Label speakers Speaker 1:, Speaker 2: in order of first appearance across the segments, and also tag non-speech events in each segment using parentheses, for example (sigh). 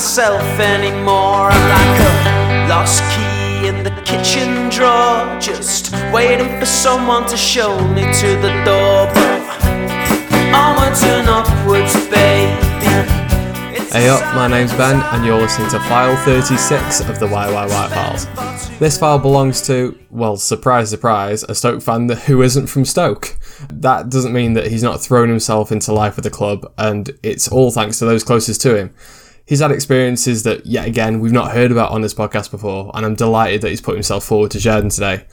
Speaker 1: myself anymore. I'm like a lost key in the kitchen drawer, just waiting for someone to show me to the door. But onwards and upwards, baby.
Speaker 2: Hey up, my name's Ben, and you're listening to file 36 of the YYY files. This file belongs to, well, surprise, surprise, a Stoke fan that, who isn't from Stoke. That doesn't mean that he's not thrown himself into life with the club, and it's all thanks to those closest to him. He's had experiences that, yet again, we've not heard about on this podcast before, and I'm delighted that he's put himself forward to share them today.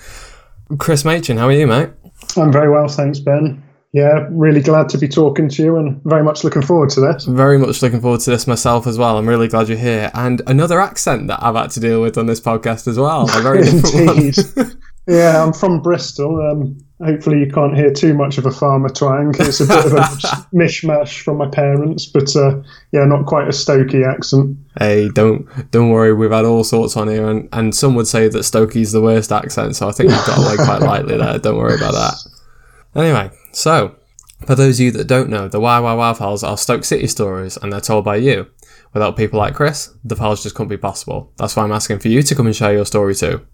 Speaker 2: Chris Machin, how are you, mate?
Speaker 3: I'm very well, thanks, Ben. Yeah, really glad to be talking to you and very much looking forward to this.
Speaker 2: Very much looking forward to this myself as well. I'm really glad you're here. And another accent that I've had to deal with on this podcast as well. A very different one. (laughs)
Speaker 3: Indeed. (laughs) yeah, I'm from Bristol. Um, hopefully, you can't hear too much of a farmer twang. It's a bit of a (laughs) mishmash from my parents, but uh, yeah, not quite a Stokey accent.
Speaker 2: Hey, don't don't worry. We've had all sorts on here, and, and some would say that Stokey's the worst accent. So I think you've got away quite lightly there. (laughs) Don't worry about that. Anyway, so for those of you that don't know, the YYY files are Stoke City stories, and they're told by you. Without people like Chris, the files just couldn't be possible. That's why I'm asking for you to come and share your story too.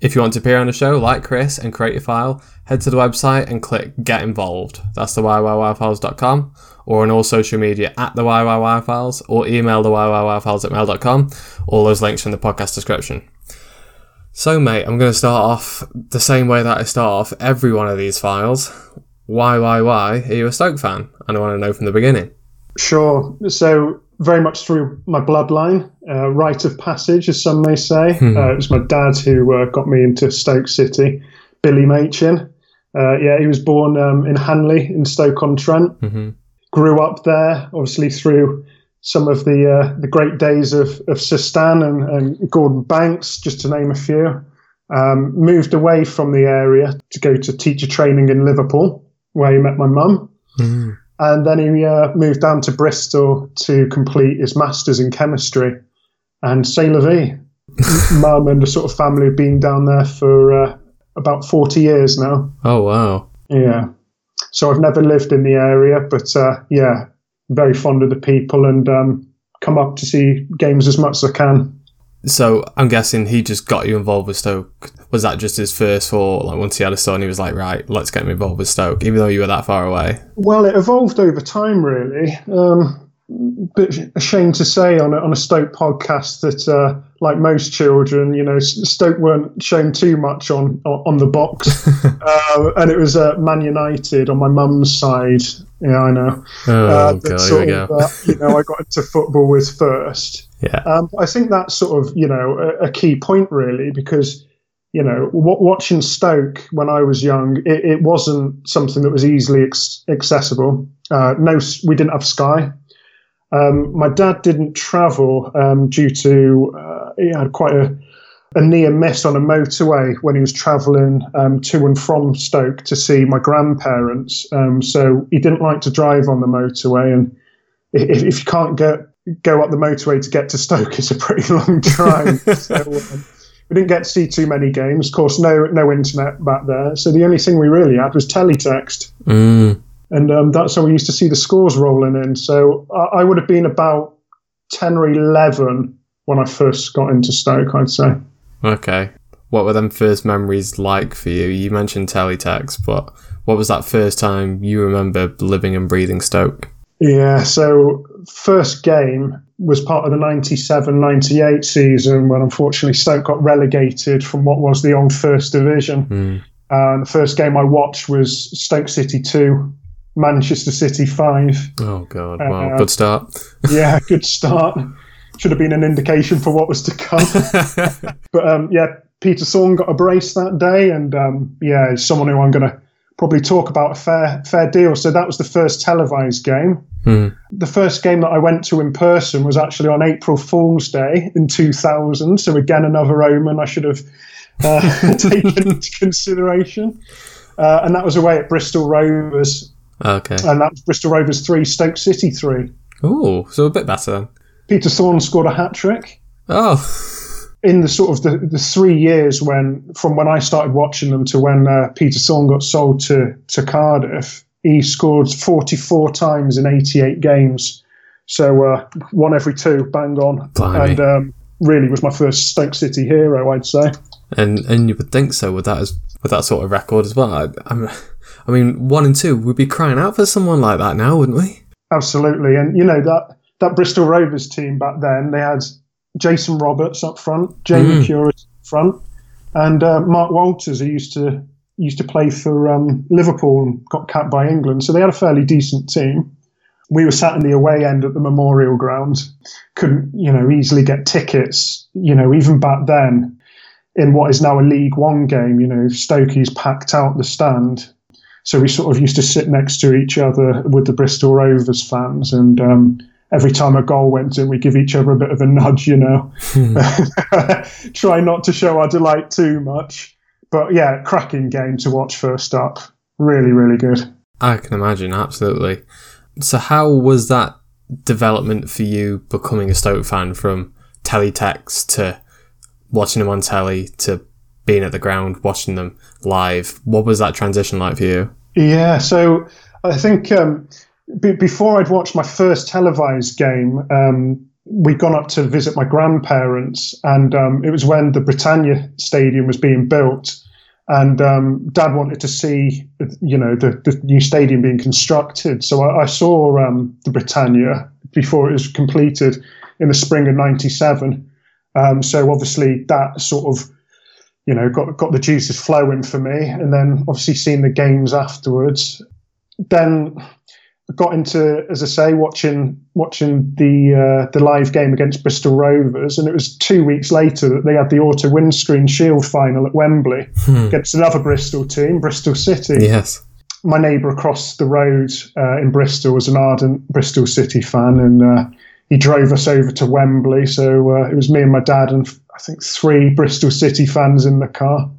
Speaker 2: If you want to appear on the show like Chris and create a file, head to the website and click Get Involved. That's the YYYfiles.com or on all social media at the YYYFiles or email the YYYfiles at mail.com. All those links from the podcast description. So, mate, I'm going to start off the same way that I start off every one of these files. Why, why, why are you a Stoke fan? And I want to know from the beginning.
Speaker 3: Sure. So, very much through my bloodline, uh, rite of passage, as some may say. Uh, it was my dad who uh, got me into Stoke City, Billy Machin. Uh, yeah, he was born um, in Hanley in Stoke on Trent. Grew up there, obviously through some of the uh, the great days of of Sir Stan and, and Gordon Banks, just to name a few. Um, moved away from the area to go to teacher training in Liverpool, where he met my mum. And then he uh, moved down to Bristol to complete his master's in chemistry. And say la vie. (laughs) Mum and the sort of family have been down there for uh, about 40 years now.
Speaker 2: Oh, wow.
Speaker 3: Yeah. So I've never lived in the area, but uh, yeah, very fond of the people and um, come up to see games as much as I can.
Speaker 2: So I'm guessing he just got you involved with Stoke. Was that just his first thought? Like once he had a son, he was like, right, let's get him involved with Stoke, even though you were that far away.
Speaker 3: Well, it evolved over time, really. Um, but ashamed to say on a, on a Stoke podcast that, uh, like most children, you know, Stoke weren't shown too much on on, the box, (laughs) uh, and it was uh, Man United on my mum's side. Yeah, I know.
Speaker 2: Oh,
Speaker 3: uh,
Speaker 2: God, here
Speaker 3: sort
Speaker 2: we
Speaker 3: of,
Speaker 2: go.
Speaker 3: uh, you know, I got into football with first. (laughs)
Speaker 2: Yeah.
Speaker 3: Um, I think that's sort of, you know, a, a key point really because, you know, w- watching Stoke when I was young, it, it wasn't something that was easily ex- accessible. Uh, no, we didn't have Sky. Um, my dad didn't travel um, due to uh, he had quite a, a near miss on a motorway when he was travelling um, to and from Stoke to see my grandparents. Um, so he didn't like to drive on the motorway, and if, if you can't get go up the motorway to get to Stoke, (laughs) it's a pretty long drive. (laughs) so, um, we didn't get to see too many games. Of course, no no internet back there, so the only thing we really had was teletext
Speaker 2: Mm.
Speaker 3: and um, that's how we used to see the scores rolling in. So I, I would have been about ten or eleven when I first got into Stoke. I'd say.
Speaker 2: Okay. What were them first memories like for you? You mentioned teletext, but what was that first time you remember living and breathing Stoke?
Speaker 3: Yeah. So first game was part of the 97-98 season when unfortunately Stoke got relegated from what was the old First Division.
Speaker 2: Mm.
Speaker 3: And the first game I watched was Stoke City two, Manchester City five.
Speaker 2: Oh God! Wow,
Speaker 3: Uh,
Speaker 2: good start. (laughs)
Speaker 3: Yeah, good start. Should have been an indication for what was to come. (laughs) but um, yeah, Peter Thorne got a brace that day, and um, yeah, someone who I'm going to probably talk about a fair fair deal. So that was the first televised game.
Speaker 2: Hmm.
Speaker 3: The first game that I went to in person was actually on April Fool's Day in 2000. So again, another omen I should have uh, (laughs) taken into consideration. Uh, and that was away at Bristol Rovers,
Speaker 2: Okay.
Speaker 3: and that was Bristol Rovers three, Stoke City three.
Speaker 2: Oh, so a bit better.
Speaker 3: Peter Thorne scored a hat trick.
Speaker 2: Oh,
Speaker 3: in the sort of the, the three years when from when I started watching them to when uh, Peter Thorne got sold to to Cardiff, he scored 44 times in 88 games. So uh, one every two, bang on,
Speaker 2: Blimey.
Speaker 3: and um, really was my first Stoke City hero, I'd say.
Speaker 2: And and you would think so with that as with that sort of record as well. I, I'm, I mean, one and two, we'd be crying out for someone like that now, wouldn't we?
Speaker 3: Absolutely, and you know that that Bristol Rovers team back then, they had Jason Roberts up front, Jamie
Speaker 2: Mm.
Speaker 3: Up front, and uh, Mark Walters, who used to used to play for um, Liverpool and got capped by England. So they had a fairly decent team. We were sat in the away end at the Memorial Ground, couldn't you know easily get tickets. You know, even back then, in what is now a League One game, you know, Stokey's packed out the stand. So we sort of used to sit next to each other with the Bristol Rovers fans, and um, every time a goal went in, we give each other a bit of a nudge, you know, (laughs) try not to show our delight too much. But yeah, cracking game to watch first up. Really, really good.
Speaker 2: I can imagine, absolutely. So, how was that development for you becoming a Stoke fan from teletext to watching them on telly to being at the ground watching them live? What was that transition like for you?
Speaker 3: Yeah, so I think um, b- before I'd watched my first televised game, um, we'd gone up to visit my grandparents, and um, it was when the Britannia Stadium was being built. And um, Dad wanted to see, you know, the, the new stadium being constructed. So I, I saw um, the Britannia before it was completed in the spring of '97. Um, so obviously that sort of you know, got got the juices flowing for me, and then obviously seeing the games afterwards. Then got into, as I say, watching watching the uh, the live game against Bristol Rovers, and it was two weeks later that they had the auto windscreen Shield final at Wembley against another Bristol team, Bristol City
Speaker 2: Yes.
Speaker 3: my neighbour across the road uh, in Bristol was an ardent Bristol City fan, and uh, he drove us over to Wembley. So uh, it was me and my dad, and I think three Bristol City fans in the car.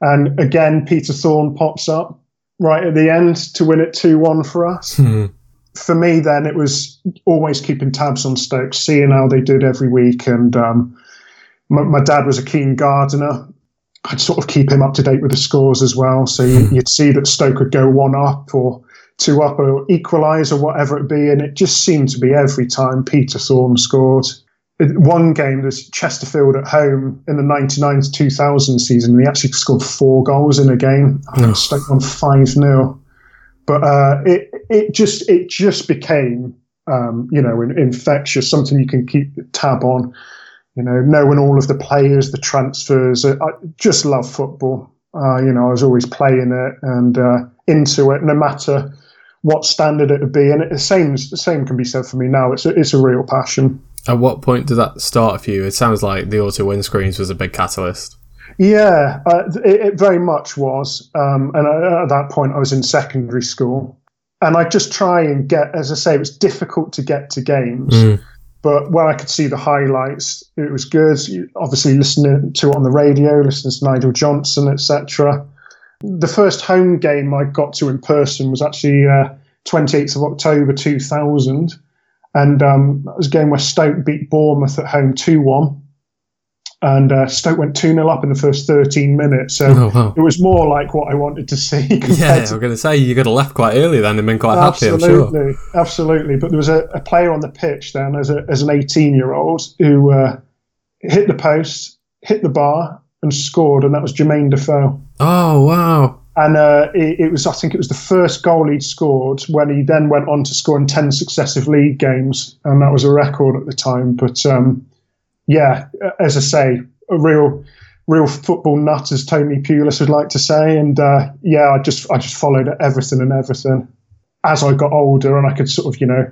Speaker 3: And again, Peter Thorne pops up right at the end to win it 2 1 for us. For me, then, it was always keeping tabs on Stoke, seeing how they did every week. And um, my, my dad was a keen gardener. I'd sort of keep him up to date with the scores as well. So you, you'd see that Stoke would go one up or two up or equalise or whatever it be. And it just seemed to be every time Peter Thorne scored. One game, there's Chesterfield at home in the 99 to 2000 season, and he actually scored four goals in a game. Think Stoke won 5 0. But uh, it, it, just, it just became, um, you know, in- infectious, something you can keep tab on you know, knowing all of the players, the transfers. I I just love football. Uh, you know, I was always playing it and uh, into it, no matter what standard it would be. And it, the same, the same can be said for me now. It's a, it's a real passion.
Speaker 2: At what point did that start for you? It sounds like the auto windscreens was a big catalyst.
Speaker 3: Yeah, uh, it, it very much was. Um, and I, at that point, I was in secondary school, and I just try and get, as I say, it was difficult to get to games. But where I could see the highlights, it was good. Obviously, listening to it on the radio, listening to Nigel Johnson, etc. The first home game I got to in person was actually uh, 28th of October 2000. And um, it was a game where Stoke beat Bournemouth at home 2 1. And uh, Stoke went 2 0 up in the first 13 minutes. So (laughs)
Speaker 2: Oh, wow.
Speaker 3: it was more like what I wanted to see. (laughs)
Speaker 2: Yeah,
Speaker 3: to
Speaker 2: was going to say you could have left quite early then and been quite happy, I'm sure.
Speaker 3: absolutely, absolutely. But there was a, a player on the pitch then, as a, as an 18 year old, who uh, hit the post, hit the bar, and scored, and that was Jermaine Defoe.
Speaker 2: Oh, wow.
Speaker 3: And uh, it, it was, I think, it was the first goal he'd scored when he then went on to score in 10 successive league games, and that was a record at the time. But um, yeah, as I say, a real. Real football nut, as Tony Pulis would like to say, and uh, yeah, I just I just followed everything and everything as I got older and I could sort of, you know,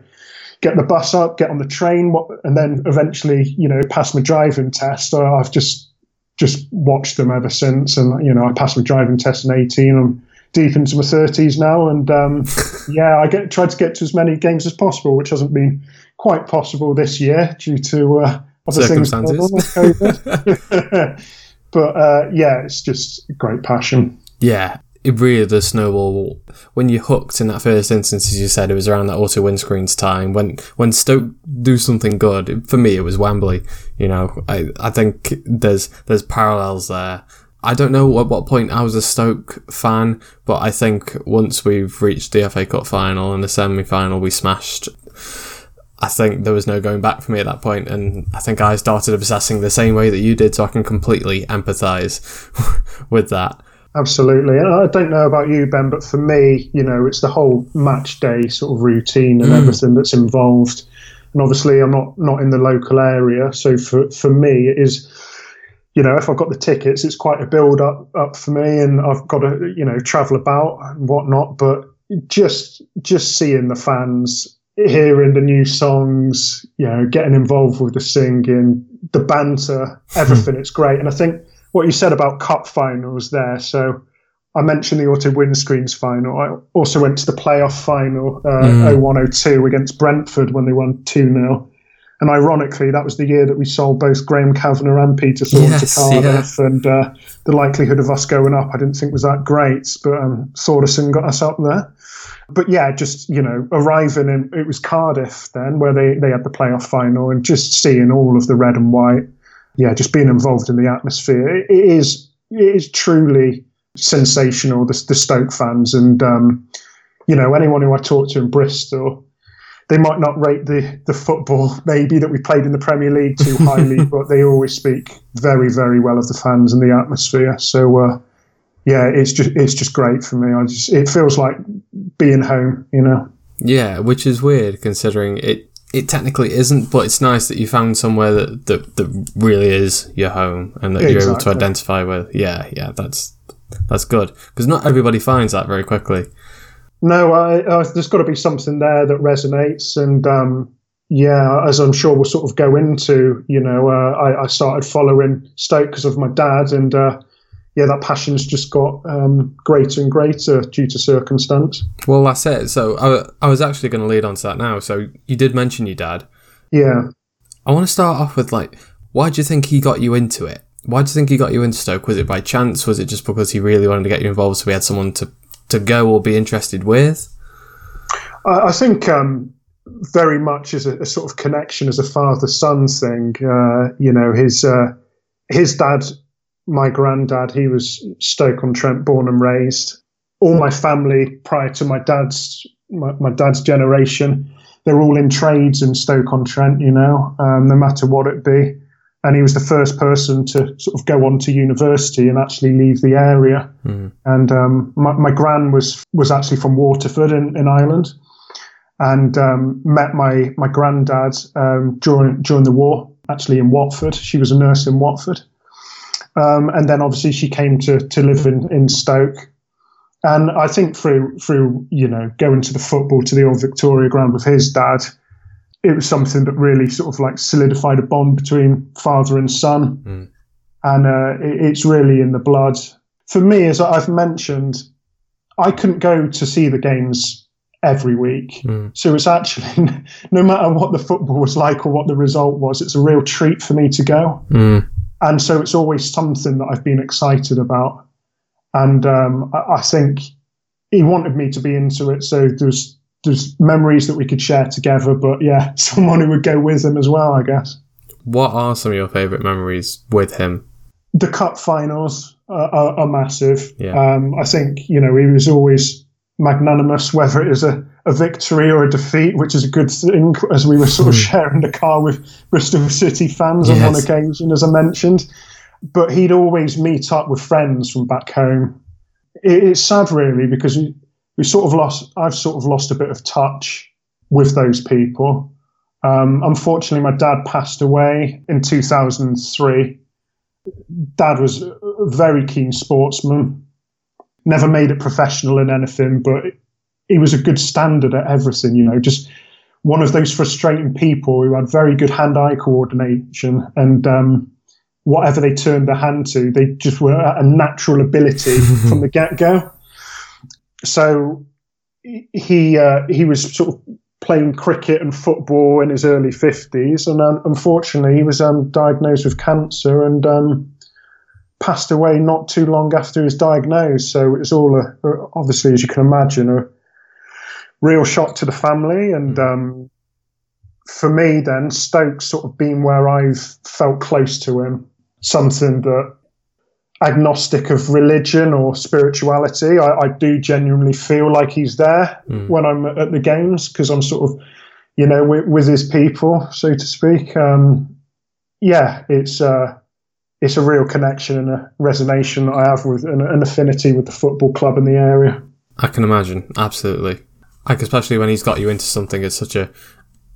Speaker 3: get the bus up, get on the train, and then eventually, you know, pass my driving test. So I've just just watched them ever since, and you know, I passed my driving test in eighteen. I'm deep into my thirties now, and um, (laughs) yeah, I get tried to get to as many games as possible, which hasn't been quite possible this year due to uh, other things. with COVID. (laughs) (laughs) but uh, yeah, it's just a great passion.
Speaker 2: Yeah, it really does snowball. When you're hooked in that first instance, as you said, it was around that auto windscreens time. When when Stoke do something good, for me it was Wembley. You know, I I think there's there's parallels there. I don't know at what point I was a Stoke fan, but I think once we've reached the FA Cup final and the semi final, we smashed I think there was no going back for me at that point, and I think I started obsessing the same way that you did, so I can completely empathise (laughs) with that.
Speaker 3: Absolutely. And I don't know about you, Ben, but for me, you know, it's the whole match day sort of routine and mm. everything that's involved. And obviously, I'm not not in the local area, so for for me, it is. You know, if I've got the tickets, it's quite a build up up for me, and I've got to you know travel about and whatnot. But just just seeing the fans hearing the new songs, you know, getting involved with the singing, the banter, everything. it's great. And I think what you said about cup finals there. So I mentioned the auto windscreens final. I also went to the playoff final, uh, mm. 0102 against Brentford when they won 2 0. And ironically, that was the year that we sold both Graham Kavanagh and Peter Thorne yes, to Cardiff. Yeah. And uh, the likelihood of us going up, I didn't think was that great. But um, Thordarson got us up there. But yeah, just, you know, arriving in, it was Cardiff then where they, they had the playoff final and just seeing all of the red and white. Yeah, just being involved in the atmosphere. it, it is it is truly sensational, the, the Stoke fans. And, um, you know, anyone who I talk to in Bristol, they might not rate the, the football maybe that we played in the Premier League too (laughs) highly, but they always speak very, very well of the fans and the atmosphere. So uh, yeah, it's just it's just great for me. I just it feels like being home, you know.
Speaker 2: Yeah, which is weird considering it it technically isn't, but it's nice that you found somewhere that that, that really is your home and that exactly. you're able to identify with. Yeah, yeah, that's that's good because not everybody finds that very quickly.
Speaker 3: No, I, uh, there's got to be something there that resonates, and um, yeah, as I'm sure we'll sort of go into, you know, uh, I, I, started following Stoke because of my dad, and uh, yeah, that passion's just got um, greater and greater due to circumstance.
Speaker 2: Well, that's it. So I, I was actually going to lead on to that now. So you did mention your dad.
Speaker 3: Yeah.
Speaker 2: I want to start off with like, why do you think he got you into it? Why do you think he got you into Stoke? Was it by chance? Was it just because he really wanted to get you involved, so we had someone to to go or be interested with?
Speaker 3: I, I think um, very much as a, a, sort of connection as a father son thing. Uh, you know, his uh, his dad, my granddad, he was Stoke on Trent, born and raised. All my family prior to my dad's my, my dad's generation, they're all in trades in Stoke on Trent. You know, um, no matter what it be and he was the first person to sort of go on to university and actually leave the area. Mm. And um, my, my gran was was actually from Waterford in, in Ireland, and um, met my my granddad um, during during the war, actually in Watford. She was a nurse in Watford, um, and then obviously she came to to live in in Stoke. And I think through through you know going to the football to the old Victoria ground with his dad it was something that really sort of like solidified a bond between father and son. Mm. And uh, it, it's really in the blood. For me, as I've mentioned, I couldn't go to see the games every week. Mm. So it's actually, (laughs) no matter what the football was like or what the result was, it's a real treat for me to go. Mm. And so it's always something that I've been excited about. And um, I, I think he wanted me to be into it. So there's there's memories that we could share together. But yeah, (laughs) someone who would go with him as well, I guess.
Speaker 2: What are some of your favourite memories with him?
Speaker 3: The cup finals are, are, are massive. Yeah. Um, I think you know he was always magnanimous, (laughs) whether it is a, a victory or a defeat, which is a good thing, as we were sort of hmm. sharing the car with Bristol City fans yes. on one occasion, as I mentioned. But he'd always meet up with friends from back home. It, it's sad, really, because we sort of lost. I've sort of lost a bit of touch with those people. Um, unfortunately, my dad passed away in 2003. Dad was a very keen sportsman. Never made it professional in anything, but he was a good standard at everything. You know, just one of those frustrating people who had very good hand-eye coordination and. Um, whatever they turned their hand to, they just were a natural ability (laughs) from the get-go so he uh, he was sort of playing cricket and football in his early 50s and um, unfortunately he was um, diagnosed with cancer and um, passed away not too long after he was diagnosed so it was all a, obviously as you can imagine a real shock to the family and mm. um, for me then Stoke sort of being where I've felt close to him something that agnostic of religion or spirituality. I, I do genuinely feel like he's there mm. when I'm at the games because I'm sort of, you know, with, with his people, so to speak. Um, yeah, it's uh, it's a real connection and a resonation that I have with an, an affinity with the football club in the area.
Speaker 2: I can imagine, absolutely. Like especially when he's got you into something at such a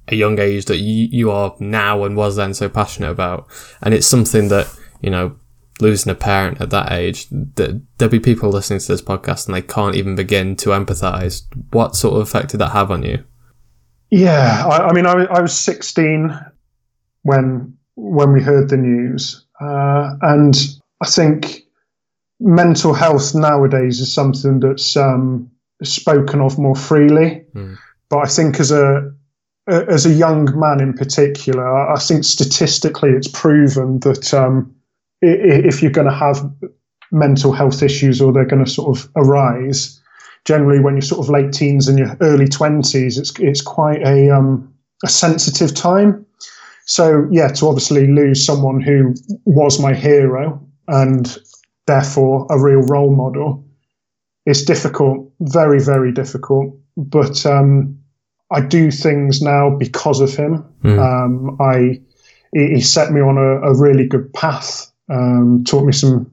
Speaker 2: a young age that you, you are now and was then so passionate about, and it's something that you know losing a parent at that age, there'll be people listening to this podcast and they can't even begin to empathize. What sort of effect did that have on you?
Speaker 3: Yeah, I, I mean, I, I, was 16 when when we heard the news, uh, and I think mental health nowadays is something that's um, spoken of more freely. Mm. But I think as a as a young man in particular, I think statistically it's proven that um, if you're going to have mental health issues or they're going to sort of arise, generally when you're sort of late teens and your early 20s, it's, it's quite a, um, a sensitive time. So, yeah, to obviously lose someone who was my hero and therefore a real role model is difficult, very, very difficult. But um, I do things now because of him. Mm. Um, I he set me on a, a really good path um, taught me some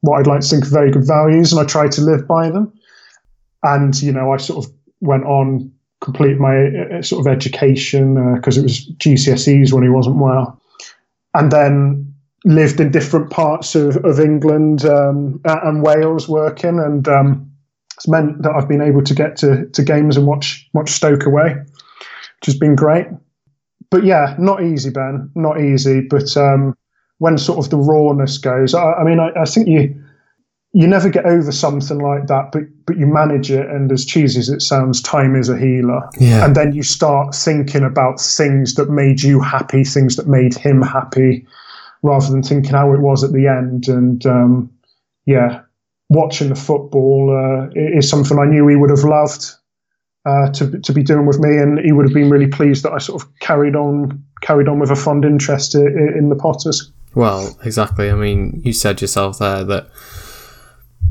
Speaker 3: what I'd like to think very good values, and I try to live by them. And you know, I sort of went on complete my uh, sort of education because uh, it was GCSEs when he wasn't well, and then lived in different parts of, of England um, and Wales working, and um, it's meant that I've been able to get to, to games and watch watch Stoke away, which has been great. But yeah, not easy, Ben, not easy. But um, when sort of the rawness goes. I, I mean, I, I, think you you never get over something like that, but but you manage it. And as cheesy as it sounds, time is a healer.
Speaker 2: Yeah.
Speaker 3: And then you start thinking about things that made you happy, things that made him happy, rather than thinking how it was at the end. And um, yeah, watching the football uh, is something I knew he would have loved. Uh, to to be doing with me, and he would have been really pleased that I sort of carried on carried on with a fond interest in, in the Potters.
Speaker 2: Well, exactly. I mean, you said yourself there that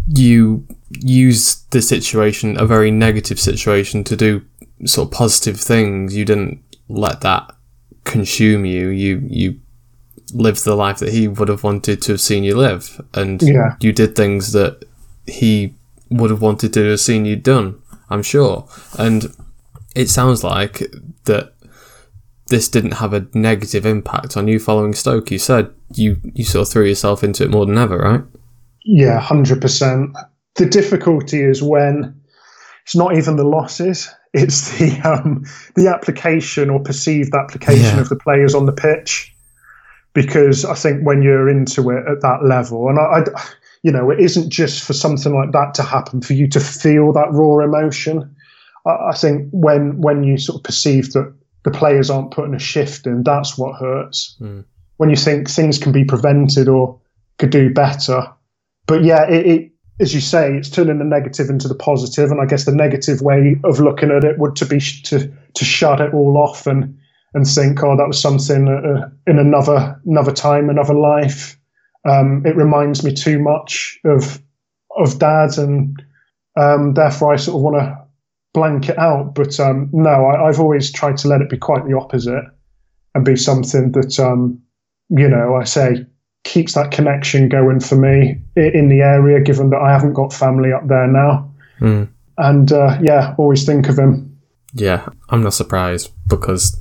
Speaker 2: you use the situation, a very negative situation, to do sort of positive things. You didn't let that consume you. You you lived the life that he would have wanted to have seen you live, and
Speaker 3: yeah.
Speaker 2: you did things that he would have wanted to have seen you done. I'm sure, and it sounds like that this didn't have a negative impact on you following Stoke. You said you you sort of threw yourself into it more than ever, right?
Speaker 3: Yeah, hundred percent. The difficulty is when it's not even the losses; it's the um, the application or perceived application yeah. of the players on the pitch. Because I think when you're into it at that level, and I, I, you know, it isn't just for something like that to happen for you to feel that raw emotion. I, I think when when you sort of perceive that the players aren't putting a shift in, that's what hurts. Mm. When you think things can be prevented or could do better. But yeah, it, it, as you say, it's turning the negative into the positive. and I guess the negative way of looking at it would to be sh- to to shut it all off and and think, oh, that was something uh, in another another time, another life. Um, it reminds me too much of of dad, and um, therefore I sort of want to blank it out. But um, no, I, have always tried to let it be quite the opposite and be something that, um, you know, I say keeps that connection going for me in the area, given that I haven't got family up there now.
Speaker 2: Mm.
Speaker 3: And uh, yeah, always think of him.
Speaker 2: Yeah, I'm not surprised because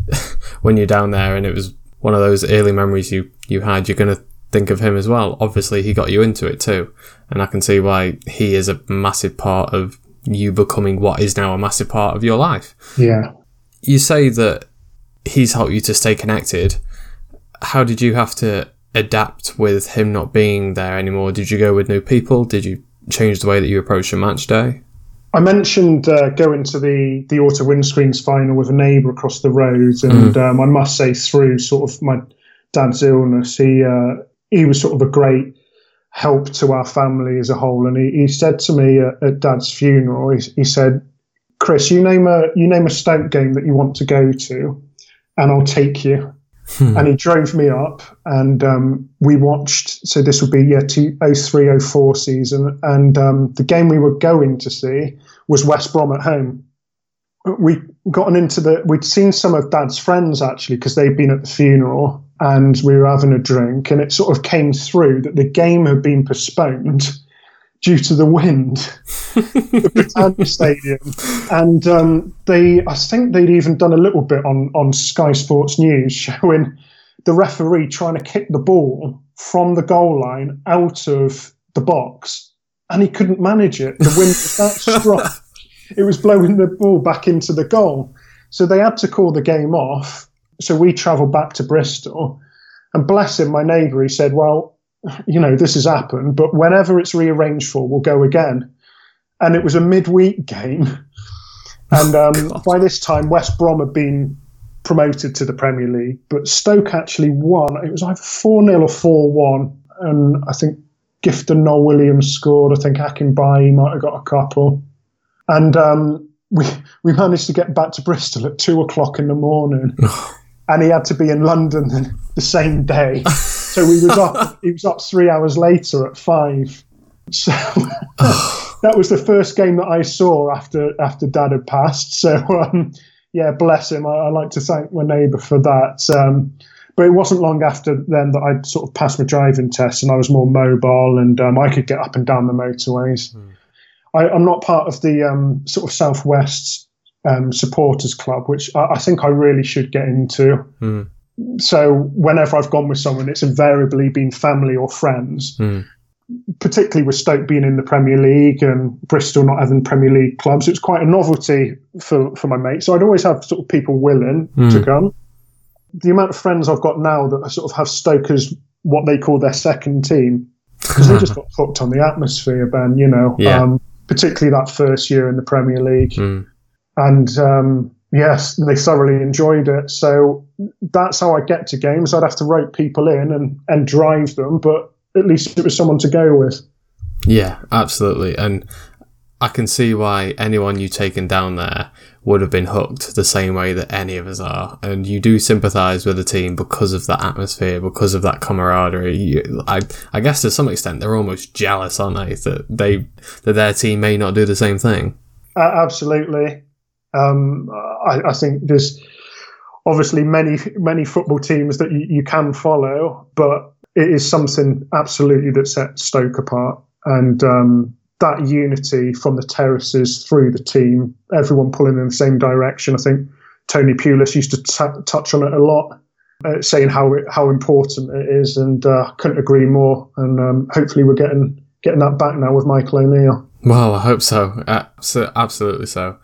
Speaker 2: (laughs) when you're down there and it was one of those early memories you, you had, you're going to think of him as well. Obviously, he got you into it too. And I can see why he is a massive part of you becoming what is now a massive part of your life.
Speaker 3: Yeah.
Speaker 2: You say that he's helped you to stay connected. How did you have to adapt with him not being there anymore? Did you go with new people? Did you change the way that you approached a match day?
Speaker 3: I mentioned uh, going to the the auto windscreens final with a neighbour across the road, and mm. um, I must say, through sort of my dad's illness, he uh, he was sort of a great help to our family as a whole. And he, he said to me at, at Dad's funeral, he, he, said, "Chris, you name a you name a Stoke game that you want to go to, and I'll take you." Hmm. And he drove me up, and um, we watched. So this would be yeah, two, 03, 04 season, and um, the game we were going to see was West Brom at home. we gotten into the. We'd seen some of Dad's friends actually because they'd been at the funeral, and we were having a drink, and it sort of came through that the game had been postponed due to the wind at the (laughs) Britannia Stadium. And um, they, I think they'd even done a little bit on, on Sky Sports News (laughs) showing the referee trying to kick the ball from the goal line out of the box, and he couldn't manage it. The wind was that (laughs) strong. It was blowing the ball back into the goal. So they had to call the game off. So we travelled back to Bristol. And bless him, my neighbour, he said, Well, you know, this has happened, but whenever it's rearranged for, we'll go again. And it was a midweek game. (laughs) And um, by this time, West Brom had been promoted to the Premier League, but Stoke actually won. It was either 4 0 or 4 1. And I think Gifton Noel Williams scored. I think Akinbiyi might have got a couple. And um, (laughs) we, we managed to get back to Bristol at 2 o'clock in the morning. (laughs) and he had to be in London (laughs) the same day. So he was up. (laughs) he was up three hours later at five. So (laughs) that was the first game that I saw after after Dad had passed. So um, yeah, bless him. I, I, like to thank my neighbour for that. Um, but it wasn't long after then that I sort of passed my driving test and I was more mobile and um, I could get up and down the motorways. Mm. I, am not part of the um, sort of southwest um, supporters club, which I, I, think I really should get into.
Speaker 2: Mm.
Speaker 3: So whenever I've gone with someone, it's invariably been family or friends.
Speaker 2: Mm.
Speaker 3: Particularly with Stoke being in the Premier League and Bristol not having Premier League clubs, it's quite a novelty for, for my mates. So I'd always have sort of people willing
Speaker 2: Mm.
Speaker 3: to come. The amount of friends I've got now that sort of have Stoke as what they call their second team because they just (laughs) got hooked on the atmosphere, Ben. You know,
Speaker 2: Yeah.
Speaker 3: um, particularly that first year in the Premier League
Speaker 2: Mm.
Speaker 3: And um, yes, they thoroughly enjoyed it. So that's how I get to games. I'd have to rope people in and, and drive them, but at least it was someone to go with.
Speaker 2: Yeah, absolutely. And I can see why anyone you've taken down there would have been hooked the same way that any of us are. And you do sympathise with the team because of that atmosphere, because of that camaraderie. You, I, I guess to some extent they're almost jealous, aren't they, that they that their team may not do the same thing.
Speaker 3: Uh, absolutely. Um, I, I think there's obviously many many football teams that you, you can follow, but it is something absolutely that sets Stoke apart. And um, that unity from the terraces through the team, everyone pulling in the same direction. I think Tony Pulis used to t- touch on it a lot, uh, saying how it, how important it is, and uh, couldn't agree more. And um, hopefully, we're getting getting that back now with Michael O'Neill.
Speaker 2: Well, I hope so. Abso- Absolutely so.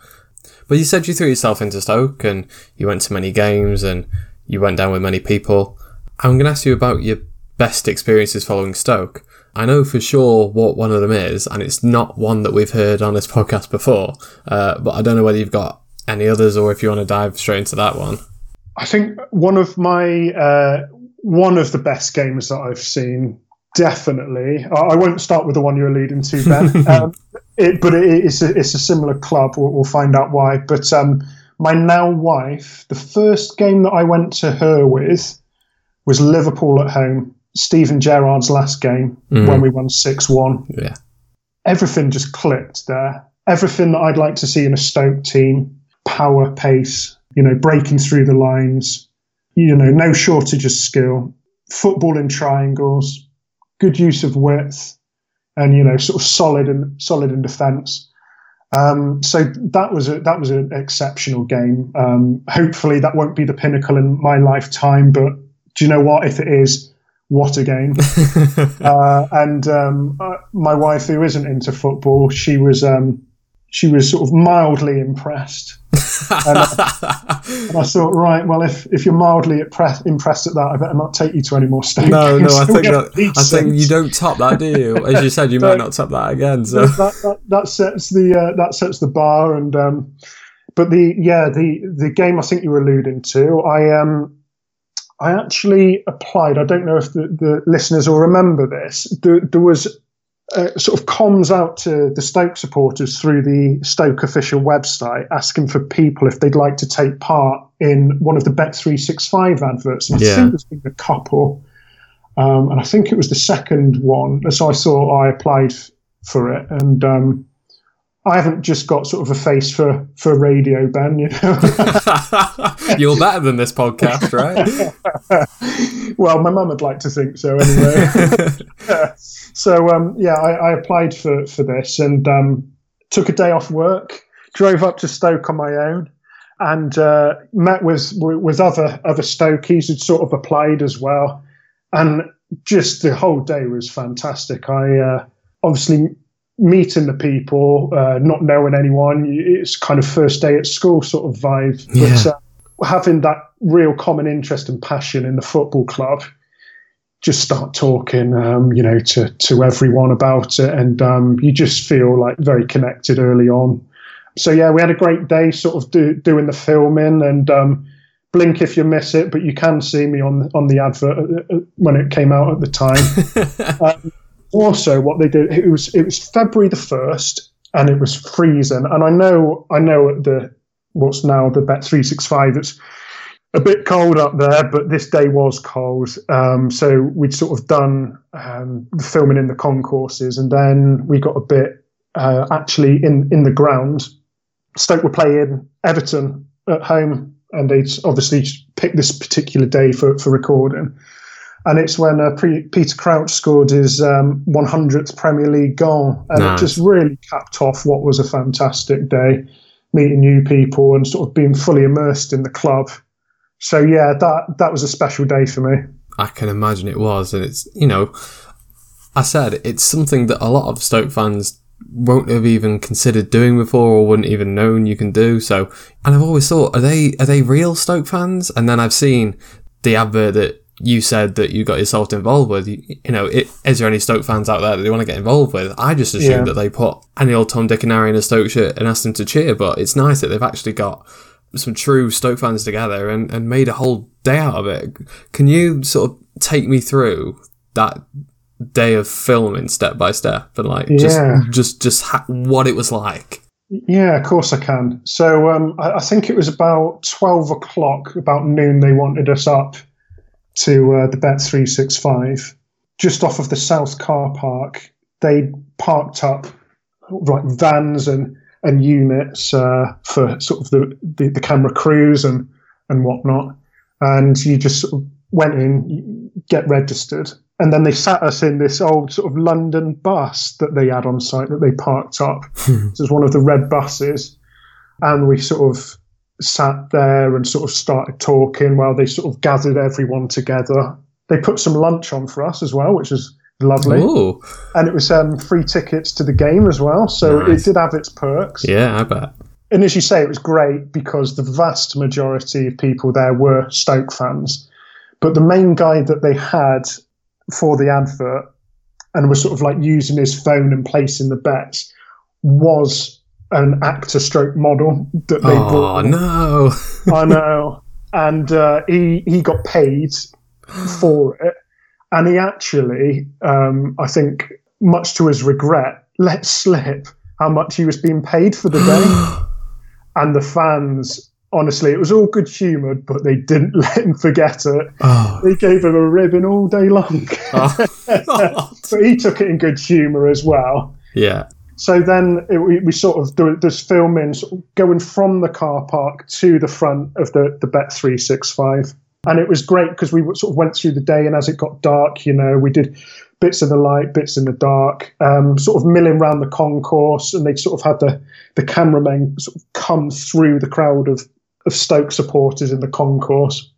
Speaker 2: But you said you threw yourself into Stoke and you went to many games and you went down with many people. I'm going to ask you about your best experiences following Stoke. I know for sure what one of them is, and it's not one that we've heard on this (laughs) podcast before. Uh, but I don't know whether you've got any others or if you want to dive straight into that one.
Speaker 3: I think one of my uh, one of the best games that I've seen, definitely. I, I won't start with the one you're alluding to, Ben. (laughs) um, it, but it, it's a, it's a similar club. We'll, we'll find out why. But um, my now wife, the first game that I went to her with was Liverpool at home. Steven Gerrard's last game
Speaker 2: Mm.
Speaker 3: when we won six one.
Speaker 2: Yeah.
Speaker 3: Everything just clicked there. Everything that I'd like to see in a Stoke team: power, pace, you know, breaking through the lines. You know, no shortage of skill. Football in triangles, good use of width, and you know, sort of solid and solid in defence. Um, so that was a, that was an exceptional game. Um, hopefully, that won't be the pinnacle in my lifetime. But do you know what? If it is, what a game! (laughs) uh, and um, uh, my wife, who isn't into football, she was um, she was sort of mildly impressed. and, I, (laughs) and I thought, right, well, if, if you're mildly impressed, impressed at that, I better not take you to any more Stoke
Speaker 2: No, no. I (laughs) think that, I think you don't top that, do you? As you said, you might (laughs) not top that again. So
Speaker 3: that, that, that sets the uh, that sets the bar and um, but the yeah the the game I think you were alluding to I um I actually applied I don't know if the, the listeners will remember this there, there was uh, sort of comms out to the Stoke supporters through the Stoke official website asking for people if they'd like to take part in one of the Bet three six five adverts. And I
Speaker 2: Yeah.
Speaker 3: think there's been a couple. Um, and I think it was the second one. So I saw I applied f- for it. And um, I haven't just got sort of a face for for radio, Ben. You know, (laughs)
Speaker 2: You're better than this podcast, right? (laughs)
Speaker 3: well, my mum would like to think so anyway. (laughs) so um, yeah, I, I, applied for for this and um, took a day off work, drove up to Stoke on my own, and uh, met with with other other Stokies who'd sort of applied as well, and just the whole day was fantastic. I uh, obviously meeting the people, uh, not knowing anyone. It's kind of first day at school sort of vibe.
Speaker 2: Yeah.
Speaker 3: But uh, having that real common interest and passion in the football club, just start talking, um, you know, to, to everyone about it. And um, you just feel like very connected early on. So, yeah, we had a great day sort of do, doing the filming and um, blink if you miss it, but you can see me on, on the advert uh, uh, when it came out at the time. (laughs) Also what they did it was it was February the first and it was freezing. And I know I know the what's now the Bet three six five it's a bit cold up there but this day was cold. Um, so we'd sort of done um, filming in the concourses and then we got a bit uh, actually in in the ground. Stoke were playing Everton at home and they'd obviously picked this particular day for, for recording and it's when uh, Pre- Peter Crouch scored his um, 100th Premier League goal, and
Speaker 2: Nice.
Speaker 3: it just really capped off what was a fantastic day, meeting new people and sort of being fully immersed in the club. So yeah, that that was a special day for me.
Speaker 2: I can imagine it was, and it's you know, I said it's something that a lot of Stoke fans won't have even considered doing before or wouldn't even known you can do. So, and I've always thought, are they are they real Stoke fans? And then I've seen the advert that you said that you got yourself involved with. You, you know, it, is there any Stoke fans out there that they want to get involved with? I just assumed
Speaker 3: Yeah.
Speaker 2: that they put any old Tom, Dick, and Harry in a Stoke shirt and asked them to cheer. But it's nice that they've actually got some true Stoke fans together and, and made a whole day out of it. Can you sort of take me through that day of filming step by step and like just just just ha- what it was like?
Speaker 3: Yeah, of course I can. So um, I, I think it was about 12 o'clock, about noon, they wanted us up to uh, the Bet 365, just off of the South car park. They parked up like vans and, and units uh, for sort of the, the, the camera crews and, and whatnot. And you just sort of went in, get registered. And then they sat us in this old sort of London bus that they had on site that they parked up. It was one of the red buses. And we sort of sat there and sort of started talking while they sort of gathered everyone together. They put some lunch on for us as well, which was lovely.
Speaker 2: Ooh,
Speaker 3: And it was um, free tickets to the game as well. So
Speaker 2: Nice.
Speaker 3: it did have its perks.
Speaker 2: yeah, I bet.
Speaker 3: And as you say, it was great because the vast majority of people there were Stoke fans. But the main guy that they had for the advert and was sort of like using his phone and placing the bets was an actor stroke model that they bought.
Speaker 2: Oh
Speaker 3: brought.
Speaker 2: no!
Speaker 3: I (laughs) know. And uh, he he got paid for it, and he actually, um, I think, much to his regret, let slip how much he was being paid for the (gasps) day. and the fans, honestly, it was all good humoured, but they didn't (laughs) let him forget it.
Speaker 2: oh,
Speaker 3: They gave him a ribbon all day long,
Speaker 2: oh. (laughs)
Speaker 3: but he took it in good humour as well.
Speaker 2: yeah.
Speaker 3: So then it, we, we sort of do this filming, sort of going from the car park to the front of the, the Bet 365. And it was great because we sort of went through the day, and as it got dark, you know, we did bits in the light, bits in the dark, um, sort of milling around the concourse, and they sort of had the, the cameramen sort of come through the crowd of, of Stoke supporters in the concourse.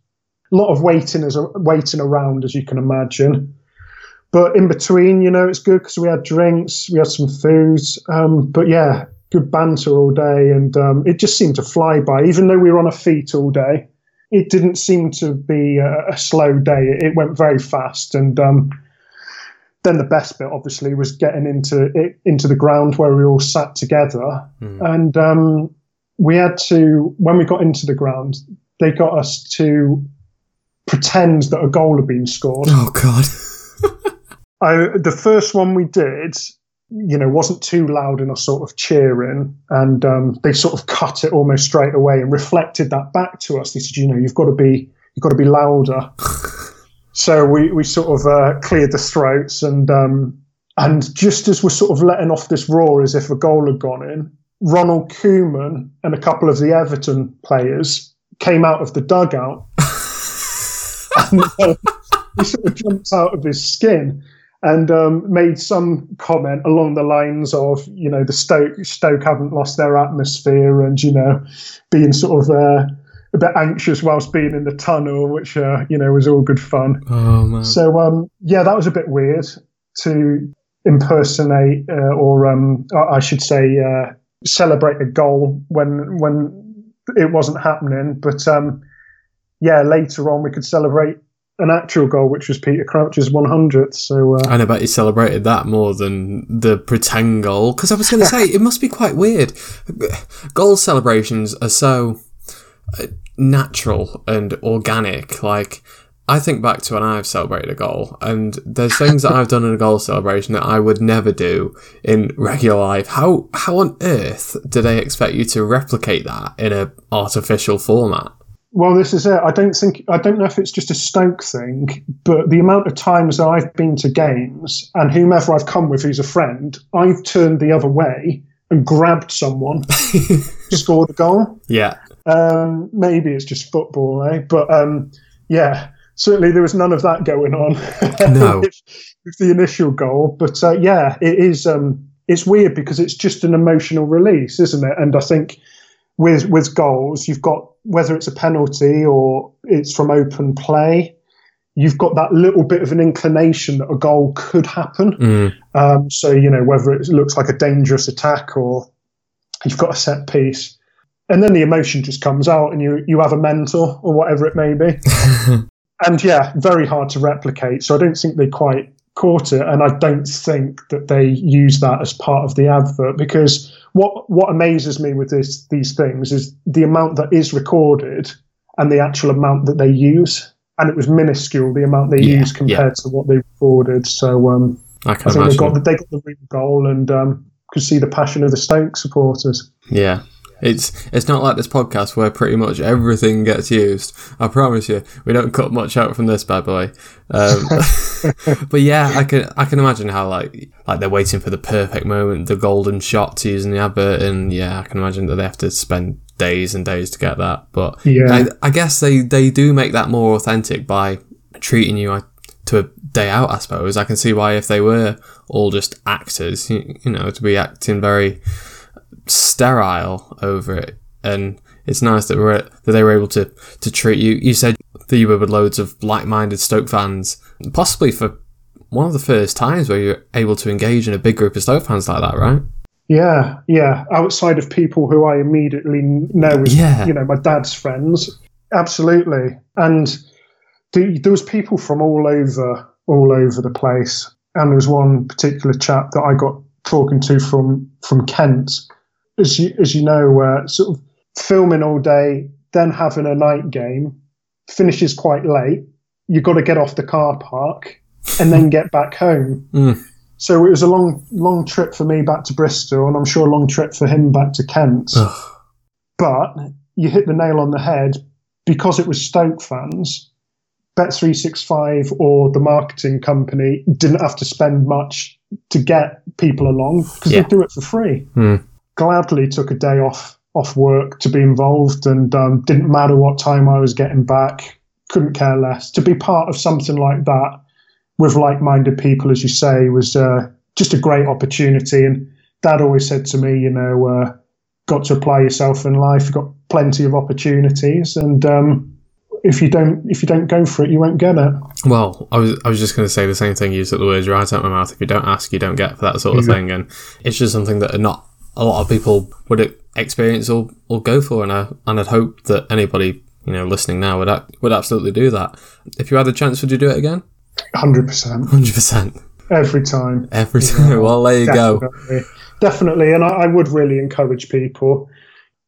Speaker 3: A lot of waiting as waiting around, as you can imagine. But in between, you know, it's good because we had drinks, we had some foods. Um, but yeah, good banter all day. And um, it just seemed to fly by. Even though we were on our feet all day, it didn't seem to be a, a slow day. It, went very fast. And um, then the best bit, obviously, was getting into it, into the ground where we all sat together. And um, we had to, when we got into the ground, they got us to pretend that a goal had been scored.
Speaker 2: Oh god. (laughs)
Speaker 3: I, the first one we did, you know, wasn't too loud in a sort of cheering, and um, they sort of cut it almost straight away and reflected that back to us. They said, you know, you've got to be, you've got to be louder. (laughs) so we we sort of uh, cleared the throats, and um, And just as we're sort of letting off this roar as if a goal had gone in, Ronald Koeman and a couple of the Everton players came out of the dugout. (laughs) and, uh, he sort of jumped out of his skin and um, made some comment along the lines of, you know, the Stoke Stoke haven't lost their atmosphere, and you know, being sort of uh, a bit anxious whilst being in the tunnel, which uh, you know was all good fun.
Speaker 2: Oh man.
Speaker 3: So um, yeah, that was a bit weird to impersonate, uh, or um, I should say, uh, celebrate a goal when when it wasn't happening. But um, yeah, later on we could celebrate an actual goal, which was Peter Crouch's 100th. So uh,
Speaker 2: I bet he celebrated that more than the pretend goal. Because I was going to say, it must be quite weird. Goal celebrations are so uh, natural and organic. Like, I think back to when I've celebrated a goal, and there's things that I've done in a goal celebration that I would never do in regular life. How how on earth do they expect you to replicate that in a artificial format?
Speaker 3: Well, this is it. I don't think I don't know if it's just a Stoke thing, but the amount of times that I've been to games and whomever I've come with who's a friend, I've turned the other way and grabbed someone, (laughs) scored a goal.
Speaker 2: Yeah,
Speaker 3: Um, maybe it's just football, eh? But um, yeah, certainly there was none of that going on
Speaker 2: No. (laughs)
Speaker 3: with, with the initial goal. But uh, yeah, it is. Um, it's weird because it's just an emotional release, isn't it? And I think with with goals, you've got whether it's a penalty or it's from open play, you've got that little bit of an inclination that a goal could happen.
Speaker 2: Mm.
Speaker 3: Um, so you know whether it looks like a dangerous attack or you've got a set piece, and then the emotion just comes out, and you you have a mentor or whatever it may be. (laughs) and yeah, very hard to replicate. So I don't think they quite caught it, and I don't think that they use that as part of the advert because what what amazes me with this these things is the amount that is recorded and the actual amount that they use. And it was minuscule the amount they
Speaker 2: Yeah,
Speaker 3: used compared to what they recorded. So um,
Speaker 2: I
Speaker 3: I think they got the, they got the real goal and um, could see the passion of the Stoke supporters.
Speaker 2: Yeah. It's it's not like this podcast where pretty much everything gets used. I promise you, we don't cut much out from this bad boy. Um, (laughs) but yeah, I can I can imagine how like like they're waiting for the perfect moment, the golden shot to use in the advert, and yeah, I can imagine that they have to spend days and days to get that. But
Speaker 3: Yeah.
Speaker 2: I, I guess they they do make that more authentic by treating you to a day out. I suppose I can see why if they were all just actors, you, you know, to be acting very sterile over it, and it's nice that we're that they were able to to treat you. You said that you were with loads of like-minded Stoke fans, possibly for one of the first times where you're able to engage in a big group of Stoke fans like that, right?
Speaker 3: Yeah, yeah. Outside of people who I immediately know as,
Speaker 2: Yeah.
Speaker 3: you know, my dad's friends. Absolutely. And the, there was people from all over, all over the place. And there was one particular chap that I got talking to from from Kent, as you as you know, uh, sort of filming all day, then having a night game, finishes quite late. You've got to get off the car park and then get back home. (laughs)
Speaker 2: Mm.
Speaker 3: So it was a long, long trip for me back to Bristol, and I'm sure a long trip for him back to Kent.
Speaker 2: Ugh.
Speaker 3: But you hit the nail on the head because it was Stoke fans. Bet365 or the marketing company didn't have to spend much to get people along because
Speaker 2: Yeah.
Speaker 3: they do it for free.
Speaker 2: Hmm.
Speaker 3: Gladly took a day off off work to be involved, and um, didn't matter what time I was getting back. Couldn't care less to be part of something like that with like-minded people, as you say, was uh, just a great opportunity. And Dad always said to me, you know, uh, got to apply yourself in life. You've got plenty of opportunities, and um, if you don't, if you don't go for it, you won't get it.
Speaker 2: Well, I was I was just going to say the same thing. You took the words right out of my mouth. If you don't ask, you don't get for that sort of
Speaker 3: Yeah.
Speaker 2: thing, and it's just something that are not a lot of people would experience or, or go for. And I and I'd hope that anybody you know listening now would a- would absolutely do that. If you had the chance, would you do it again?
Speaker 3: Hundred percent,
Speaker 2: Hundred percent
Speaker 3: every time.
Speaker 2: every time. (laughs) Well, there you go.
Speaker 3: Definitely, definitely. And I, I would really encourage people.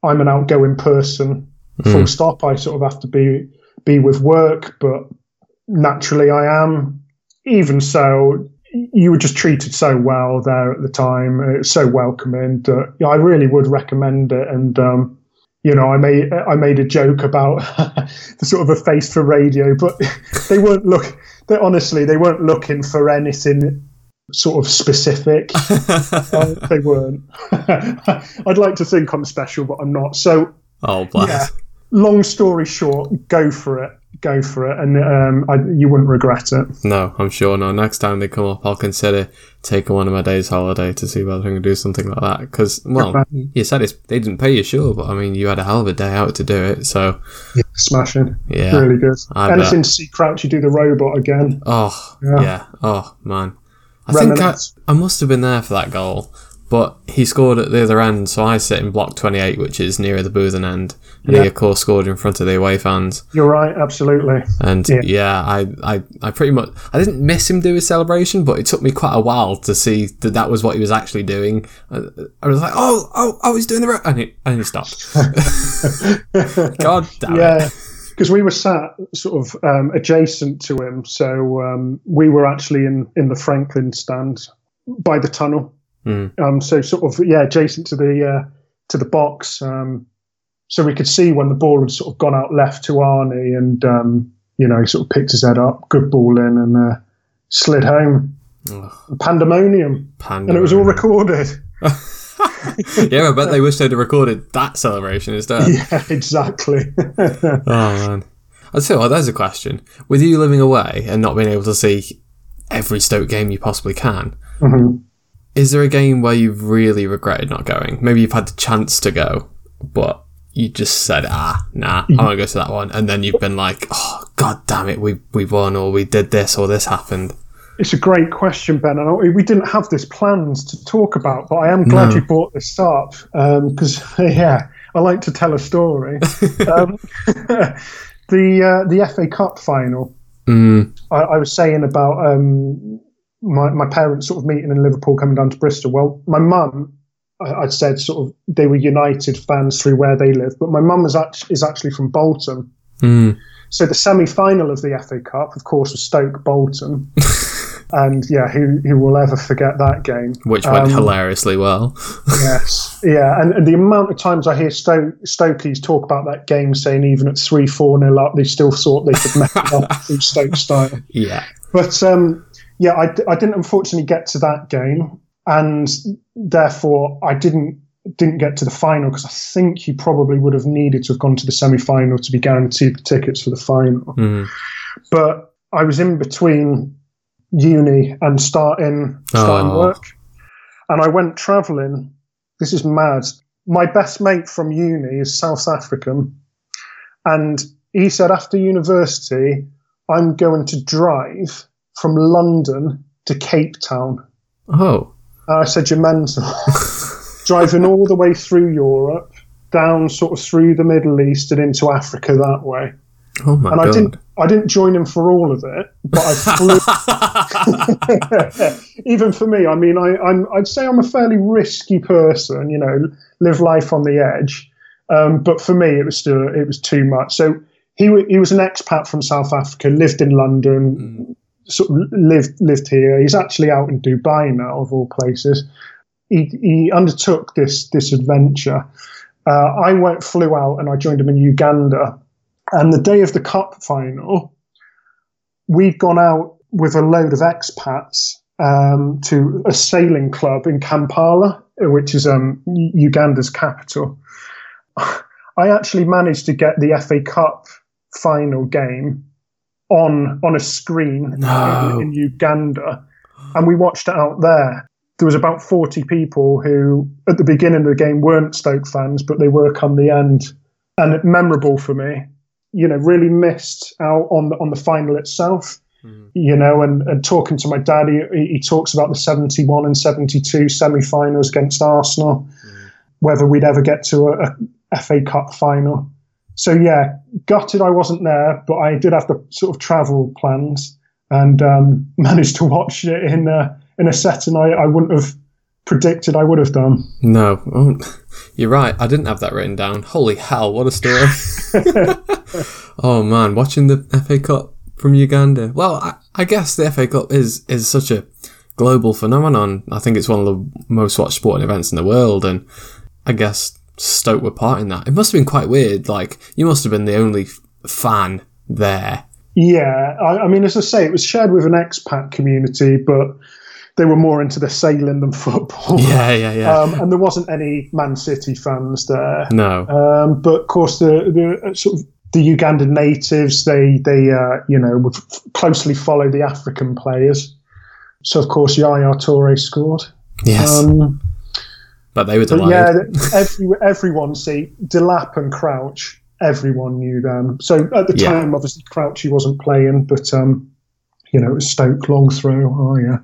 Speaker 3: I'm an outgoing person. Full
Speaker 2: Mm.
Speaker 3: stop. I sort of have to be be with work, but naturally I am. Even so, you were just treated so well there at the time. It's so welcoming that yeah, I really would recommend it. And um, you know, I made I made a joke about (laughs) the sort of a face for radio, but (laughs) they weren't look. They honestly they weren't looking for anything sort of specific. (laughs) Uh, they weren't. I'd like to think I'm special, but I'm not. So,
Speaker 2: oh,
Speaker 3: yeah. Long story short, go for it. Go for it, and um, I, you wouldn't regret it.
Speaker 2: No, I'm sure no. Next time they come up, I'll consider taking one of my days holiday to see whether I can do something like that. Because, well, you said it's, they didn't pay you, sure, but I mean, you had a hell of a day out to do it. So,
Speaker 3: Yeah, smashing.
Speaker 2: yeah.
Speaker 3: Really good.
Speaker 2: I
Speaker 3: Anything to see Crouchy do the robot again.
Speaker 2: Oh, yeah.
Speaker 3: Yeah.
Speaker 2: Oh, man. I think I, I must have been there for that goal, but he scored at the other end, so I sit in block 28, which is nearer the Boothen End. And he, of course, scored in front of the away fans.
Speaker 3: You're right, absolutely.
Speaker 2: And yeah,
Speaker 3: Yeah.
Speaker 2: I, I, I pretty much I didn't miss him do his celebration, but it took me quite a while to see that that was what he was actually doing. I, I was like, oh, oh, oh, he's doing the right, and he, and he stopped. (laughs) God damn it!
Speaker 3: Yeah, because we were sat sort of um, adjacent to him, so um, we were actually in in the Franklin stand by the tunnel.
Speaker 2: Mm.
Speaker 3: Um, so sort of yeah, adjacent to the uh, to the box, um, so we could see when the ball had sort of gone out left to Arnie, and um, you know, he sort of picked his head up, good ball in, and uh, slid home.
Speaker 2: Ugh,
Speaker 3: Pandemonium, and it was all recorded. (laughs) (laughs)
Speaker 2: yeah, I bet they wish they'd have recorded that celebration instead.
Speaker 3: yeah, exactly. (laughs)
Speaker 2: Oh man. I tell you what, there's a question. With you living away and not being able to see every Stoke game you possibly can,
Speaker 3: Mhm.
Speaker 2: Is there a game where you've really regretted not going? Maybe you've had the chance to go, but you just said, ah, nah, I want to go to that one. And then you've been like, oh, god damn it, we, we won, or we did this, or this happened.
Speaker 3: It's a great question, Ben. And we didn't have this plans to talk about, but I am glad
Speaker 2: No.
Speaker 3: you brought this up because, (laughs) yeah, I like to tell a story. (laughs) um, (laughs) the uh, the FA Cup final.
Speaker 2: Mm,
Speaker 3: I, I was saying about um, my my parents sort of meeting in Liverpool, coming down to Bristol. Well, my mum, I, I'd said sort of they were United fans through where they live, but my mum is actually is actually from Bolton.
Speaker 2: mm,
Speaker 3: So the semi-final of the FA Cup, of course, was Stoke Bolton, (laughs) and yeah, who who will ever forget that game?
Speaker 2: which went
Speaker 3: Um,
Speaker 2: hilariously well.
Speaker 3: Yes, yeah, and, and the amount of times I hear Stoke Stokies talk about that game, saying even at three four nil up, they still thought they could make it up (laughs) through Stoke style.
Speaker 2: yeah.
Speaker 3: But um, yeah, I didn't unfortunately get to that game, and therefore I didn't didn't get to the final because I think you probably would have needed to have gone to the semi final to be guaranteed the tickets for the final.
Speaker 2: Mm.
Speaker 3: But I was in between uni and starting starting
Speaker 2: Oh.
Speaker 3: work, and I went travelling. This is mad. My best mate from uni is South African, and he said after university, I'm going to drive from London to Cape Town.
Speaker 2: Oh.
Speaker 3: And I said, You're mental. Driving all the way through Europe, down sort of through the Middle East and into Africa that way.
Speaker 2: Oh my god.
Speaker 3: And
Speaker 2: god.
Speaker 3: I didn't I didn't join him for all of it, but I flew (laughs) (laughs) even for me, I mean, I, I'm, I'd say I'm a fairly risky person, you know, live life on the edge. Um, but for me, it was still, it was too much. So he, he was an expat from South Africa, lived in London, sort of lived, lived here. He's actually out in Dubai now, of all places. He, he undertook this, this adventure. Uh, I went, flew out and I joined him in Uganda. And the day of the cup final, we'd gone out with a load of expats um, to a sailing club in Kampala, which is um, Uganda's capital. (sighs) I actually managed to get the FA Cup final game on on a screen
Speaker 2: No.
Speaker 3: in, in Uganda, and we watched it out there. There was about forty people who, at the beginning of the game, weren't Stoke fans, but they were come the end, and memorable for me. You know, really missed out on the on the final itself hmm. you know, and, and talking to my dad, he, he talks about the 71 and 72 semi finals against Arsenal, hmm. whether we'd ever get to a, a FA Cup final. So, yeah, gutted I wasn't there, but I did have the sort of travel plans and um, (laughs) managed to watch it in a, in a setting I, I wouldn't have predicted I would have done.
Speaker 2: No, oh, you're right. I didn't have that written down. Holy hell, what a story! (laughs) oh man, watching the FA Cup from Uganda. Well, I, I guess the FA Cup is is such a global phenomenon. I think it's one of the most watched sporting events in the world, and I guess Stoke were part in that. It must have been quite weird. Like you must have been the only f- fan there.
Speaker 3: Yeah, I, I mean, as I say, it was shared with an expat community, but they were more into the sailing than (laughs) football.
Speaker 2: Yeah, yeah, yeah.
Speaker 3: Um, and there wasn't any Man City fans there.
Speaker 2: no.
Speaker 3: Um, but of course, the, the uh, sort of the Ugandan natives, they they uh, you know would f- closely follow the African players. So of course, Yaya Toure scored.
Speaker 2: yes.
Speaker 3: Um,
Speaker 2: but they were
Speaker 3: but
Speaker 2: delighted.
Speaker 3: yeah, every, everyone see Delap and Crouch. Everyone knew them. So at the
Speaker 2: Yeah.
Speaker 3: time, obviously Crouchy wasn't playing, but um, you know it was Stoke long throw. Oh yeah,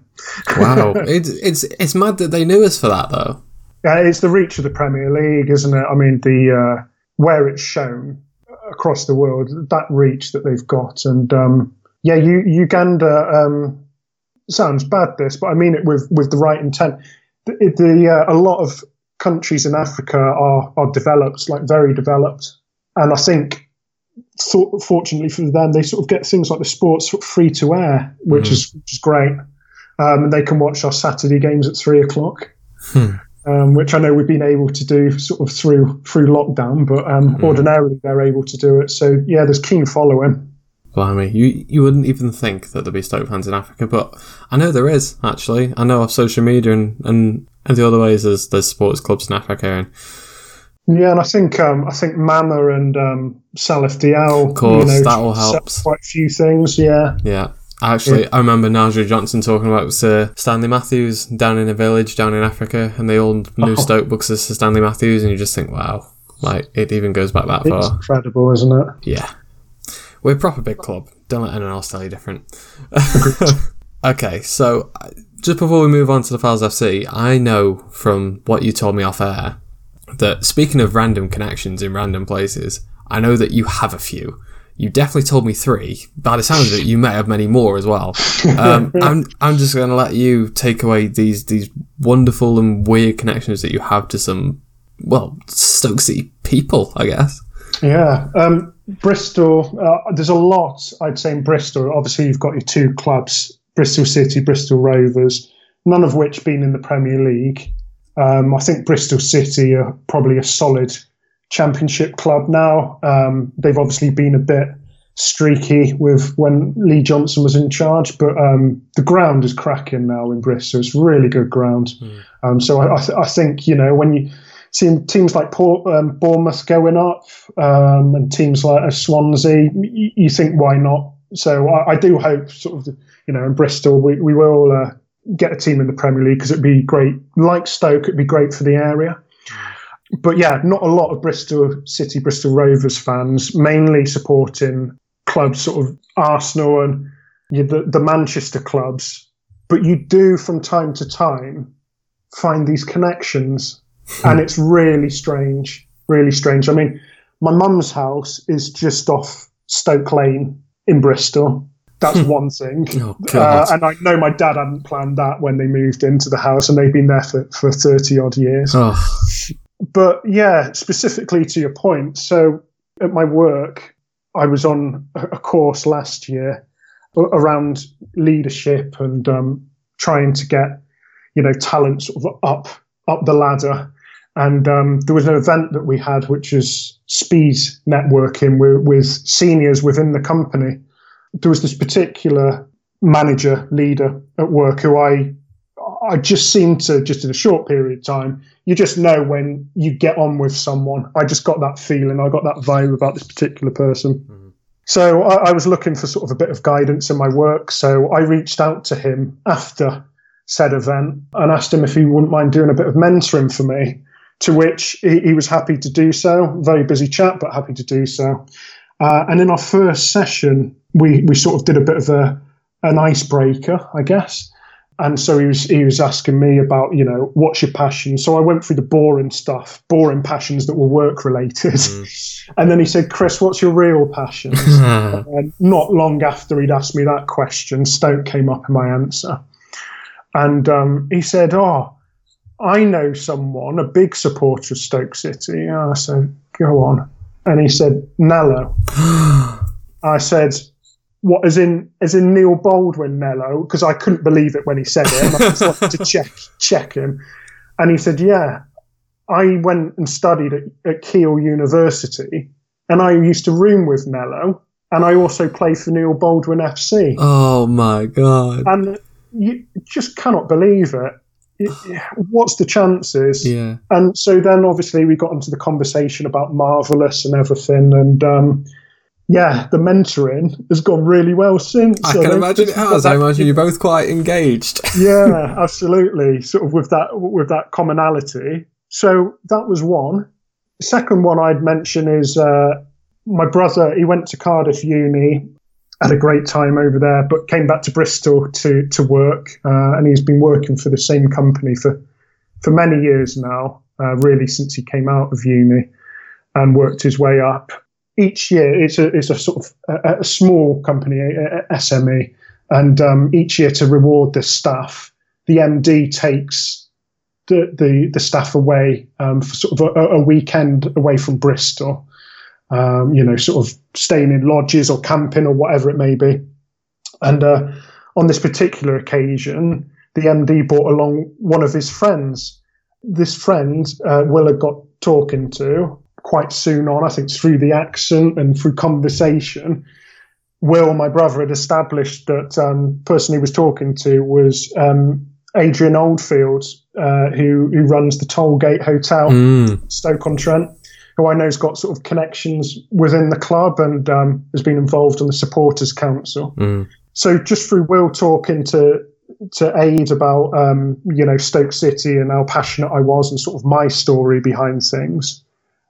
Speaker 2: wow. (laughs) It's it's it's mad that they knew us for that though.
Speaker 3: yeah. It's the reach of the Premier League, isn't it? I mean, the uh, where it's shown across the world, that reach that they've got, and um, yeah, you, Uganda um, sounds bad this, but I mean it with with the right intent. The, the uh, a lot of countries in Africa are are developed, like very developed, and I think. thought fortunately for them, they sort of get things like the sports sort of free to air, which is which is great, um, and they can watch our Saturday games at three o'clock
Speaker 2: Hmm.
Speaker 3: um, which I know we've been able to do sort of through through lockdown, but um, ordinarily they're able to do it. So yeah, there's keen following.
Speaker 2: Blimey, you you wouldn't even think that there'd be Stoke fans in Africa, but I know there is actually. I know off social media and, and, and the other ways there's there's sports clubs in Africa, and
Speaker 3: Yeah, and I think um, I think Mama and um, Salif Diao,
Speaker 2: Of course,
Speaker 3: you know,
Speaker 2: that all
Speaker 3: set
Speaker 2: helps.
Speaker 3: Quite a few things, yeah.
Speaker 2: yeah. Actually, I remember Nigel Johnson talking about Sir Stanley Matthews down in a village down in Africa, and they all knew
Speaker 3: Oh.
Speaker 2: Stoke books as Sir Stanley Matthews, and you just think, wow, like it even goes back that
Speaker 3: It's
Speaker 2: far.
Speaker 3: incredible, isn't it?
Speaker 2: Yeah. We're a proper big club. Don't let anyone else tell you different. (laughs) okay, so just before we move on to the Files FC, I know from what you told me off air that speaking of random connections in random places, I know that you have a few. You definitely told me three. By the sounds of it, you may have many more as well. Um, (laughs) I'm I'm just going to let you take away these these wonderful and weird connections that you have to some well Stoke City people, I guess.
Speaker 3: Yeah, um, Bristol. Uh, there's a lot, I'd say, in Bristol. Obviously, you've got your two clubs: Bristol City, Bristol Rovers. None of which been in the Premier League. Um, I think Bristol City are probably a solid Championship club now. Um, they've obviously been a bit streaky with when Lee Johnson was in charge, but um, the ground is cracking now in Bristol. It's really good ground. Um, so I, I, th- I think you know when you seeing teams like Port, um, Bournemouth going up um, and teams like uh, Swansea, you, you think why not? So I, I do hope sort of you know in Bristol we we will uh, get a team in the Premier League because it'd be great. Like Stoke, it'd be great for the area. But yeah, not a lot of Bristol City, Bristol Rovers fans, mainly supporting clubs sort of Arsenal and you know, the, the Manchester clubs. But you do from time to time find these connections and it's really strange, really strange. I mean, my mum's house is just off Stoke Lane in Bristol. That's one thing. (laughs)
Speaker 2: Oh,
Speaker 3: Uh, and I know my dad hadn't planned that when they moved into the house, and they've been there for, for 30 odd years.
Speaker 2: Oh,
Speaker 3: But yeah, specifically to your point, so at my work, I was on a a course last year around leadership and um, trying to get, you know, talent sort of up up the ladder. And um, there was an event that we had, which is speed networking with, with seniors within the company. There was this particular manager leader at work who I I just seemed to just in a short period of time you just know when you get on with someone. I just got that feeling. I got that vibe about this particular person. So I, I was looking for sort of a bit of guidance in my work. So I reached out to him after said event and asked him if he wouldn't mind doing a bit of mentoring for me. To which he, he was happy to do so. Very busy chap, but happy to do so. Uh, and in our first session, we we sort of did a bit of a an icebreaker, I guess. And so he was he was asking me about, you know, what's your passion? So I went through the boring stuff, boring passions that were work related. (laughs) And then he said, Chris, what's your real passion?" (laughs) and not long after he'd asked me that question, Stoke came up in my answer. And um, he said, Oh, I know someone, a big supporter of Stoke City. And I said, Go on. And he said, Nello. (gasps) I said, what as in as in Neil Baldwin Nello because I couldn't believe it when he said it. And I just wanted to (laughs) check check him, and he said, "Yeah, I went and studied at, at Keele University, and I used to room with Nello, and I also play for Neil Baldwin FC."
Speaker 2: oh my god.
Speaker 3: And you just cannot believe it. What's the chances?
Speaker 2: Yeah.
Speaker 3: And so then obviously we got into the conversation about Marvelous and everything. And um, yeah, the mentoring has gone really well since.
Speaker 2: I
Speaker 3: I
Speaker 2: can
Speaker 3: think
Speaker 2: imagine it
Speaker 3: it's.
Speaker 2: I imagine (laughs) you're both quite engaged. (laughs)
Speaker 3: yeah, absolutely. Sort of with that with that commonality. So that was one. The second one I'd mention is uh, my brother. He went to Cardiff Uni, had a great time over there, but came back to Bristol to to work, uh, and he's been working for the same company for for many years now. Uh, really, since he came out of uni, and worked his way up. Each year, it's a it's a sort of a, a small company, a, a SME, and um, each year to reward the staff, the MD takes the the, the staff away um, for sort of a, a weekend away from Bristol. Um, you know, sort of staying in lodges or camping or whatever it may be. And uh, on this particular occasion, the MD brought along one of his friends. This friend, uh, Will had got talking to quite soon on, I think through the accent and through conversation. Will, my brother, had established that um, person he was talking to was um, Adrian Oldfield, uh, who who runs the Tollgate Hotel,
Speaker 2: Mm.
Speaker 3: Stoke on Trent, who I know's got sort of connections within the club and um, has been involved on the supporters council.
Speaker 2: Mm.
Speaker 3: So just through Will talking to to Ade about um, you know Stoke City and how passionate I was and sort of my story behind things,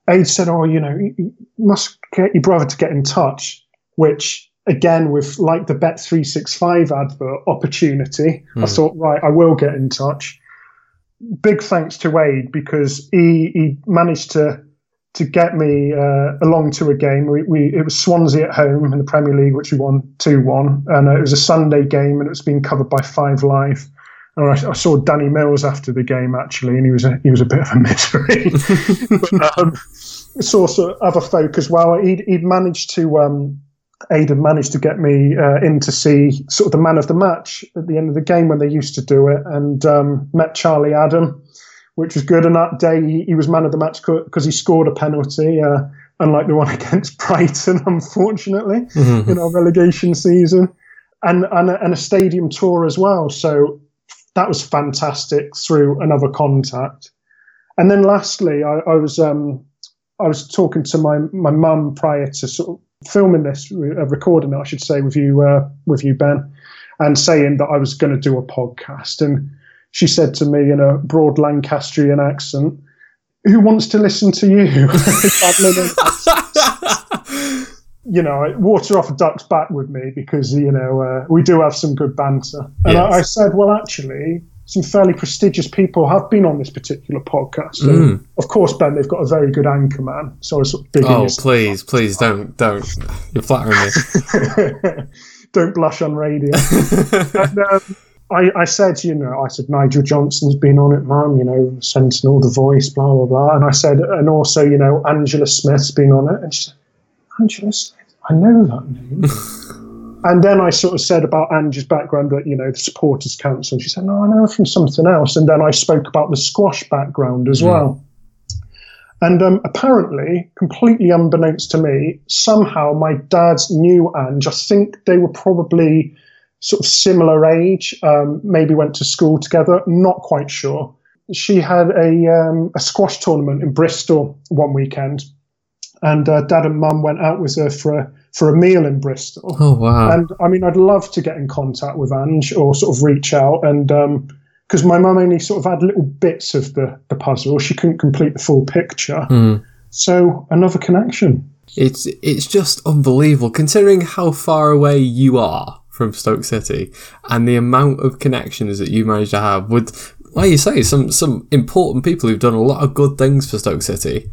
Speaker 3: Ade said, "Oh, you know, you, you must get your brother to get in touch." Which again, with like the Bet three six five advert opportunity, I
Speaker 2: Hmm.
Speaker 3: thought, right, I will get in touch. Big thanks to Ade because he he managed to to get me uh, along to a game. We, we it was Swansea at home in the Premier League, which we won two one, and uh, it was a Sunday game, and it was being covered by Five Live. And I, I saw Danny Mills after the game actually, and he was a, he was a bit of a misery. (laughs) but, um, saw sort of other folk as well. He'd, he'd managed to. Um, Aidan managed to get me uh, in to see sort of the man of the match at the end of the game when they used to do it, and um, met Charlie Adam, which was good. And that day he, he was man of the match because he scored a penalty, uh, unlike the one (laughs) against Brighton, unfortunately,
Speaker 2: Mhm.
Speaker 3: in our relegation season, and, and, a, and a stadium tour as well. So that was fantastic through another contact. And then lastly, I, I was um, I was talking to my my mum prior to sort of filming this, uh, recording it, I should say, with you uh, with you Ben, and saying that I was going to do a podcast, and she said to me in a broad Lancastrian accent, "Who wants to listen to you?" (laughs) you know, water off a duck's back with me because you know uh, we do have some good banter. And I,
Speaker 2: Yes.
Speaker 3: I said, well, actually, some fairly prestigious people have been on this particular podcast.
Speaker 2: Mm.
Speaker 3: Of course, Ben, they've got a very good anchor man, so I was sort of big.
Speaker 2: Oh, please, please don't, don't. You're flattering me. (laughs)
Speaker 3: Don't blush on radio. (laughs) and, um, I, I said, you know, I said Nigel Johnson's been on it, man. You know, Sentinel, The Voice, blah blah blah. And I said, and also, you know, Angela Smith's been on it. And she said, Angela Smith, I know that name. (laughs) and then I sort of said about Angie's background that you know the Supporters Council. And she said, no, I know from something else. And then I spoke about the squash background as
Speaker 2: Mm.
Speaker 3: well. And um, apparently, completely unbeknownst to me, somehow my dad knew Ange. I think they were probably sort of similar age, um, maybe went to school together, not quite sure. She had a, um, a squash tournament in Bristol one weekend, and uh, dad and mum went out with her for a, for a meal in Bristol.
Speaker 2: Oh wow.
Speaker 3: And I mean, I'd love to get in contact with Ange or sort of reach out. And because my mum only sort of had little bits of the, the puzzle, she couldn't complete the full picture.
Speaker 2: Mm.
Speaker 3: So another connection.
Speaker 2: It's it's just unbelievable considering how far away you are from Stoke City and the amount of connections that you managed to have with, like you say, some some important people who've done a lot of good things for Stoke City.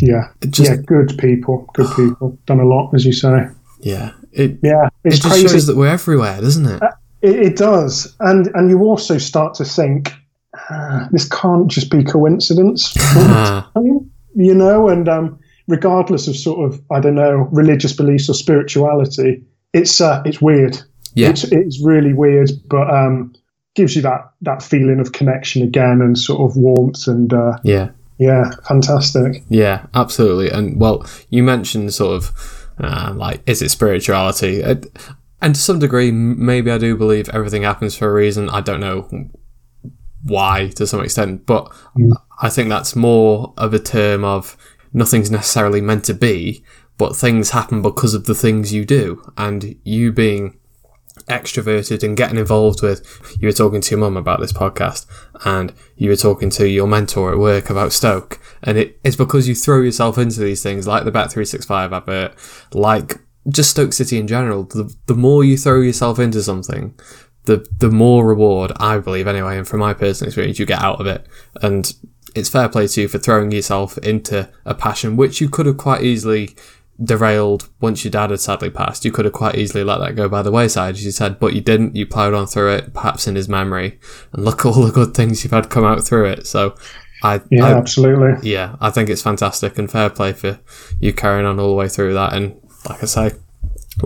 Speaker 3: Yeah.
Speaker 2: Just
Speaker 3: yeah, good people. Good (sighs) people. Done a lot, as you say.
Speaker 2: yeah, it
Speaker 3: Yeah. It's
Speaker 2: it just
Speaker 3: crazy.
Speaker 2: shows that we're everywhere, doesn't it?
Speaker 3: It, it does, and and you also start to think ah, this can't just be coincidence, (laughs) you know. And um, regardless of sort of I don't know religious beliefs or spirituality, it's uh, it's weird.
Speaker 2: Yeah,
Speaker 3: It's it's really weird, but um, gives you that that feeling of connection again and sort of warmth and uh,
Speaker 2: yeah.
Speaker 3: yeah, fantastic.
Speaker 2: Yeah, absolutely. And well, you mentioned sort of uh, like, is it spirituality? And to some degree, maybe I do believe everything happens for a reason. I don't know why to some extent, but I think that's more of a term of nothing's necessarily meant to be, but things happen because of the things you do, and you being extroverted and getting involved with. You were talking to your mum about this podcast, and you were talking to your mentor at work about Stoke, and it, it's because you throw yourself into these things, like the Bet three six five advert, like just Stoke City in general. The the more you throw yourself into something, the the more reward I believe anyway, and from my personal experience, you get out of it, and. It's fair play to you for throwing yourself into a passion which you could have quite easily derailed once your dad had sadly passed. You could have quite easily let that go by the wayside, as you said, but you didn't. You ploughed on through it, perhaps in his memory, and look at all the good things you've had come out through it. So, I
Speaker 3: Yeah,
Speaker 2: I-
Speaker 3: absolutely.
Speaker 2: yeah, I think it's fantastic and fair play for you carrying on all the way through that. And like I say,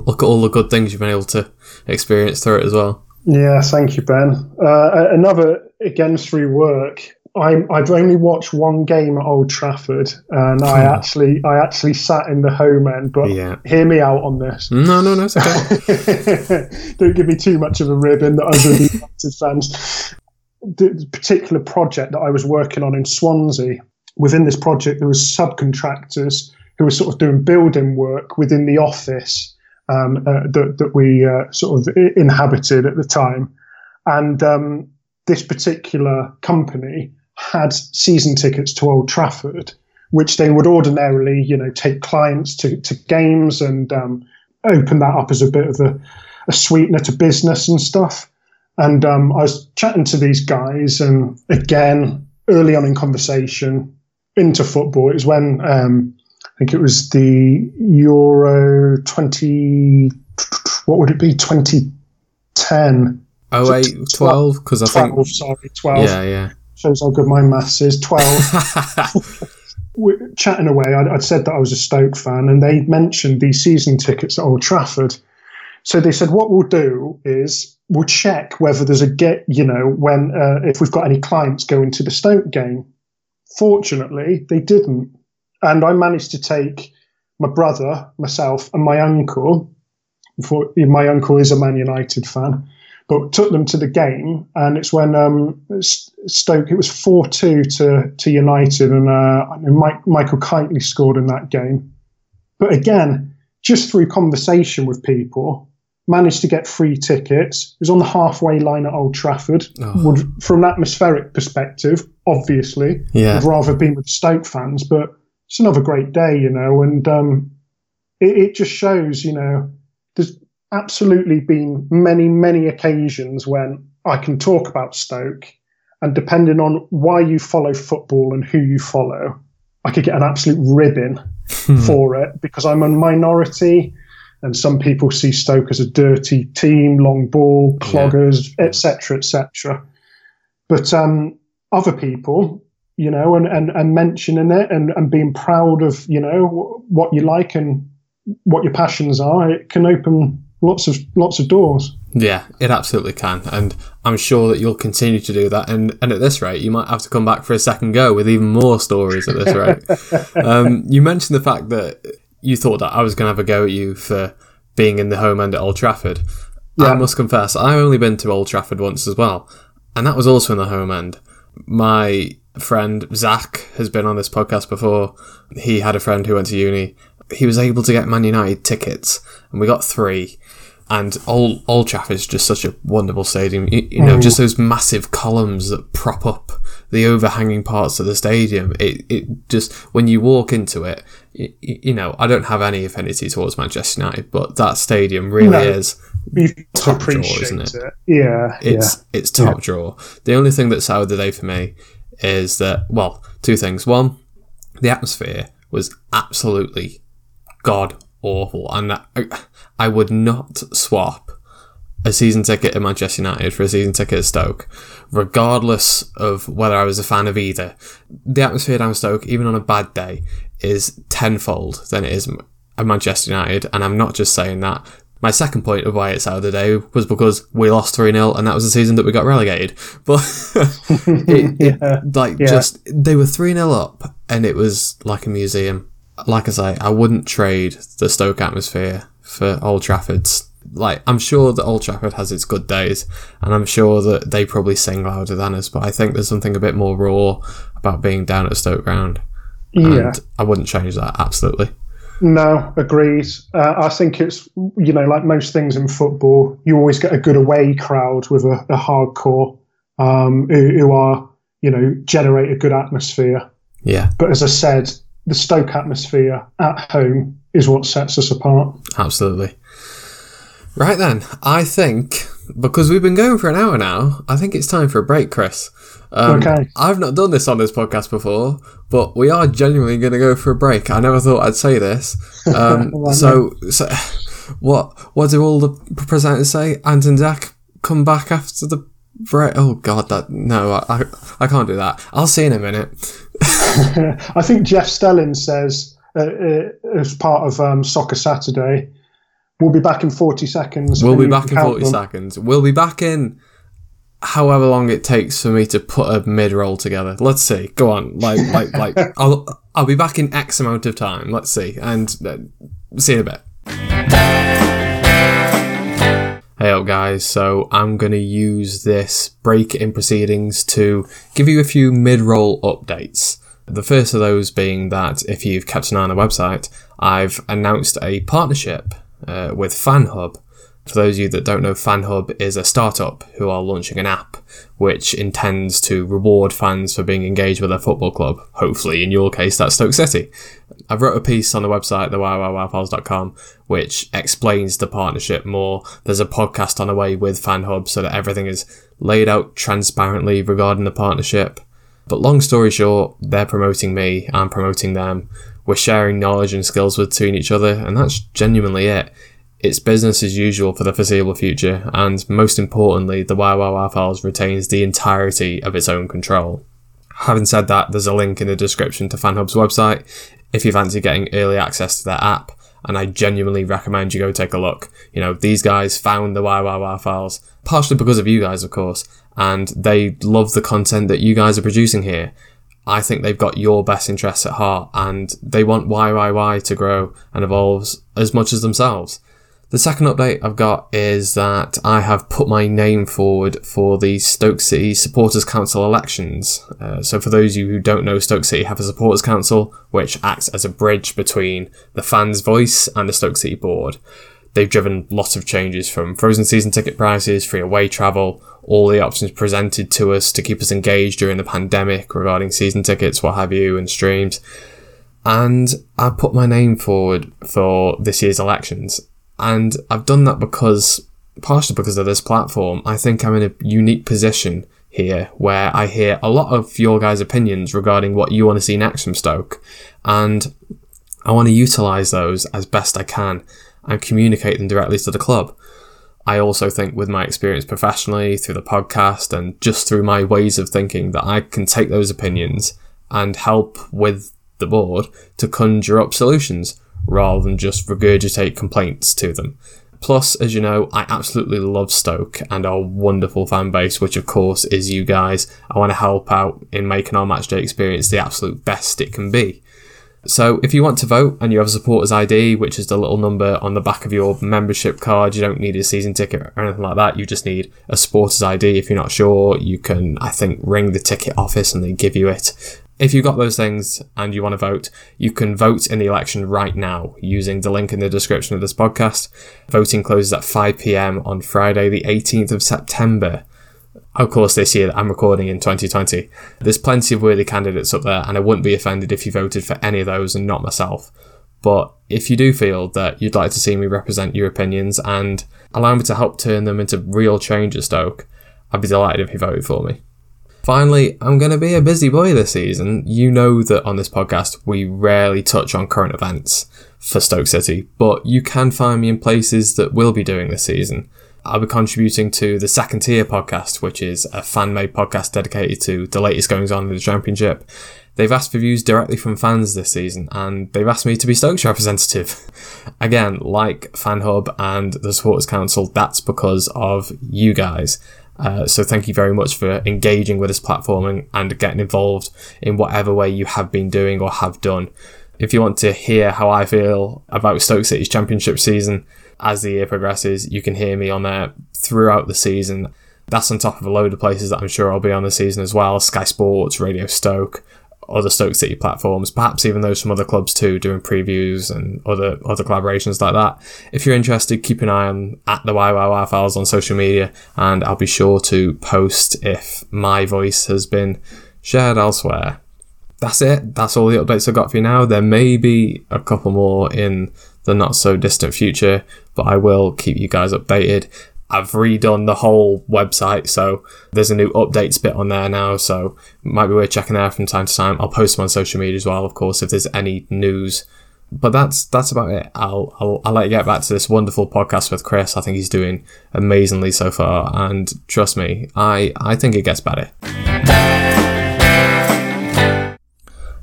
Speaker 2: look at all the good things you've been able to experience through it as well.
Speaker 3: Yeah, thank you, Ben. Uh, another again through work. I, I've only watched one game at Old Trafford, and I actually I actually sat in the home end. But
Speaker 2: Yeah.
Speaker 3: hear me out on this.
Speaker 2: No, no, no, it's okay. (laughs)
Speaker 3: Don't give me too much of a ribbon that other United fans. The particular project that I was working on in Swansea, within this project, there was subcontractors who were sort of doing building work within the office um, uh, that, that we uh, sort of inhabited at the time. And um, this particular company had season tickets to Old Trafford, which they would ordinarily, you know, take clients to, to games and um, open that up as a bit of a, a sweetener to business and stuff. And um, I was chatting to these guys, and again, early on in conversation into football, it was when um, I think it was the Euro 20, what would it be, 2010?
Speaker 2: Oh eight, twelve, because I
Speaker 3: 12,
Speaker 2: think
Speaker 3: sorry, 12.
Speaker 2: yeah, yeah.
Speaker 3: Shows how good my maths is. 12. (laughs) (laughs) we're chatting away, I'd, I'd said that I was a Stoke fan, and they mentioned these season tickets at Old Trafford. So they said, what we'll do is we'll check whether there's a get, you know, when uh, if we've got any clients going to the Stoke game. Fortunately, they didn't, and I managed to take my brother, myself, and my uncle. For my uncle is a Man United fan, but took them to the game, and it's when um, Stoke. It was four two to to United, and uh, Mike, Michael Kightly scored in that game. But again, just through conversation with people, managed to get free tickets. It was on the halfway line at Old Trafford.
Speaker 2: Oh.
Speaker 3: Would, from an atmospheric perspective, obviously,
Speaker 2: Yeah.
Speaker 3: would rather have been with Stoke fans, but it's another great day, you know, and um, it, it just shows, you know, absolutely been many, many occasions when I can talk about Stoke, and depending on why you follow football and who you follow, I could get an absolute ribbon for it because I'm a minority. And some people see Stoke as a dirty team, long ball, cloggers, etc., etc. But um, other people, you know, and, and, and mentioning it and, and being proud of, you know, what you like and what your passions are, it can open lots of lots of doors.
Speaker 2: Yeah, it absolutely can, and I'm sure that you'll continue to do that. And and at this rate, you might have to come back for a second go with even more stories. At this rate, (laughs) um, you mentioned the fact that you thought that I was going to have a go at you for being in the home end at Old Trafford. I must confess, I've only been to Old Trafford once as well, and that was also in the home end. My friend Zach has been on this podcast before. He had a friend who went to uni. He was able to get Man United tickets, and we got three. And Old Old Trafford's just such a wonderful stadium. You, you know, mm. just those massive columns that prop up the overhanging parts of the stadium. It it just when you walk into it, you, you know, I don't have any affinity towards Manchester United, but that stadium really
Speaker 3: No.
Speaker 2: is Top drawer,
Speaker 3: appreciate
Speaker 2: isn't it?
Speaker 3: it. Yeah,
Speaker 2: it's it's top drawer. The only thing that soured the day for me is that well, two things. One, the atmosphere was absolutely god awful, and I, I would not swap a season ticket at Manchester United for a season ticket at Stoke, regardless of whether I was a fan of either. The atmosphere down Stoke, even on a bad day, is tenfold than it is at Manchester United, and I'm not just saying that. My second point of why it's out of the day was because we lost 3 0 and that was the season that we got relegated. But (laughs) it, it, like,
Speaker 3: Yeah.
Speaker 2: just, they were 3 0 up and it was like a museum. Like I say, I wouldn't trade the Stoke atmosphere for Old Trafford's Like, I'm sure that Old Trafford has its good days, and I'm sure that they probably sing louder than us, but I think there's something a bit more raw about being down at Stoke Ground.
Speaker 3: Yeah.
Speaker 2: And I wouldn't change that, absolutely.
Speaker 3: No, agreed. Uh, I think it's, you know, like most things in football, you always get a good away crowd with a, a hardcore um, who, who are, you know, generate a good atmosphere.
Speaker 2: Yeah,
Speaker 3: But as I said, the Stoke atmosphere at home is what sets us apart.
Speaker 2: absolutely. Right then, I think because we've been going for an hour now, I think it's time for a break, Chris. Um,
Speaker 3: Okay.
Speaker 2: I've not done this on this podcast before, but we are genuinely going to go for a break. I never thought I'd say this. Um, (laughs)
Speaker 3: Well,
Speaker 2: so, so, what what do all the presenters say? Ant and Zach come back after the break. Oh God, that no, I, I, I can't do that. I'll see in a minute. (laughs)
Speaker 3: I think Jeff Stelling says, uh, uh, as part of um, Soccer Saturday, we'll be back in 40 seconds.
Speaker 2: We'll be back in 40
Speaker 3: them.
Speaker 2: seconds. We'll be back in however long it takes for me to put a mid roll together. Let's see. Go on. Like, like, like, (laughs) I'll, I'll be back in X amount of time. Let's see. And uh, see you in a bit. Hey up guys, so I'm going to use this break in proceedings to give you a few mid-roll updates. The first of those being that if you've kept an eye on the website, I've announced a partnership uh, with FanHub. For those of you that don't know, FanHub is a startup who are launching an app which intends to reward fans for being engaged with their football club. Hopefully, in your case, that's Stoke City. I've wrote a piece on the website, theyyyfiles.com, which explains the partnership more. There's a podcast on the way with FanHub so that everything is laid out transparently regarding the partnership. But long story short, they're promoting me, I'm promoting them. We're sharing knowledge and skills between each other, and that's genuinely it. It's business as usual for the foreseeable future, and most importantly, the Wow Files retains the entirety of its own control. Having said that, there's a link in the description to FanHub's website if you fancy getting early access to their app, and I genuinely recommend you go take a look. You know, these guys found the Wow Files, partially because of you guys, of course, and they love the content that you guys are producing here. I think they've got your best interests at heart, and they want YYY to grow and evolve as much as themselves. The second update I've got is that I have put my name forward for the Stoke City Supporters Council elections. Uh, so, for those of you who don't know, Stoke City have a Supporters Council which acts as a bridge between the fans' voice and the Stoke City board. They've driven lots of changes from frozen season ticket prices, free away travel, all the options presented to us to keep us engaged during the pandemic regarding season tickets, what have you, and streams. And I put my name forward for this year's elections. And I've done that because, partially because of this platform, I think I'm in a unique position here where I hear a lot of your guys' opinions regarding what you want to see next from Stoke. And I want to utilise those as best I can and communicate them directly to the club. I also think with my experience professionally through the podcast and just through my ways of thinking that I can take those opinions and help with the board to conjure up solutions rather than just regurgitate complaints to them. Plus, as you know, I absolutely love Stoke and our wonderful fan base, which of course is you guys. I want to help out in making our matchday experience the absolute best it can be. So, if you want to vote and you have a supporters ID, which is the little number on the back of your membership card, you don't need a season ticket or anything like that. You just need a supporters ID. If you're not sure, you can, I think, ring the ticket office and they give you it. If you've got those things and you want to vote, you can vote in the election right now using the link in the description of this podcast. Voting closes at 5 pm on Friday, the 18th of September. Of course, this year I'm recording in 2020. There's plenty of worthy candidates up there, and I wouldn't be offended if you voted for any of those and not myself. But if you do feel that you'd like to see me represent your opinions and allow me to help turn them into real change at Stoke, I'd be delighted if you voted for me. Finally, I'm going to be a busy boy this season. You know that on this podcast, we rarely touch on current events for Stoke City, but you can find me in places that will be doing this season. I'll be contributing to the Second Tier podcast, which is a fan made podcast dedicated to the latest goings on in the Championship. They've asked for views directly from fans this season, and they've asked me to be Stoke's representative. (laughs) Again, like FanHub and the Supporters Council, that's because of you guys. Uh, so thank you very much for engaging with this platform and, and getting involved in whatever way you have been doing or have done. if you want to hear how I feel about Stoke City's championship season as the year progresses, you can hear me on there throughout the season. That's on top of a load of places that I'm sure I'll be on the season as well Sky Sports, Radio Stoke, other Stoke City platforms, perhaps even those from other clubs too, doing previews and other other collaborations like that. If you're interested, keep an eye on at the YYY files on social media, and I'll be sure to post if my voice has been shared elsewhere. That's it. That's all the updates I've got for you now. There may be a couple more in the not so distant future, but I will keep you guys updated. I've redone the whole website, so there's a new updates bit on there now, so might be worth checking out from time to time. I'll post them on social media as well, of course, if there's any news. But that's that's about it. I'll, I'll I'll let you get back to this wonderful podcast with Chris. I think he's doing amazingly so far, and trust me, I I think it gets better.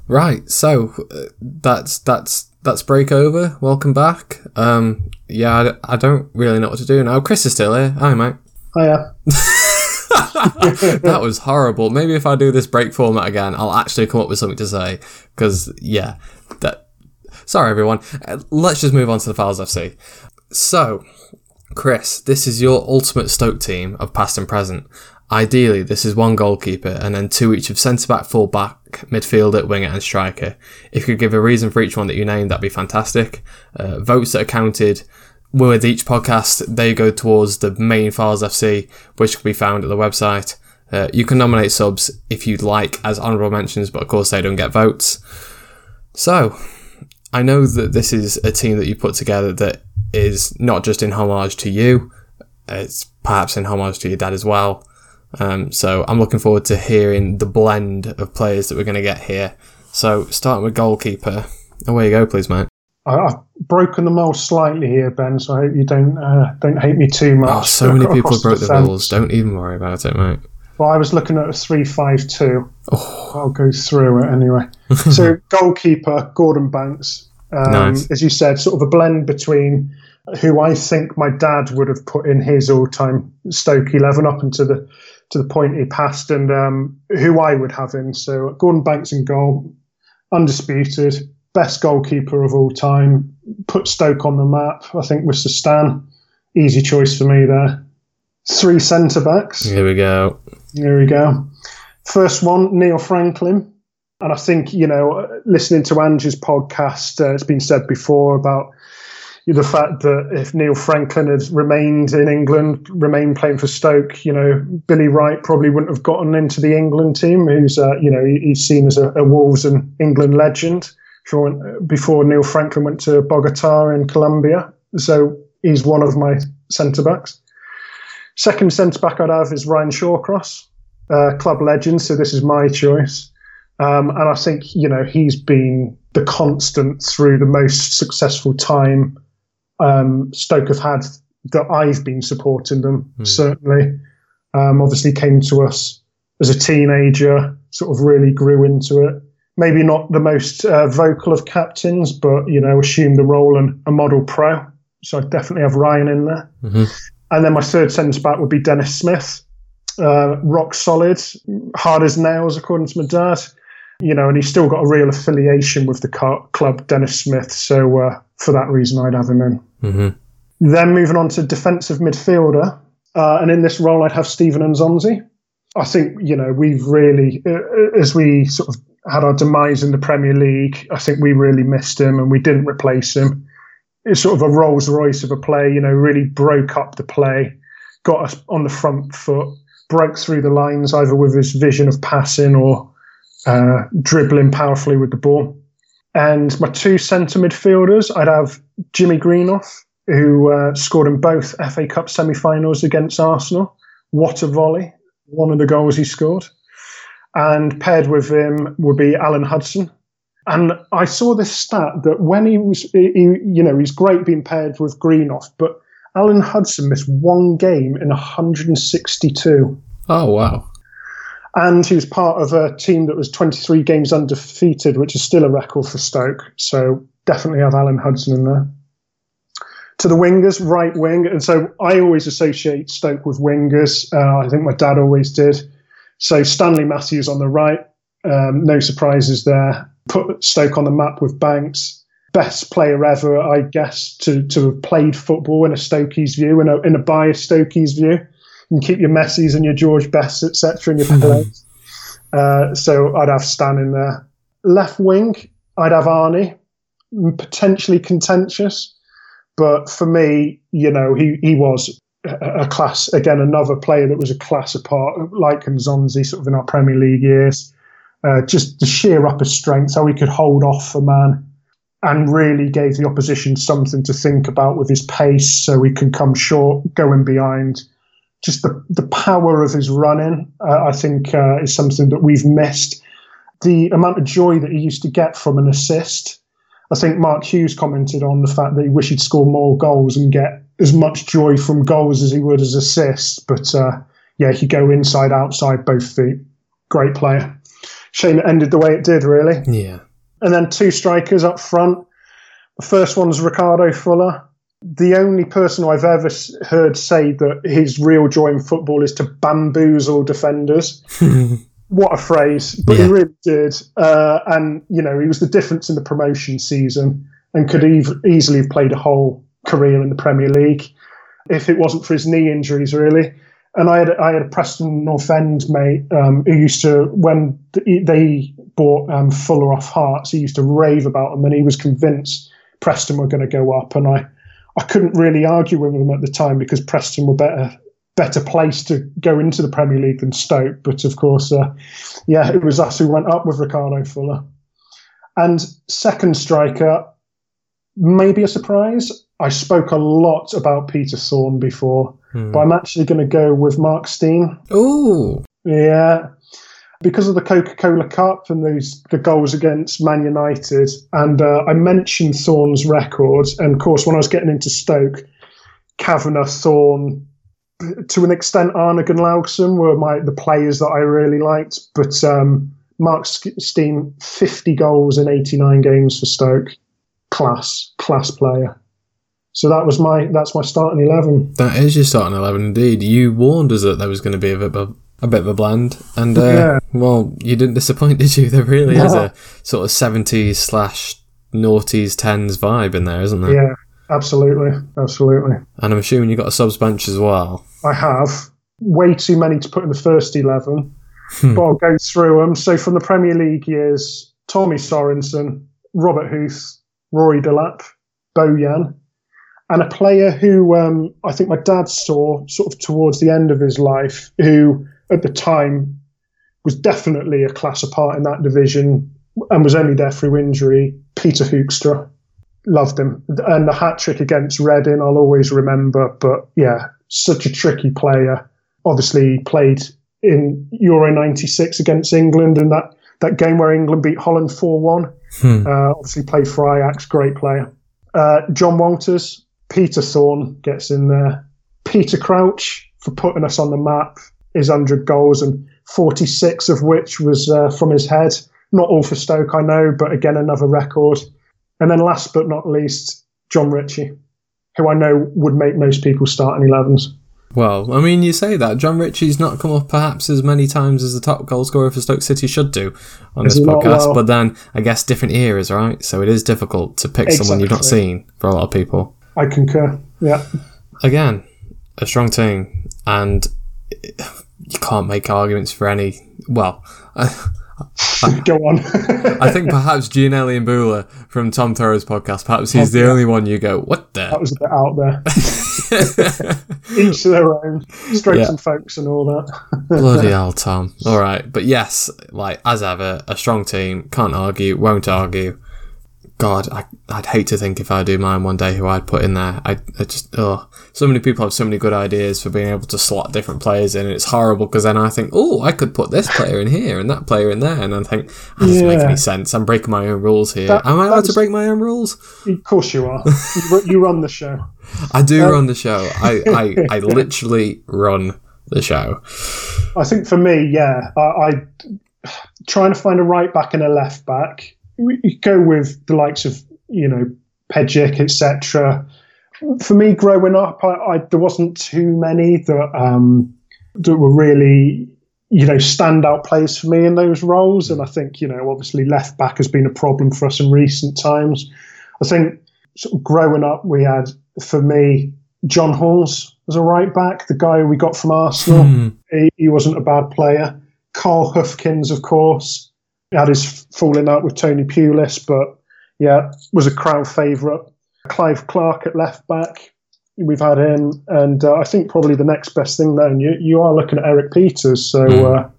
Speaker 2: Right, so uh, that's that's that's break over. Welcome back. Um, yeah, I, I, don't really know what to do now. Chris is still here. Hi, mate.
Speaker 3: Hiya. (laughs)
Speaker 2: that was horrible. Maybe if I do this break format again, I'll actually come up with something to say. Because yeah, that. Sorry, everyone. Uh, let's just move on to the Files FC. So, Chris, this is your ultimate Stoke team of past and present. Ideally, this is one goalkeeper and then two each of centre back, full back, midfielder, winger, and striker. If you could give a reason for each one that you named, that'd be fantastic. Uh, votes that are counted with each podcast, they go towards the main Files FC, which can be found at the website. Uh, you can nominate subs if you'd like as honourable mentions, but of course they don't get votes. So, I know that this is a team that you put together that is not just in homage to you, it's perhaps in homage to your dad as well. Um, so I'm looking forward to hearing the blend of players that we're going to get here. So starting with goalkeeper, away you go, please, mate.
Speaker 3: I've broken the mold slightly here, Ben. So I hope you don't uh, don't hate me too much.
Speaker 2: Oh, so many (laughs) people broke the, the rules. Don't even worry about it, mate.
Speaker 3: Well, I was looking at a three-five-two. Oh. I'll go through it anyway. (laughs) so goalkeeper Gordon Banks, um, nice. as you said, sort of a blend between who I think my dad would have put in his all-time Stoke eleven up until the to the point he passed and um, who I would have in. So Gordon Banks in goal, undisputed, best goalkeeper of all time. Put Stoke on the map. I think with Stan, easy choice for me there. Three centre backs.
Speaker 2: Here we go.
Speaker 3: Here we go. First one, Neil Franklin. And I think, you know, listening to Andrew's podcast, uh, it's been said before about the fact that if Neil Franklin had remained in England, remained playing for Stoke, you know, Billy Wright probably wouldn't have gotten into the England team. Who's, uh, you know, he's seen as a, a Wolves and England legend before Neil Franklin went to Bogota in Colombia. So he's one of my centre backs. Second centre back I'd have is Ryan Shawcross, uh, club legend. So this is my choice. Um, and I think, you know, he's been the constant through the most successful time um, Stoke have had that I've been supporting them. Mm. Certainly, um, obviously came to us as a teenager, sort of really grew into it. Maybe not the most uh, vocal of captains, but you know, assumed the role and a model pro. So I definitely have Ryan in there. Mm-hmm. And then my third centre back would be Dennis Smith, uh, rock solid, hard as nails, according to my dad. You know, and he's still got a real affiliation with the club, Dennis Smith. So uh, for that reason, I'd have him in. Mm-hmm. Then moving on to defensive midfielder, uh, and in this role, I'd have Steven Nzonzi. I think you know we've really, uh, uh, as we sort of had our demise in the Premier League, I think we really missed him, and we didn't replace him. It's sort of a Rolls Royce of a play, you know, really broke up the play, got us on the front foot, broke through the lines either with his vision of passing or uh, dribbling powerfully with the ball. And my two centre midfielders, I'd have Jimmy Greenhoff, who uh, scored in both FA Cup semi finals against Arsenal. What a volley! One of the goals he scored. And paired with him would be Alan Hudson. And I saw this stat that when he was, he, you know, he's great being paired with Greenhoff, but Alan Hudson missed one game in 162.
Speaker 2: Oh, wow
Speaker 3: and he was part of a team that was 23 games undefeated, which is still a record for Stoke. So definitely have Alan Hudson in there. To the wingers, right wing, and so I always associate Stoke with wingers. Uh, I think my dad always did. So Stanley Matthews on the right, um, no surprises there. put Stoke on the map with Banks. Best player ever, I guess, to, to have played football in a Stokey's view, in a, in a biased Stokey's view. You can keep your Messis and your George Bests, etc., in your players. Uh, so I'd have Stan in there. Left wing, I'd have Arnie, potentially contentious, but for me, you know, he, he was a, a class again, another player that was a class apart, like Nzonzi, sort of in our Premier League years. Uh, just the sheer upper strength, how he could hold off a man and really gave the opposition something to think about with his pace so he can come short, going behind. Just the, the power of his running, uh, I think, uh, is something that we've missed. The amount of joy that he used to get from an assist. I think Mark Hughes commented on the fact that he wished he'd score more goals and get as much joy from goals as he would as assists. But uh, yeah, he go inside, outside, both feet. Great player. Shame it ended the way it did, really.
Speaker 2: Yeah.
Speaker 3: And then two strikers up front. The first one's Ricardo Fuller. The only person I've ever heard say that his real joy in football is to bamboozle defenders. (laughs) what a phrase! But yeah. he really did. Uh, and, you know, he was the difference in the promotion season and could ev- easily have played a whole career in the Premier League if it wasn't for his knee injuries, really. And I had I had a Preston North End mate um, who used to when they bought um, Fuller off Hearts, he used to rave about them, and he was convinced Preston were going to go up. And I I couldn't really argue with him at the time because Preston were better better placed to go into the Premier League than Stoke. But of course, uh, yeah, it was us who went up with Ricardo Fuller. And second striker, maybe a surprise. I spoke a lot about Peter Thorne before, hmm. but I'm actually going to go with Mark Stein.
Speaker 2: Oh,
Speaker 3: yeah, because of the Coca Cola Cup and those the goals against Man United, and uh, I mentioned Thorne's records, and of course when I was getting into Stoke, Kavanagh, Thorne, to an extent, Arnar Gunnlaugsson were my the players that I really liked, but um, Mark Stein 50 goals in 89 games for Stoke class, class player. So that was my that's my starting eleven.
Speaker 2: That is your starting eleven, indeed. You warned us that there was going to be a bit of a, bit of a bland. and uh, yeah. well, you didn't disappoint, (laughs) did you? There really is a sort of seventies slash noughties tens vibe in there, isn't there?
Speaker 3: Yeah, absolutely, absolutely.
Speaker 2: And I'm assuming you got a subs bench as well.
Speaker 3: I have way too many to put in the first eleven, hmm. but I'll go through them. So from the Premier League years, Tommy Sorensen, Robert Huth, Rory Delap, Bojan, and a player who um, I think my dad saw sort of towards the end of his life, who at the time was definitely a class apart in that division and was only there through injury, Peter Hoekstra. Loved him. And the hat trick against Reading, I'll always remember. But yeah, such a tricky player. Obviously, played in Euro 96 against England and that, that game where England beat Holland 4 1. Hmm. Uh, obviously, played for Ajax, great player. Uh, Jon Walters, Peter Thorne gets in there. Peter Crouch for putting us on the map, his 100 goals, and 46 of which was uh, from his head. Not all for Stoke, I know, but again, another record. And then last but not least, John Ritchie, who I know would make most people start in 11s.
Speaker 2: Well, I mean, you say that John Ritchie's not come up perhaps as many times as the top goal scorer for Stoke City should do on is this podcast, well? but then I guess different eras, right? So it is difficult to pick exactly. someone you've not seen for a lot of people.
Speaker 3: I concur. Yeah.
Speaker 2: Again, a strong team, and you can't make arguments for any. Well, (laughs)
Speaker 3: Go on.
Speaker 2: I think perhaps Giannelli Imbula from Tom Toro's podcast, perhaps he's the only one you go, what the?
Speaker 3: That was a bit out there. (laughs) Each to their own. Strokes yeah. and folks and all that.
Speaker 2: Bloody (laughs) hell, Tom. All right. But yes, like, as ever, a strong team. Can't argue, won't argue. God, I, I'd hate to think if I do mine one day who I'd put in there. I, I just, oh, so many people have so many good ideas for being able to slot different players in, and it's horrible because then I think, oh, I could put this player in here and that player in there, and I think that doesn't yeah. make any sense. I'm breaking my own rules here. That, Am I allowed to break my own rules?
Speaker 3: Of course you are. you, you run the show.
Speaker 2: I do um, run the show. I, I, I (laughs) literally run the show.
Speaker 3: I think for me, yeah, I, I trying to find a right back and a left back we go with the likes of you know Pejic, etc. For me, growing up, I, I, there wasn't too many that um, that were really you know, standout players for me in those roles. And I think, you know, obviously left back has been a problem for us in recent times. I think sort of growing up, we had, for me, John Halls as a right back, the guy we got from Arsenal.
Speaker 2: Hmm.
Speaker 3: He, he wasn't a bad player. Carl Hoefkens, of course, had his falling out with Tony Pulis, but yeah, was a crowd favourite. Clive Clarke at left back, we've had him, and uh, I think probably the next best thing then you you are looking at Erik Pieters. So
Speaker 2: Mm.
Speaker 3: uh,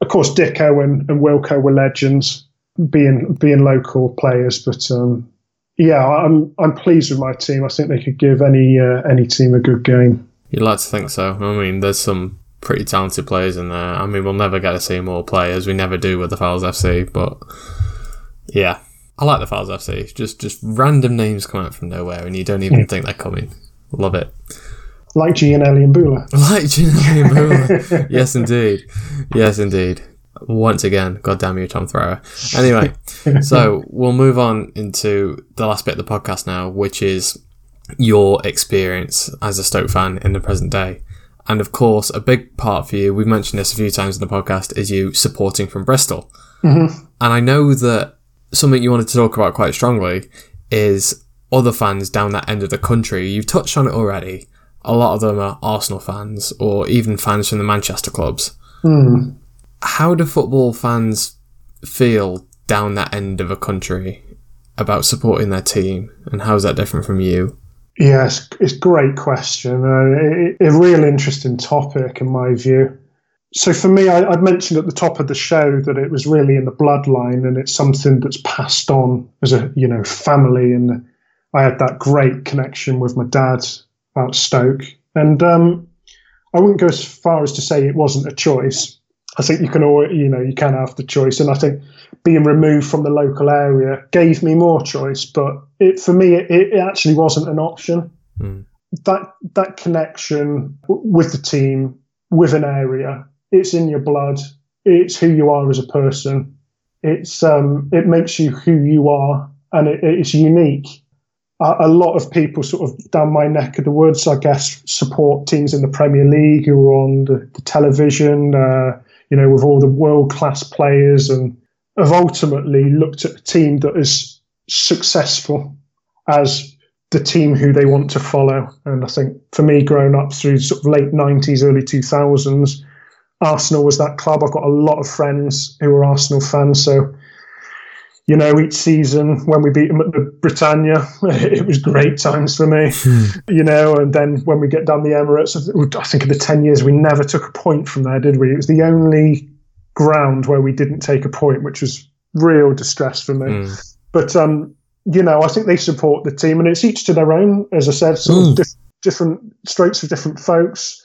Speaker 3: of course Dicko and, and Wilco were legends, being being local players, but um, yeah, I'm I'm pleased with my team. I think they could give any uh, any team a good game.
Speaker 2: You'd like to think so. I mean, there's some pretty talented players in there. I mean, we'll never get to see more players. We never do with the Fowls FC, but yeah, I like the Fowls FC. Just just random names come out from nowhere, and you don't even hmm. think they're coming. Love it.
Speaker 3: Like Giannelli Imbula. (laughs)
Speaker 2: Like Giannelli Imbula. (laughs) yes, indeed. Yes, indeed. Once again, God damn you, Tom Thrower. Anyway, (laughs) so we'll move on into the last bit of the podcast now, which is your experience as a Stoke fan in the present day. And of course, a big part for you, we've mentioned this a few times in the podcast, is you supporting from Bristol. Mm-hmm. And I know that something you wanted to talk about quite strongly is other fans down that end of the country. You've touched on it already. A lot of them are Arsenal fans or even fans from the Manchester clubs. Mm-hmm. How do football fans feel down that end of a country about supporting their team, and how is that different from you?
Speaker 3: Yes, it's a great question. Uh, a, a real interesting topic, in my view. So, for me, I, I'd mentioned at the top of the show that it was really in the bloodline, and it's something that's passed on as a you know family. And I had that great connection with my dad about Stoke, and um, I wouldn't go as far as to say it wasn't a choice. I think you can always, you know, you can have the choice, and I think being removed from the local area gave me more choice. But it, for me, it, it actually wasn't an option. That that connection with the team, with an area, it's in your blood. It's who you are as a person. It's um, it makes you who you are, and it, it's unique. A, a lot of people, sort of down my neck of the woods, I guess, support teams in the Premier League who are on the, the television. Uh, you know, with all the world class players, and have ultimately looked at a team that is successful as the team who they want to follow. And I think for me, growing up through sort of late 90s, early 2000s, Arsenal was that club. I've got a lot of friends who are Arsenal fans. So, you know, each season when we beat them at the Britannia, (laughs) it was great times for me, hmm. you know. And then when we get down the Emirates, I think in the 10 years, we never took a point from there, did we? It was the only ground where we didn't take a point, which was real distress for me. But, um, you know, I think they support the team, and it's each to their own, as I said, sort of diff- different strokes for different folks.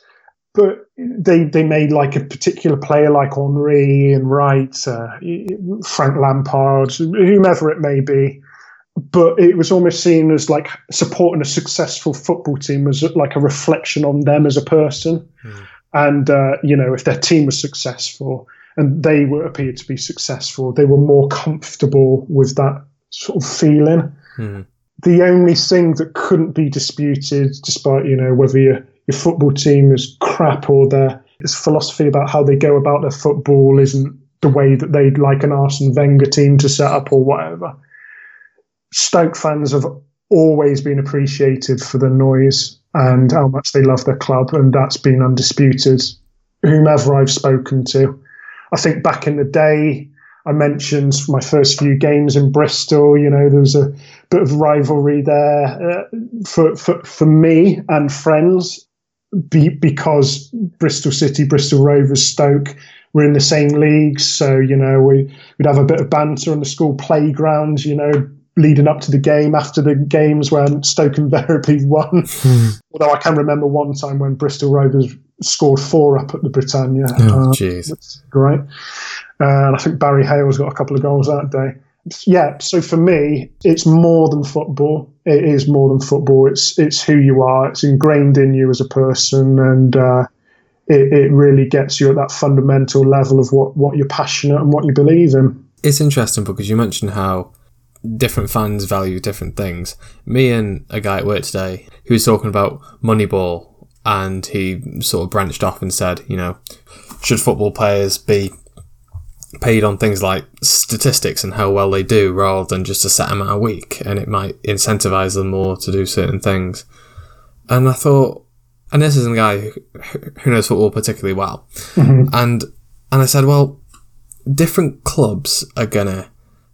Speaker 3: But they they made like a particular player like Henry and Wright, uh, Frank Lampard, whomever it may be. But it was almost seen as like supporting a successful football team as like a reflection on them as a person. And uh, you know, if their team was successful and they were appeared to be successful, they were more comfortable with that sort of feeling. Hmm. The only thing that couldn't be disputed, despite you know whether your your football team is crap or their philosophy about how they go about their football isn't the way that they'd like an Arsene Wenger team to set up or whatever. Stoke fans have always been appreciated for the noise and how much they love their club, and that's been undisputed. Whomever I've spoken to, I think back in the day, I mentioned my first few games in Bristol. You know, there was a bit of rivalry there uh, for, for for me and friends, be, because Bristol City, Bristol Rovers, Stoke were in the same leagues. So you know, we we'd have a bit of banter on the school playground. You know, leading up to the game, after the games when Stoke invariably (laughs) won. Although I can remember one time when Bristol Rovers scored four up at the Britannia.
Speaker 2: Oh,
Speaker 3: Uh, great. Uh, and I think Barry Hayles got a couple of goals that day. Yeah, so for me, it's more than football. It is more than football. It's it's who you are. It's ingrained in you as a person, and uh, it, it really gets you at that fundamental level of what, what you're passionate and what you believe in.
Speaker 2: It's interesting because you mentioned how different fans value different things. Me and a guy at work today who was talking about Moneyball and he sort of branched off and said, you know, should football players be paid on things like statistics and how well they do rather than just a set amount a week? And it might incentivize them more to do certain things. And i thought and this is a guy who, who knows football particularly well. Mm-hmm. And and i said well different clubs are gonna